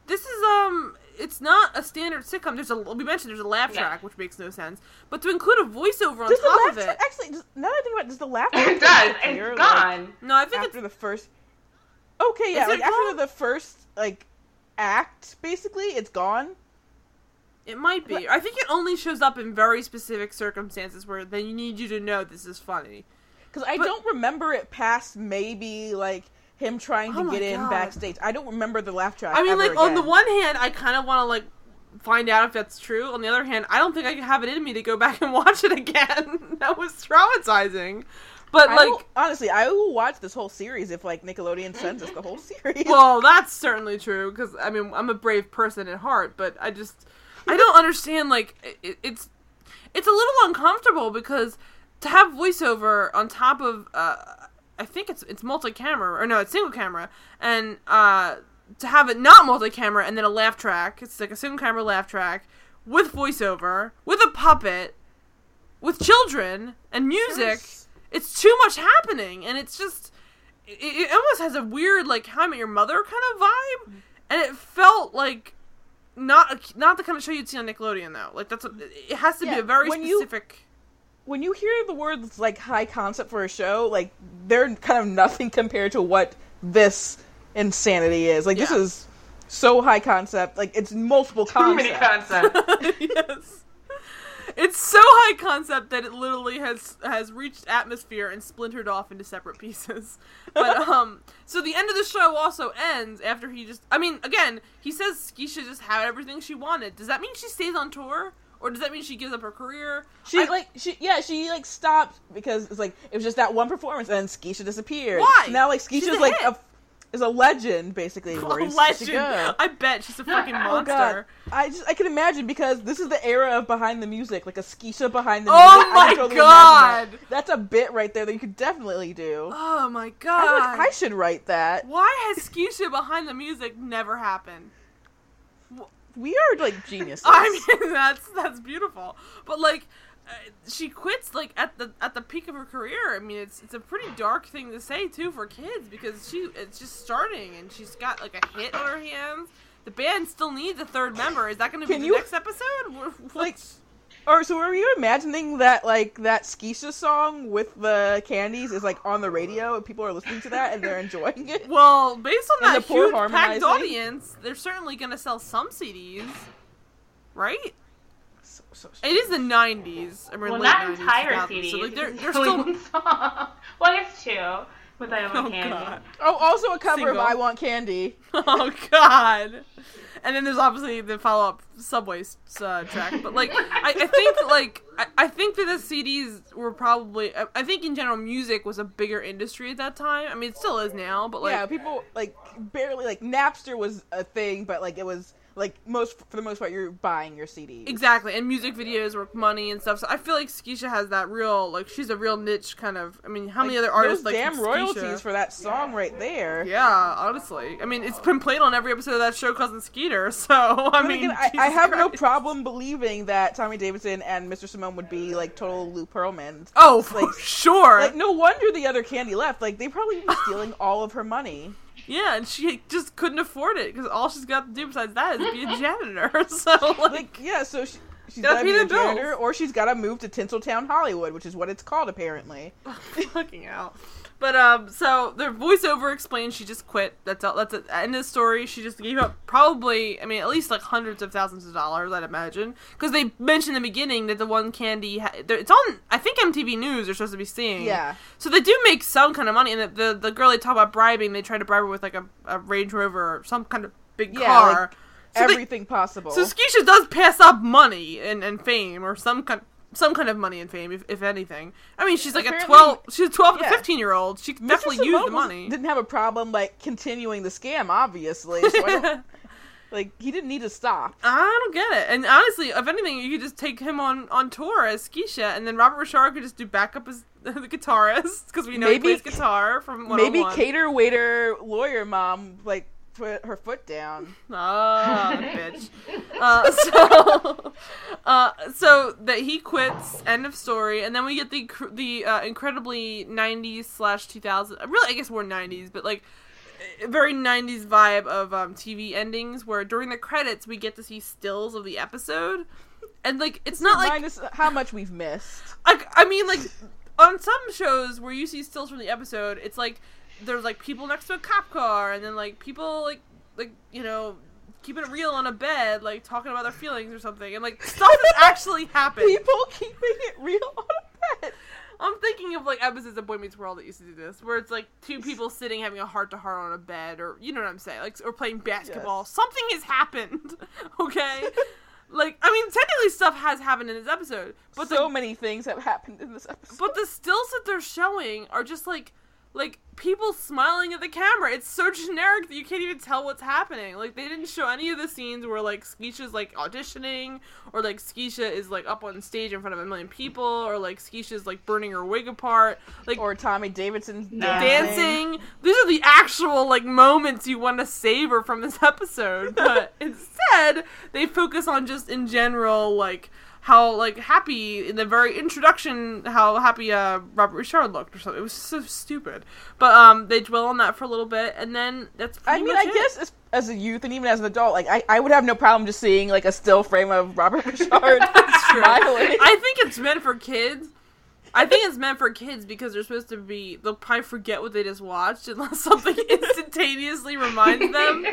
this is um it's not a standard sitcom there's a we mentioned there's a laugh Yeah. track which makes no sense but to include a voiceover on Does the top laugh of it track actually? Does, now that I think about it, does the laugh track It does. disappear, It's like, gone. no i think after it's the first. Okay, yeah, like after the first like act, basically, it's gone. it might be i think it only shows up in very specific circumstances where they need you to know this is funny Because I But- don't remember it past maybe like him trying to Oh get in God. backstage. I don't remember the laugh track. i mean like on the one hand i kind of want to like find out if that's true on the other hand i don't think i can have it in me to go back and watch it again that was traumatizing but I like honestly, I will watch this whole series if like Nickelodeon sends us the whole series. Well, that's certainly true because I mean I'm a brave person at heart, but I just I don't understand. Like it, it's it's a little uncomfortable because to have voiceover on top of uh, I think it's it's multi-camera or no, it's single camera, and uh, to have it not multi-camera and then a laugh track. It's like a single camera laugh track with voiceover with a puppet with children and music. It's too much happening, and it's just it, it almost has a weird like How I Met Your Mother kind of vibe, and it felt like not not the kind of show you'd see on Nickelodeon though. Like that's a, it has to Yeah, be a very when you- specific. when you hear the words like high concept for a show, like they're kind of nothing compared to what this insanity is. Like this is so high concept. Like it's multiple Too many concepts. concepts. yes. It's so high concept that it literally has has reached atmosphere and splintered off into separate pieces. But um, so the end of the show also ends after he just. I mean, again, he says Keisha just had everything she wanted. Does that mean she stays on tour, or does that mean she gives up her career? She I- like she yeah she like stopped because it's like it was just that one performance and then Skeisha disappeared. Why? So now like Skeisha's like a is a legend basically. A Where legend. I bet she's a oh, fucking Oh monster. god, I just I can imagine because this is the era of behind the music, like a Skeisha behind the Oh music. I my totally God. That's a bit right there that you could definitely do. Oh my god! like I should write that. Why has Skeisha behind the music never happened? We are like geniuses. I mean, that's that's beautiful. But like, Uh, she quits like at the at the peak of her career. I mean, it's it's a pretty dark thing to say too for kids because she it's just starting and she's got like a hit on her hands. The band still needs a third member. Is that going to be Can the you- next episode? Like, Or so were you imagining that like that Skeisha song with the candies is like on the radio and people are listening to that and they're enjoying it? Well, based on And that huge packed audience, they're certainly going to sell some CDs, right? So, so It is the '90s. I mean, Well, late not 90s, entire 2000s, CDs. So like, they're, they're still. one song. well, I guess two. With I Oh Want Candy. god. Oh, also a cover Single. of I Want Candy. Oh god. And then there's obviously the follow-up Subway uh, track, but like I, I think like I, I think that the CDs were probably I, I think in general music was a bigger industry at that time. I mean, it still is now, but like yeah, people like barely like Napster was a thing, but like it was like most for the most part you're buying your CDs. Exactly, and music videos were money and stuff. So I feel like Skeisha has that real, like, she's a real niche kind of. I mean, how many other artists like damn Skeisha? royalties for that song right there. Yeah, honestly, I mean, it's been played on every episode of that show, Cousin Skeeter. So I But mean, again, I, I have no problem believing that Tommy Davidson and Mr. Simone would be like total Lou Pearlman. Oh, for like- sure. Like no wonder the other Candy left. Like they probably be stealing all of her money. Yeah, and she just couldn't afford it because all she's got to do besides that is be a janitor. so like, Like yeah, so she, she's Gotta got to be a bills. janitor, or she's got to move to Tinseltown, Hollywood, which is what it's called apparently. fucking out. But um, so the voiceover explains she just quit. That's all. That's the End of the story. She just gave up. Probably, I mean, at least like hundreds of thousands of dollars, I'd imagine, because they mentioned in the beginning that the one candy. Ha- it's on. I think MTV News. They're supposed to be seeing. Yeah. So they do make some kind of money, and the the, the girl they talk about bribing, they try to bribe her with like a, a Range Rover or some kind of big Yeah, car. like, So they- Everything possible. so Skeisha does pass up money and, and fame or some kind some kind of money and fame, if, if anything. I mean, she's like a twelve. She's a twelve yeah. to fifteen year old. She can definitely use the money. Didn't have a problem like continuing the scam, obviously. So like he didn't need to stop. I don't get it. And honestly, if anything, you could just take him on on tour as Skeisha, and then Robert Ri'chard could just do backup as the guitarist because we know Maybe- he plays guitar from Maybe cater waiter lawyer mom like put her foot down. Ah, bitch. Uh, so, uh, so that he quits. End of story. And then we get the the uh, incredibly '90s slash 2000. Really, I guess more '90s, but like very '90s vibe of um, TV endings, where during the credits we get to see stills of the episode, and like it's not like Minus how much we've missed. like I mean like on some shows where you see stills from the episode, it's like there's like people next to a cop car and then like people like like you know keeping it real on a bed like talking about their feelings or something and like stuff that actually happened. People keeping it real on a bed. I'm thinking of like episodes of Boy Meets World that used to do this, where it's like two people sitting having a heart to heart on a bed, or you know what I'm saying, like or playing basketball. Yes. Something has happened, okay? like I mean, technically stuff has happened in this episode, but so the many things have happened in this episode. but the stills that they're showing are just like like people smiling at the camera. It's so generic that you can't even tell what's happening. Like they didn't show any of the scenes where like Skeisha's like auditioning or like Skeisha is like up on stage in front of a million people or like Skeisha's like burning her wig apart. Like or Tommy Davidson's dancing. dancing. These are the actual like moments you want to savor from this episode, but instead they focus on just in general like how like happy in the very introduction how happy uh Robert Ri'chard looked or something. It was so stupid. But um they dwell on that for a little bit and then that's I mean, much I it. guess as, as a youth and even as an adult, like I, I would have no problem just seeing like a still frame of Robert Ri'chard smiling. I think it's meant for kids. I think it's meant for kids because they're supposed to be. They'll probably forget what they just watched unless something instantaneously reminds them.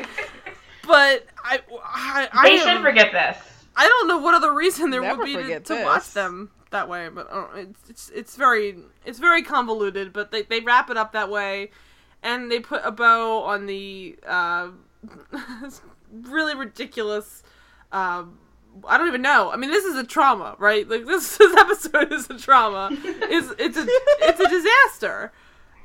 But I, I, I, They should forget this. I don't know what other reason there Never would be to, to watch them that way. But uh, it's, it's it's very it's very convoluted. But they they wrap it up that way, and they put a bow on the uh, really ridiculous. Um, I don't even know. I mean, this is a trauma, right? Like this, this episode is a trauma. It's it's a it's a disaster,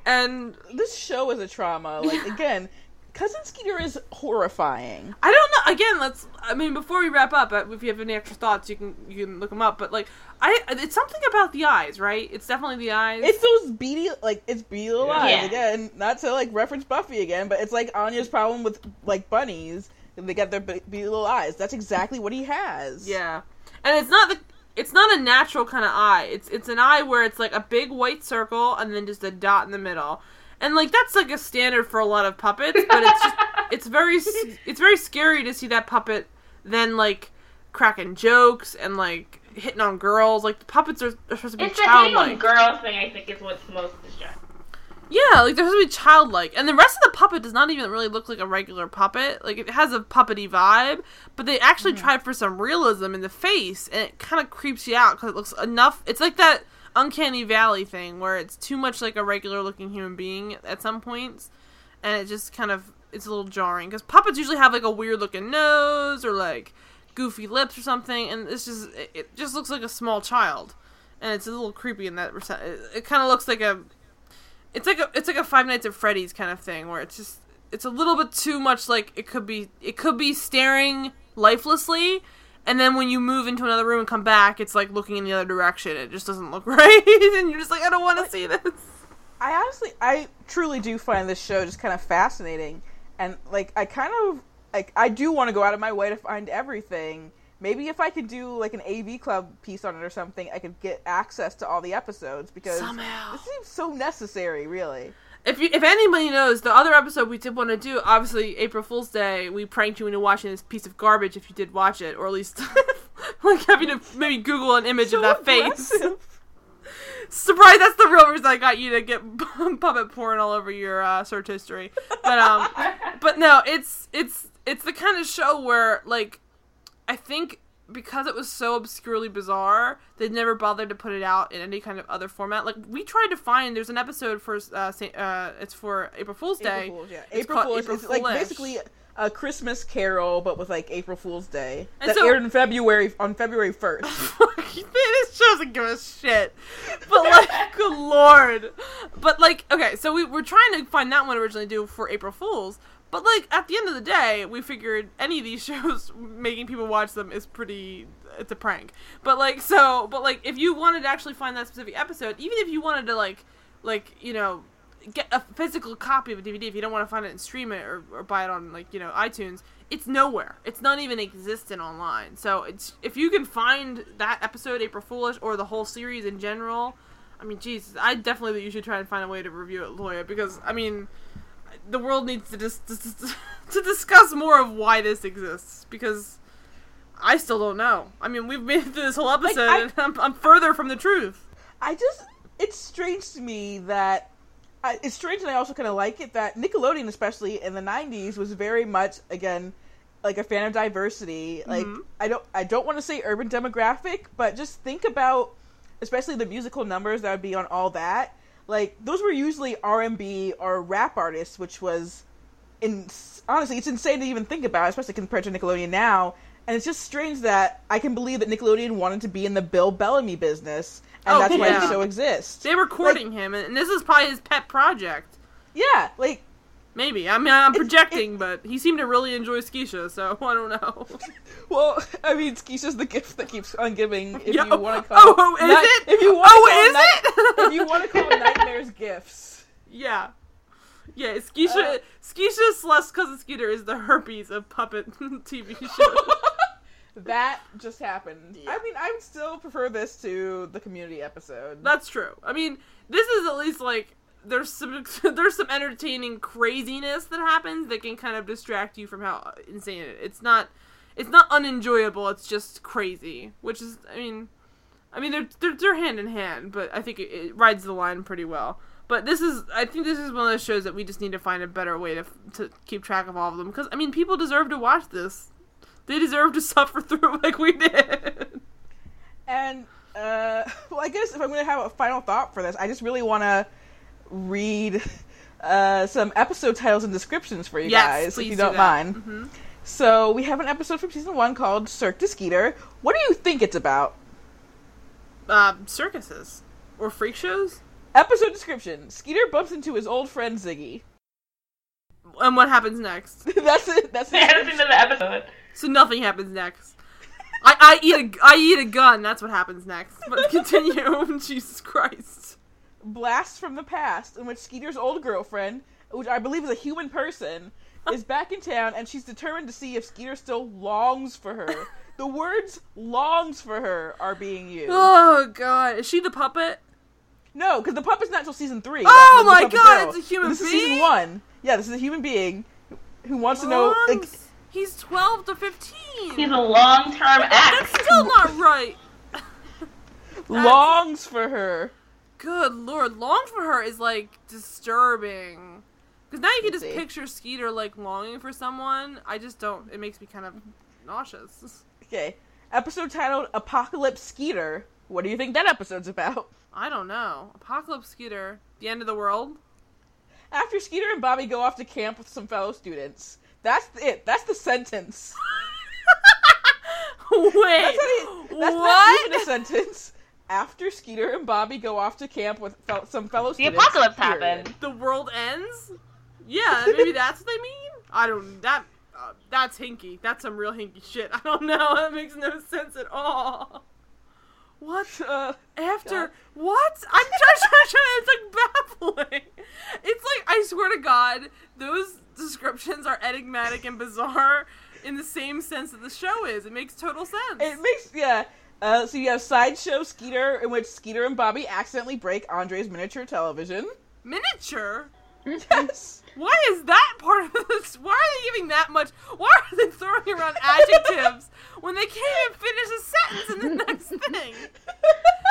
and this show is a trauma. Like again, Cousin Skeeter is horrifying. I don't know. Again, let's. I mean, before we wrap up, uh, if you have any extra thoughts, you can you can look them up. But like, I it's something about the eyes, right? It's definitely the eyes. It's those beady, like it's beady little eyes Yeah. again. Not to like reference Buffy again, but it's like Anya's problem with like bunnies. and They got their beady little eyes. That's exactly what he has. yeah, and it's not the. It's not a natural kind of eye. It's it's an eye where it's like a big white circle and then just a dot in the middle. And like that's like a standard for a lot of puppets, but it's just it's very it's very scary to see that puppet then like cracking jokes and like hitting on girls. Like the puppets are, are supposed to be It's the hitting on childlike. girls thing. I think is what's most distracting. Yeah, like they're supposed to be childlike, and the rest of the puppet does not even really look like a regular puppet. Like it has a puppety vibe, but they actually mm-hmm. tried for some realism in the face, and it kind of creeps you out because it looks enough. It's like that uncanny valley thing where it's too much like a regular looking human being at some points, and it just kind of it's a little jarring because puppets usually have like a weird looking nose or like goofy lips or something, and it's just it, it just looks like a small child, and it's a little creepy in that. It, it kind of looks like a it's like a it's like a Five Nights at Freddy's kind of thing where it's just it's a little bit too much like it could be it could be staring lifelessly and then when you move into another room and come back it's like looking in the other direction it just doesn't look right and you're just like I don't want to see this I honestly, I truly do find this show just kind of fascinating, and like I kind of like I do want to go out of my way to find everything. Maybe if I could do like an AV Club piece on it or something, I could get access to all the episodes because Somehow. this seems so necessary. Really, if you if anybody knows the other episode we did want to do obviously April Fool's Day we pranked you into watching this piece of garbage if you did watch it or at least like having to maybe Google an image so of that face. Surprise! That's the real reason I got you to get puppet porn all over your uh, search history. But um, but no, it's it's it's the kind of show where like I think because it was so obscurely bizarre, they never bothered to put it out in any kind of other format. Like we tried to find. There's an episode for uh, Saint, uh it's for April Fool's Day. April Fools, yeah. It's April Fools April like basically a Christmas Carol, but with like April Fool's Day And that so- aired in February on February first. this show doesn't give a shit. But like, good lord. But like, okay, so we were trying to find that one originally do for April Fools. But like, at the end of the day, we figured any of these shows making people watch them is pretty. It's a prank. But like, so, but like, if you wanted to actually find that specific episode, even if you wanted to like, like, you know, get a physical copy of a DVD if you don't want to find it and stream it or, or buy it on like you know iTunes. It's nowhere. It's not even existent online. So it's if you can find that episode April Foolish or the whole series in general. I mean, Jesus, I definitely think you should try and find a way to review it, Loya, because I mean, the world needs to just to discuss more of why this exists because I still don't know. I mean, we've made it through this whole episode, I- and I'm, I'm further from the truth. I just it's strange to me that I, it's strange and I also kind of like it that Nickelodeon especially in the 90s was very much again like a fan of diversity like Mhm. I don't I don't want to say urban demographic but just think about especially the musical numbers that would be on all that like those were usually R&B or rap artists which was in honestly it's insane to even think about especially compared to Nickelodeon now and it's just strange that I can believe that Nickelodeon wanted to be in the Bill Bellamy business and Oh, that's why yeah. the show exists. They were courting him, and, and this is probably his pet project. Yeah, like Maybe. I mean, I'm projecting, but he seemed to really enjoy Skeisha, so I don't know. well, I mean, Skeisha's the gift that keeps on giving. If Yeah, you want to oh, call, oh, is night- it? If you want Oh, to call is night- it? if you want to call nightmares gifts. yeah. Yeah, Skeisha, Uh, Skeisha Celeste Cousin Skeeter is the herpes of puppet TV shows. That just happened. I mean, I would still prefer this to the community episode. That's true. I mean, this is at least like there's some there's some entertaining craziness that happens that can kind of distract you from how insane it. It's not it's not unenjoyable. It's just crazy, which is I mean, I mean they're they're, they're hand in hand, but I think it, it rides the line pretty well. But this is I think this is one of those shows that we just need to find a better way to to keep track of all of them because I mean people deserve to watch this. They deserve to suffer through it like we did. And uh, well, I guess if I'm to have a final thought for this, I just really want to read uh, some episode titles and descriptions for you Yes, guys, if you do don't that. mind. Mhm. So we have an episode from season one called Cirque du Skeeter. What do you think it's about? Um, circuses or freak shows. Episode description: Skeeter bumps into his old friend Ziggy. And what happens next? That's it. That's the end of the episode. So nothing happens next. I, I eat a I eat a gun. That's what happens next. But continue. Jesus Christ. Blast from the past, in which Skeeter's old girlfriend, which I believe is a human person, is back in town, and she's determined to see if Skeeter still longs for her. The words "longs for her" are being used. Oh God, is she the puppet? No, because the puppet's not until season three. Oh my God, girl. it's a human being. This is season one. Yeah, this is a human being who wants to know. Like, He's twelve to fifteen. He's a long-term That's ex. still not right. longs for her. Good lord, long for her is like disturbing. Because now you can just picture Skeeter like longing for someone. I just don't. It makes me kind of nauseous. Okay. Episode titled Apocalypse Skeeter. What do you think that episode's about? I don't know. Apocalypse Skeeter, the end of the world. After Skeeter and Bobby go off to camp with some fellow students. That's it. That's the sentence. Wait, That's not, that's not even a sentence. After Skeeter and Bobby go off to camp with fel- some fellow The students. apocalypse period. happened. the world ends? Yeah, maybe that's what they mean. I don't. That uh, that's hinky. That's some real hinky shit. I don't know. That makes no sense at all. What? Uh, After God. what? I'm just trying, trying. It's like baffling. It's like I swear to God, those descriptions are enigmatic and bizarre in the same sense that the show is. It makes total sense. it makes yeah. Uh, so you have sideshow Skeeter, in which Skeeter and Bobby accidentally break Andre's miniature television. Miniature. Yes. Why is that part of this? Why are they giving that much? Why are they throwing around adjectives when they can't even finish a sentence in the next thing?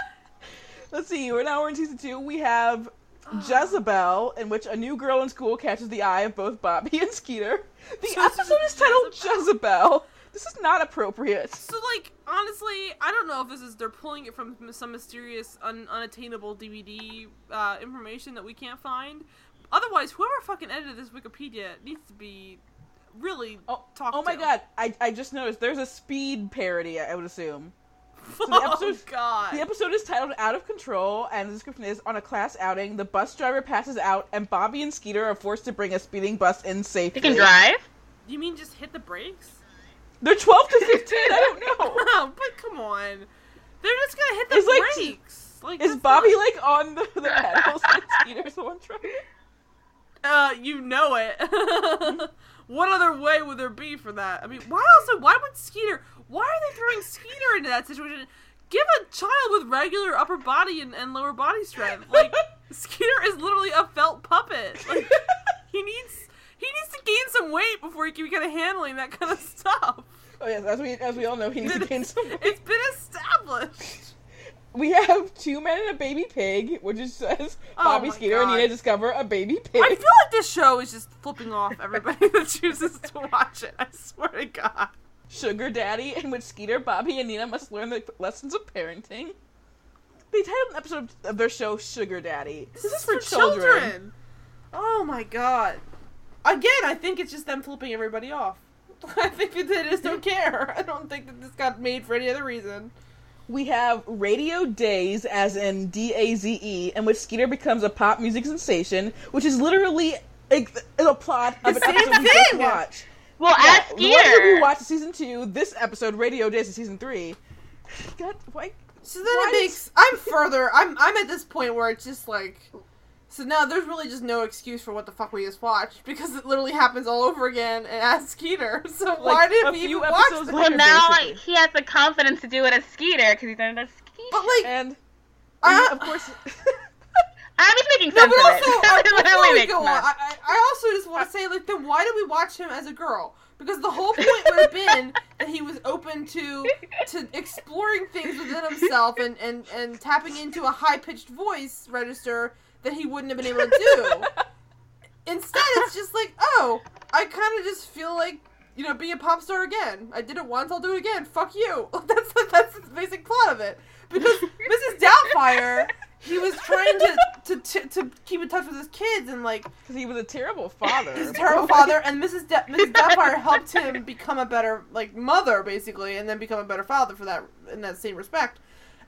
Let's see. We're now we're in season two. We have Jezebel, in which a new girl in school catches the eye of both Bobby and Skeeter. The So episode is titled Jezebel. Jezebel. This is not appropriate. So, like, honestly, I don't know if this is they're pulling it from some mysterious, un- unattainable DVD uh, information that we can't find. Otherwise, whoever fucking edited this Wikipedia needs to be really Oh, talked oh my to. god! I, I just noticed there's a speed parody. I would assume. the oh episode- god. The episode is titled "Out of Control," and the description is: On a class outing, the bus driver passes out, and Bobby and Skeeter are forced to bring a speeding bus in safely. You can drive. You mean just hit the brakes? They're 12 to 15. I don't know. Oh, but come on. They're just gonna hit the It's like- brakes. Like, Is Bobby not- like on the, the pedals and Skeeter's the one driving? Uh, you know it. what other way would there be for that? I mean, why also? Why would Skeeter? Why are they throwing Skeeter into that situation? Give a child with regular upper body and, and lower body strength. Like Skeeter is literally a felt puppet. Like he needs he needs to gain some weight before he can be kind of handling that kind of stuff. Oh yes, as we as we all know, he needs to gain some weight. It's been established. We have two men and a baby pig, which just says Oh Bobby Skeeter and Nina discover a baby pig. I feel like this show is just flipping off everybody that chooses to watch it. I swear to God. Sugar Daddy, in which Skeeter, Bobby, and Nina must learn the lessons of parenting. They titled an episode of their show Sugar Daddy. This, is for, children. Oh my god. Again, I think it's just them flipping everybody off. I think that they just don't care. I don't think that this got made for any other reason. We have Radio Days, as in D A Z E, in which Skeeter becomes a pop music sensation, which is literally like the plot of The an same episode we just watched. Well, Yeah, ask the one that we watched season two, this episode, Radio Days, is season three. God, why? So then Why it makes I'm further I'm I'm at this point where it's just like so now there's really just no excuse for what the fuck we just watched because it literally happens all over again and as Skeeter. So why did a we even watch episodes this? Well, now basically. he has the confidence to do it as Skeeter because he's done it as Skeeter. But like And I- of course, I'm just making No, sense but of also, it. uh, It before we go on. I, I I also just want to say, like, then why did we watch him as a girl? Because the whole point would have been that he was open to to exploring things within himself and, and, and tapping into a high pitched voice register that he wouldn't have been able to do. Instead, it's just like, oh, I kind of just feel like, you know, be a pop star again. I did it once, I'll do it again. Fuck you. That's that's the basic plot of it. Because Mrs. Doubtfire, he was trying to, to to to keep in touch with his kids and like because he was a terrible father. he's a terrible father, and Mrs. De- Mrs. Doubtfire helped him become a better like mother, basically, and then become a better father for that in that same respect.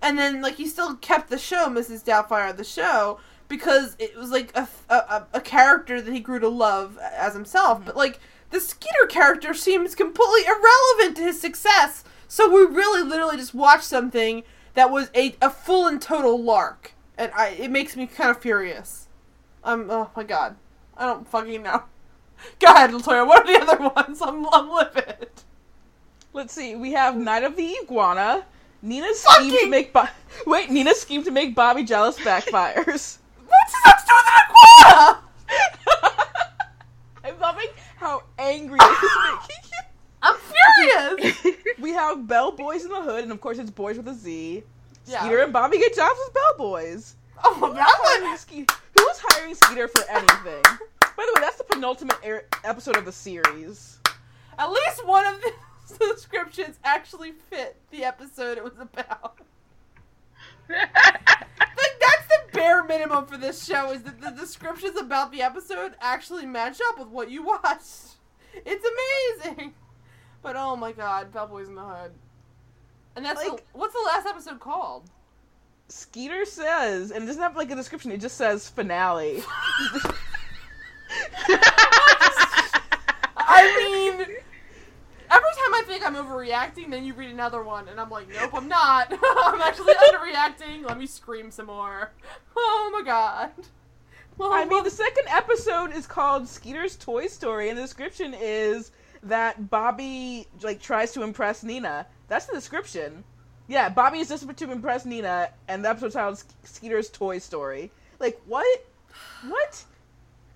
And then like he still kept the show, Mrs. Doubtfire, the show, because it was like a, a, a- character that he grew to love as himself. But mm-hmm. like the Skeeter character seems completely irrelevant to his success. So we really, literally just watched something that was a, a full and total lark, and I it makes me kind of furious. I'm oh my god, I don't fucking know. Go ahead, Latoya. What are the other ones? I'm I'm livid. Let's see. We have hmm. Night of the Iguana. Nina's scheme to make Bo- wait. Nina's scheme to make Bobby jealous backfires. What does that have to do with an iguana? I'm loving how angry this is making you. I'm furious. We have Bell Boys in the Hood, and of course it's Boys with a Z. Yeah. Skeeter and Bobby get jobs as bellboys. Oh, that Hiring one. Ske- Who's hiring Skeeter for anything? By the way, that's the penultimate er- episode of the series. At least one of the descriptions actually fit the episode it was about. Like that's the bare minimum for this show is that the descriptions about the episode actually match up with what you watched. It's amazing. But oh my god, Bellboys in the Hood. And that's the, Like- what's the last episode called? Skeeter says, and it doesn't have like a description, it just says finale. I mean, every time I think I'm overreacting, then you read another one, and I'm like, nope, I'm not. I'm actually underreacting. Let me scream some more. Oh my god. Well, I mean, the second episode is called Skeeter's Toy Story, and the description is that Bobby like tries to impress Nina. That's the description. Yeah, Bobby is desperate to impress Nina, and the episode's titled Ske- Skeeter's Toy Story. Like, what? What?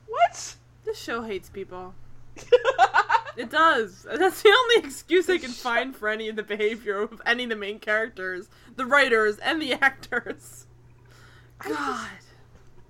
What? this show hates people. It does. That's the only excuse I can find for any of the behavior of any of the main characters, the writers, and the actors. I just- God.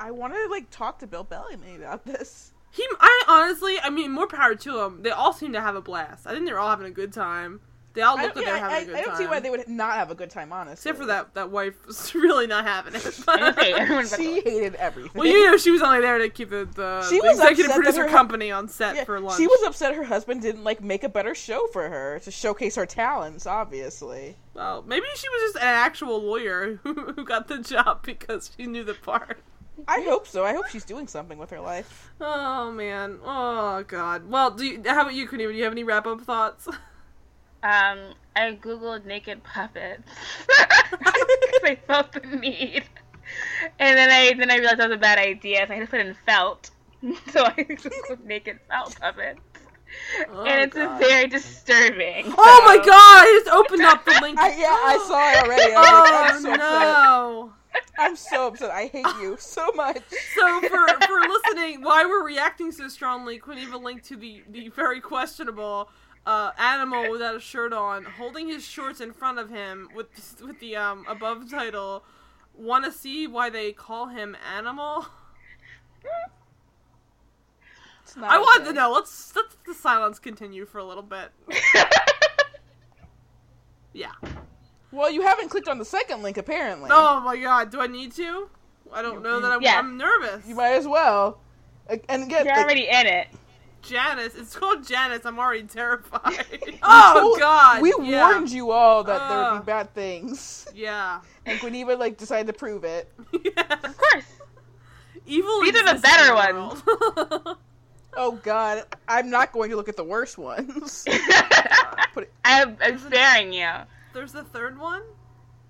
I want to like talk to Bill Bellamy about this. He, I honestly, I mean, more power to them. They all seem to have a blast. I think they're all having a good time. They all I look like yeah, they're having a I good time. I don't time. see why they would not have a good time, honestly. Except for that that wife was really not having it. Okay, She hated everything. well, you know, she was only there to keep the, the, She the was executive upset that producer her- company on set Yeah, for lunch. She was upset her husband didn't like make a better show for her to showcase her talents. Obviously, Well, maybe she was just an actual lawyer who, who got the job because she knew the part. I hope so. I hope she's doing something with her life. Oh man. Oh god. Well, do you, how about you, Kunima? Do you have any wrap up thoughts? Um, I googled naked puppets because I felt the need, and then I then I realized that was a bad idea, so I had to put in felt. So I googled naked felt puppets, Oh, and it's God. very disturbing. Oh my god! I just opened up the link. I, yeah, I saw it already. I was like, Oh I'm so upset. no! I'm so upset. I hate you so much. So for for listening, why we're reacting so strongly, Quiniva linked to the the very questionable uh, animal without a shirt on, holding his shorts in front of him with with the um above title. Want to see why they call him animal? I wanted okay. to know. Let's let the silence continue for a little bit. Yeah. Well, you haven't clicked on the second link apparently. Oh my god, do I need to? I don't know that I'm, Yes. I'm nervous. You might as well. And again, You're like, already in it. Janice, it's called Janice. I'm already terrified. oh told- god, we yeah. warned you all that there would be bad things, Yeah. and Guinevere like decided to prove it. yeah. Of course. Evil. These are the better in the world. Oh God, I'm not going to look at the worst ones. Put it, I'm, I'm sparing you. There's the third one.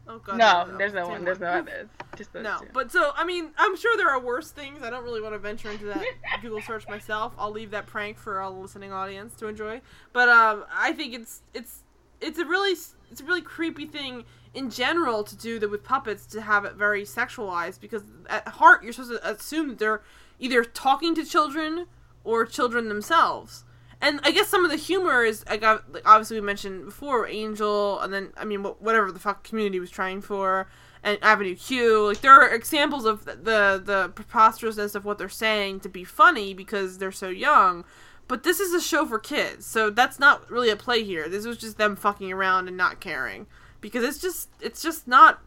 Oh god. No, there's no two one. There's no others. Just those No, two. but so I mean, I'm sure there are worse things. I don't really want to venture into that Google search myself. I'll leave that prank for our listening audience to enjoy. But um, I think it's it's it's a really it's a really creepy thing in general to do that with puppets to have it very sexualized because at heart you're supposed to assume that they're either talking to children or children themselves. And I guess some of the humor is I got like, obviously we mentioned before Angel, and then I mean whatever the fuck Community was trying for, and Avenue Q. Like there are examples of the the, the preposterousness of what they're saying to be funny because they're so young. But this is a show for kids, so that's not really a play here. This was just them fucking around and not caring because it's just it's just not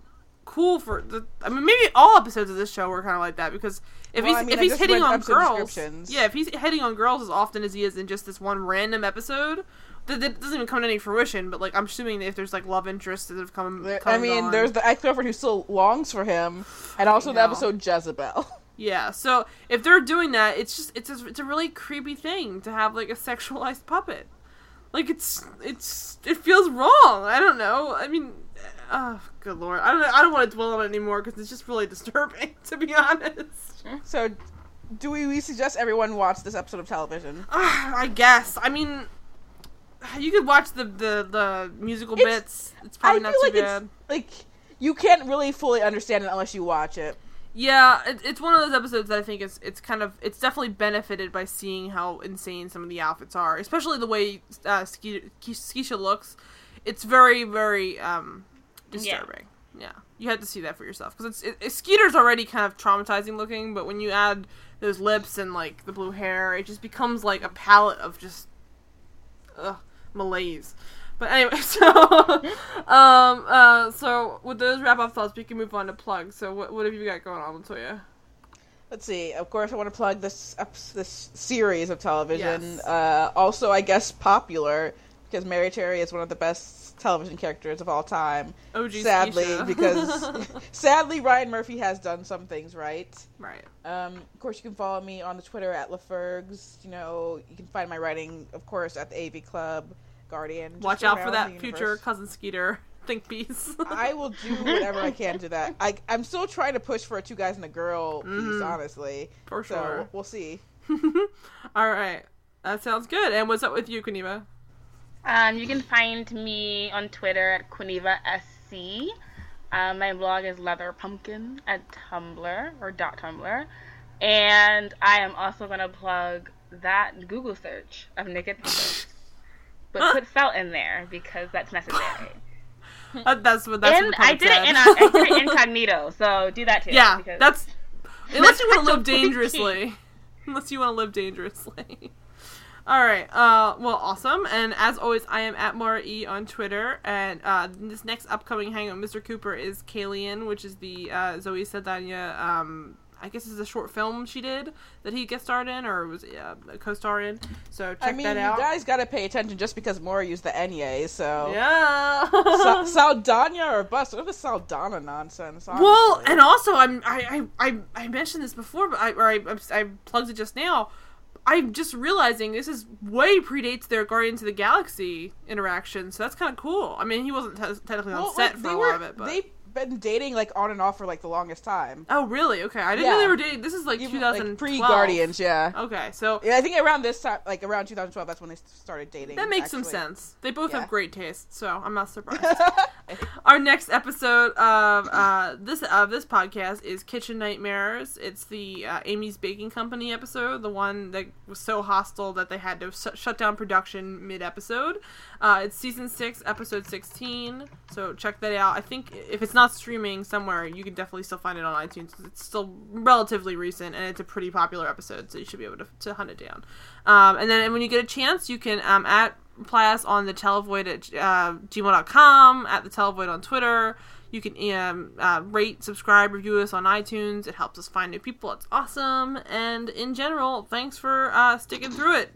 cool for the. I mean, maybe all episodes of this show were kind of like that because if Well, he's I mean, if I he's hitting on girls, yeah, if he's hitting on girls as often as he is in just this one random episode, that, that doesn't even come to any fruition. But like, I'm assuming that if there's like love interests that have come, there- come I mean, on. there's the ex girlfriend who still longs for him, and also the episode Jezebel. yeah. So if they're doing that, it's just it's a, it's a really creepy thing to have like a sexualized puppet. Like it's it's it feels wrong. I don't know. I mean, oh good lord, I don't I don't want to dwell on it anymore because it's just really disturbing to be honest. So, do we, we suggest everyone watch this episode of television? Ah, I guess. I mean, you could watch the the, the musical It's- bits. It's probably I not feel too like bad. it's like you can't really fully understand it unless you watch it. Yeah, it, it's one of those episodes that I think is it's kind of it's definitely benefited by seeing how insane some of the outfits are, especially the way uh, Ske- looks. It's very very um disturbing. Yeah, you had to see that for yourself because it's it, it, Skeeter's already kind of traumatizing looking, but when you add those lips and like the blue hair, it just becomes like a palette of just ugh, malaise. But anyway, so um uh so with those wrap up thoughts, we can move on to plugs. So what what have you got going on, Latoya? Let's see. Of course, I want to plug this ep- this series of television. Yes. Uh, also, I guess popular because Mary Cherry is one of the best television characters of all time. Oh, OG sadly, Skeisha. because sadly Ryan Murphy has done some things right. right. Um, of course, you can follow me on the Twitter at LaFergs. You know, you can find my writing, of course, at the AV Club, Guardian. Watch out for that future cousin Skeeter think piece. I will do whatever I can to that. I, I'm still trying to push for a two guys and a girl piece, honestly. For So sure. we'll see. All right. That sounds good. And what's up with you, Kaniva? Um, you can find me on Twitter at Quiniva SC. Um, my blog is Leather Pumpkin at Tumblr or dot Tumblr, and I am also gonna plug that Google search of naked puppets, but put felt in there because that's necessary. Uh, that's what that's and what I did it in I did it incognito, so do that too. yeah, that's unless you want to live dangerously. Unless you want to live dangerously. All right. Uh, well, awesome. And as always, I am at Mara E on Twitter. And uh, this next upcoming Hangout Mr. Cooper is Kalian, which is the uh, Zoe Saldana. Um, I guess is a short film she did that he guest starred in or was uh, a co-star in. So check I mean, that you out. guys got to pay attention just because Mora used the Enye, so. yeah. Sa- Saldana or bust. What is Saldana nonsense? Well, and also I'm I I, I, I mentioned this before, but I or I, I plugged it just now. I'm just realizing this is way predates their Guardians of the Galaxy interaction, so that's kind of cool. I mean, he wasn't te- technically on Well, set like, for they a were, lot of it, but They've been dating like on and off for like the longest time. oh really? Okay, I didn't know they were dating. This is like Even, 2012. like, pre-Guardians, yeah. Okay, so Yeah, I think around this time, like around 2012, that's when they started dating. that makes some sense. They both Yeah. have great taste, so I'm not surprised. Our next episode of uh, this of this podcast is Kitchen Nightmares. It's the uh, Amy's Baking Company episode, the one that was so hostile that they had to sh- shut down production mid episode. Uh, it's season six, episode sixteen. So check that out. I think if it's not streaming somewhere, you can definitely still find it on iTunes. It's still relatively recent and it's a pretty popular episode, so you should be able to, to hunt it down. Um, and then when you get a chance, you can um, at reply us on the televoid at uh, gmail.com, at the televoid on Twitter. You can um, uh, rate, subscribe, review us on iTunes. It helps us find new people. It's awesome. And in general, thanks for uh, sticking through it.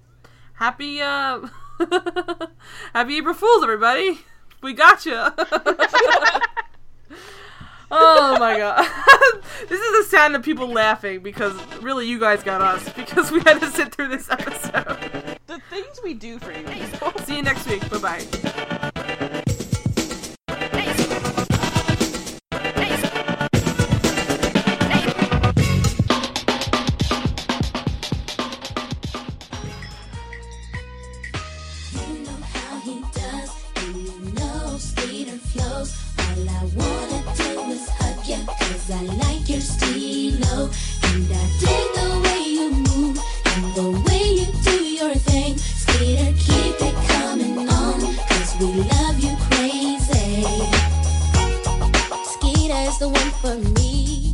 Happy uh, Happy April Fools, everybody. We got you. oh my god. this is the sound of people laughing because really you guys got us because we had to sit through this episode. The things we do for you. See you next week. Bye bye. All I wanna do is hug you, cause I like your stilo. And I dig the way you move, and the way you do your thing. Skeeter, keep it coming on, cause we love you crazy. Skeeter's the one for me.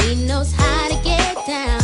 He knows how to get down,